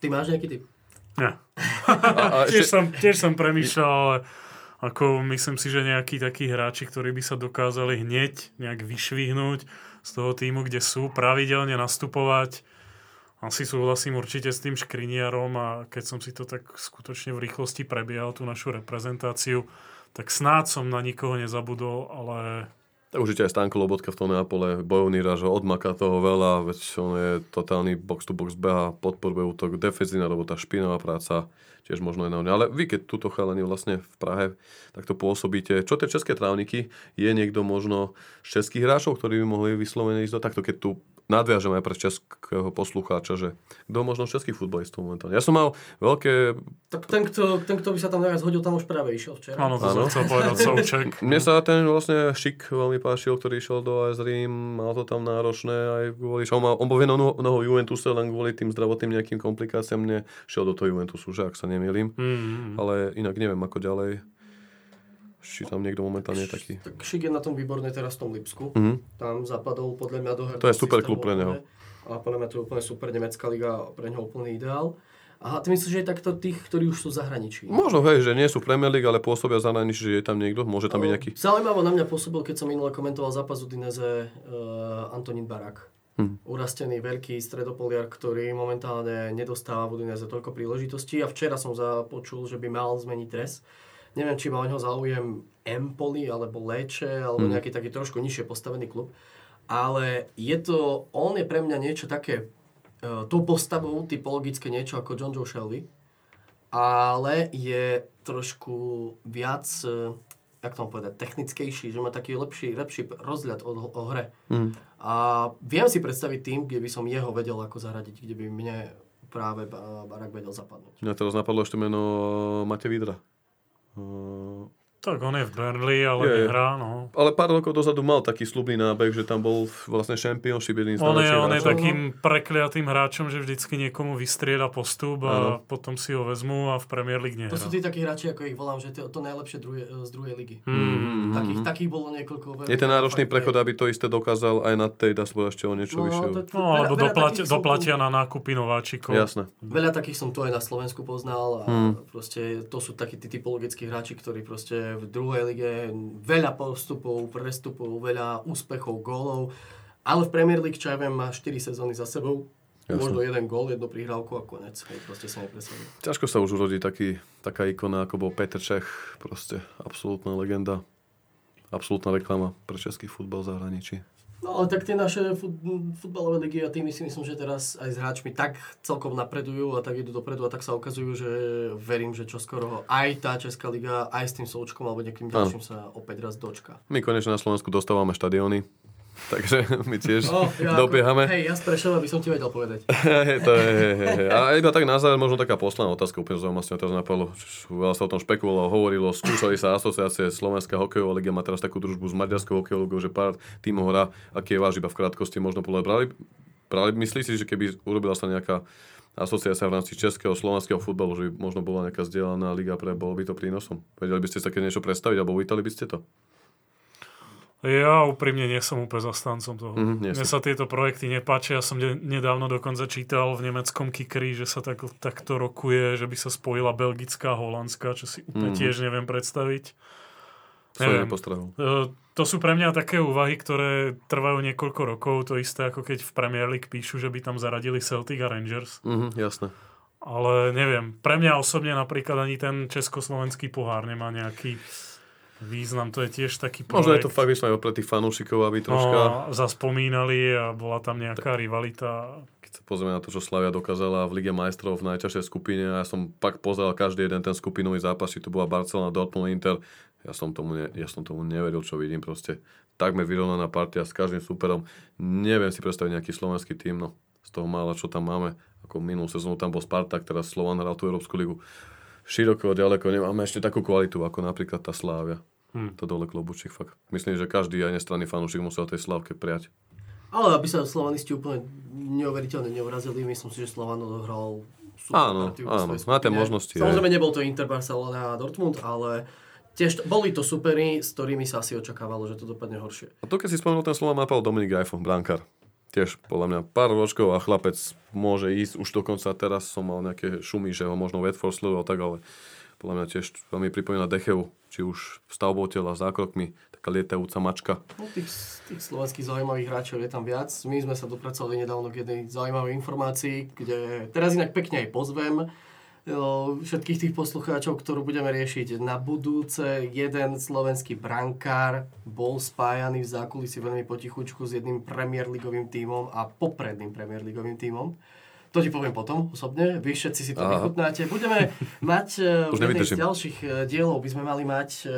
Ty máš nejaký typ? Nie. A, a Tiež, ešte, som, tiež som premýšľal, ale ako myslím si, že nejakí takí hráči, ktorí by sa dokázali hneď nejak vyšvihnúť z toho týmu, kde sú, pravidelne nastupovať. Asi súhlasím určite s tým škriniarom a keď som si to tak skutočne v rýchlosti prebiehal, tú našu reprezentáciu, tak snáď som na nikoho nezabudol, ale tak určite aj Stanko Lobotka v tom Neapole, bojovný ráž, odmaka toho veľa, veď on je totálny box to box beha, podporuje útok, defenzívna robota, špinavá práca, tiež možno je na. Ale vy, keď túto chalani vlastne v Prahe takto pôsobíte, čo tie české trávniky, je niekto možno z českých hráčov, ktorí by mohli vyslovene ísť do takto, keď tu nadviažem aj pre českého poslucháča, že kto možno českých futbalistov momentálne. Ja som mal veľké Tak ten kto, ten, kto by sa tam najviac hodil, tam už práve išiel včera. áno, to som chcel povedať Souček. Mne sa ten vlastne šik veľmi páčil, ktorý išiel do AS Rím, mal to tam náročné aj kvôli, on, mal, on bol nohou Juventuse, len kvôli tým zdravotným nejakým komplikáciám mne šiel do toho Juventusu, že ak sa nemýlim. Mm, Ale inak neviem ako ďalej. Či tam niekto momentálne je taký. Tak Šik je na tom výborné teraz v tom Lipsku. Mhm. Tam zapadol podľa mňa do To je super klub pre neho. A podľa mňa to je úplne super nemecká liga, pre neho úplný ideál. A ty myslíš, že je takto tých, ktorí už sú v zahraničí? Možno, hej, že nie sú v Premier League, ale pôsobia za zahraničí, že je tam niekto, môže tam byť nejaký. Zaujímavo na mňa pôsobil, keď som minule komentoval zápas Udinese uh, Antonín Barak. Hm. Urastený veľký stredopoliar, ktorý momentálne nedostáva v Udinese toľko príležitostí a včera som započul, že by mal zmeniť dres. Neviem, či má o neho záujem Empoli alebo Leče alebo hm. nejaký taký trošku nižšie postavený klub. Ale je to, on je pre mňa niečo také, uh, tou postavou typologické niečo ako John Joe Shelby, ale je trošku viac uh, jak to povedať, technickejší, že má taký lepší, lepší rozhľad o, o hre. Mm. A viem si predstaviť tým, kde by som jeho vedel ako zaradiť, kde by mne práve Barak vedel zapadnúť. Mňa teraz napadlo ešte meno Mate Vidra. 어, Tak on je v Burnley, ale je, nehrá, no. Ale pár rokov dozadu mal taký slubný nábeh, že tam bol vlastne championship jedným z On je, on je takým prekliatým hráčom, že vždycky niekomu vystrieda postup a ano. potom si ho vezmú a v Premier League nehrá. To sú tí takí hráči, ako ich volám, že to, to najlepšie druhé, z druhej ligy. Mm, takých, mm, takých bolo niekoľko. Je ten náročný prechod, aby to isté dokázal aj na tej, dá sa ešte o niečo no, vyššie. No, alebo doplatia, doplatia na nákupy nováčikov. Jasné. Veľa takých som tu aj na Slovensku poznal a mm. proste to sú takí tí typologickí hráči, ktorí proste v druhej lige veľa postupov, prestupov, veľa úspechov, gólov. Ale v Premier League, čo ja viem, má 4 sezóny za sebou. Jasne. Možno jeden gól, jednu prihrávku a konec. Hej, proste sa nepresadí. Ťažko sa už urodí taký, taká ikona, ako bol Petr Čech. Proste absolútna legenda. Absolútna reklama pre český futbal v zahraničí. No ale tak tie naše fut, futbalové ligy a tými si myslím, že teraz aj s hráčmi tak celkom napredujú a tak idú dopredu a tak sa ukazujú, že verím, že čoskoro aj tá Česká liga aj s tým Součkom alebo nejakým ďalším sa opäť raz dočka. My konečne na Slovensku dostávame štadióny Takže my tiež oh, ja dobiehame. Hej, ja z Prešova by som ti vedel povedať. to je, hej, hej. A iba tak na záver možno taká posledná otázka, úplne zaujímavá sa teraz napadlo. Veľa sa o tom špekulovalo, hovorilo, skúšali sa asociácie Slovenská hokejová liga, má teraz takú družbu s Maďarskou hokejovou ligou, že pár tímov hrá, aký je váš iba v krátkosti, možno podľa brali, brali, myslíš si, že keby urobila sa nejaká asociácia v rámci českého, slovenského futbalu, že by možno bola nejaká zdieľaná liga pre, bolo by to prínosom. Vedeli by ste sa také niečo predstaviť, alebo uvítali by ste to? Ja úprimne nie som úplne zastancom toho. Mm, Mne sa tieto projekty nepáčia. Ja som ne, nedávno dokonca čítal v nemeckom Kikri, že sa tak, takto rokuje, že by sa spojila belgická a holandská, čo si úplne mm. tiež neviem predstaviť. Neviem. Uh, to sú pre mňa také úvahy, ktoré trvajú niekoľko rokov. To isté ako keď v Premier League píšu, že by tam zaradili Celtic a Rangers. Mm, jasné. Ale neviem. Pre mňa osobne napríklad ani ten československý pohár nemá nejaký význam, to je tiež taký projekt. Možno je to fakt vyslovene pre tých fanúšikov, aby troška... No, zaspomínali a bola tam nejaká rivalita. Keď sa pozrieme na to, čo Slavia dokázala v Lige majstrov v najťažšej skupine, ja som pak pozeral každý jeden ten skupinový zápas, či to bola Barcelona, Dortmund, Inter, ja som tomu, ne, ja som tomu neveril, čo vidím proste. Takmer vyrovnaná partia s každým superom. Neviem si predstaviť nejaký slovenský tým, no z toho mála, čo tam máme. Ako minulú sezónu tam bol Spartak, teraz Slovan hral tú Európsku ligu. Široko, ďaleko nemáme ešte takú kvalitu, ako napríklad tá Slávia. Hmm. To dole klobučík fakt. Myslím, že každý aj nestranný fanúšik musel tej Slavke prijať. Ale aby sa slovanisti úplne neuveriteľne neurazili, myslím si, že Slovan odohral super Áno, áno, máte možnosti. Samozrejme nebol to Inter, Barcelona a Dortmund, ale tiež boli to supery, s ktorými sa asi očakávalo, že to dopadne horšie. A to keď si spomenul ten Slovan, napadol Dominik Gajfo, brankár. Tiež podľa mňa pár ročkov a chlapec môže ísť, už dokonca teraz som mal nejaké šumy, že ho možno Watford sledoval tak, ale podľa mňa tiež veľmi pripomína Dechevu, či už stavbou tela, zákrokmi, taká lietajúca mačka. No, tých, tých slovenských zaujímavých hráčov je tam viac. My sme sa dopracovali nedávno k jednej zaujímavej informácii, kde teraz inak pekne aj pozvem všetkých tých poslucháčov, ktorú budeme riešiť na budúce. Jeden slovenský brankár bol spájaný v zákulisí veľmi potichučku s jedným Premier Ligovým tímom a popredným Premier Ligovým tímom. To ti poviem potom osobne, vy všetci si to Aha. vychutnáte. Budeme mať, v jednej z ďalších e, dielov by sme mali mať e, e,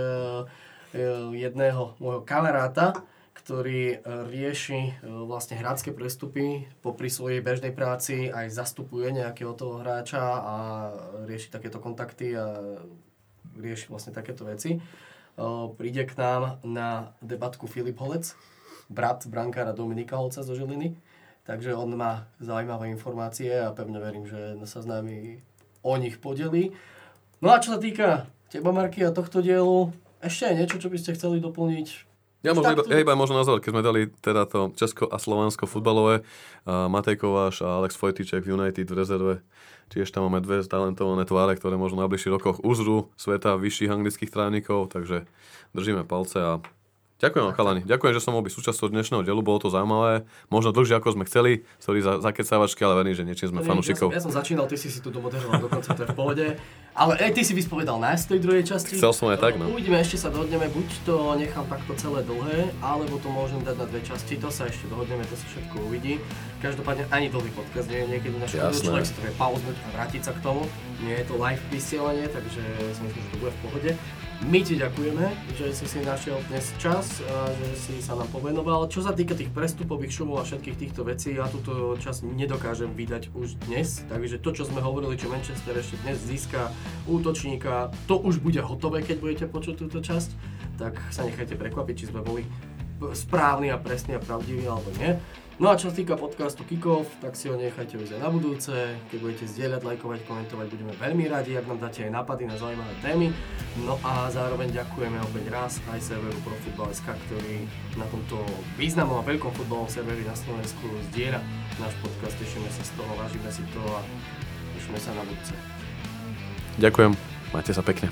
jedného môjho kamaráta, ktorý rieši vlastne hrácké prestupy popri svojej bežnej práci, aj zastupuje nejakého toho hráča a rieši takéto kontakty a rieši vlastne takéto veci. Príde k nám na debatku Filip Holec, brat brankára Dominika Holca zo Žiliny Takže on má zaujímavé informácie a pevne verím, že sa s nami o nich podelí. No a čo sa týka teba, Marky, a tohto dielu, ešte aj niečo, čo by ste chceli doplniť? Ja, možno iba, ja iba možno nazvať, keď sme dali teda to Česko a Slovensko futbalové, Matej Kováš a Alex Vojtiček v United v rezerve. Tiež tam máme dve talentované tváre, ktoré možno na bližších rokoch uzrú sveta vyšších anglických trávnikov, takže držíme palce a Ďakujem vám, chalani. Ďakujem, že som mohol byť súčasťou dnešného dielu, bolo to zaujímavé. Možno dlhšie, ako sme chceli. Sorry za zakecávačky, ale verím, že niečím sme fanúšikov. Ja som, ja som začínal, ty si si tu domoderoval dokonca, to je v pohode. Ale aj ty si vyspovedal nás tej druhej časti. Chcel som aj tak, no. Uvidíme, ešte sa dohodneme, buď to nechám takto celé dlhé, alebo to môžem dať na dve časti, to sa ešte dohodneme, to sa všetko uvidí. Každopádne ani dlhý podcast nie je niekedy na škodu, človek si to vie pauznúť a vrátiť sa k tomu. Nie je to live vysielanie, takže si myslím, že to bude v pohode. My ti ďakujeme, že si si našiel dnes čas, a že si sa nám povenoval. Čo sa týka tých prestupových šumov a všetkých týchto vecí, ja túto čas nedokážem vydať už dnes, takže to, čo sme hovorili, čo Manchester ešte dnes získa útočníka, to už bude hotové, keď budete počuť túto časť, tak sa nechajte prekvapiť, či sme boli správni a presní a pravdiví alebo nie. No a čo sa týka podcastu Kikov, tak si ho nechajte už aj na budúce. Keď budete zdieľať, lajkovať, komentovať, budeme veľmi radi, ak nám dáte aj nápady na zaujímavé témy. No a zároveň ďakujeme opäť raz aj serveru ProFootball.sk, ktorý na tomto významnom a veľkom futbalovom serveri na Slovensku zdieľa náš podcast. Tešíme sa z toho, vážime si to a tešíme sa na budúce. Ďakujem, majte sa pekne.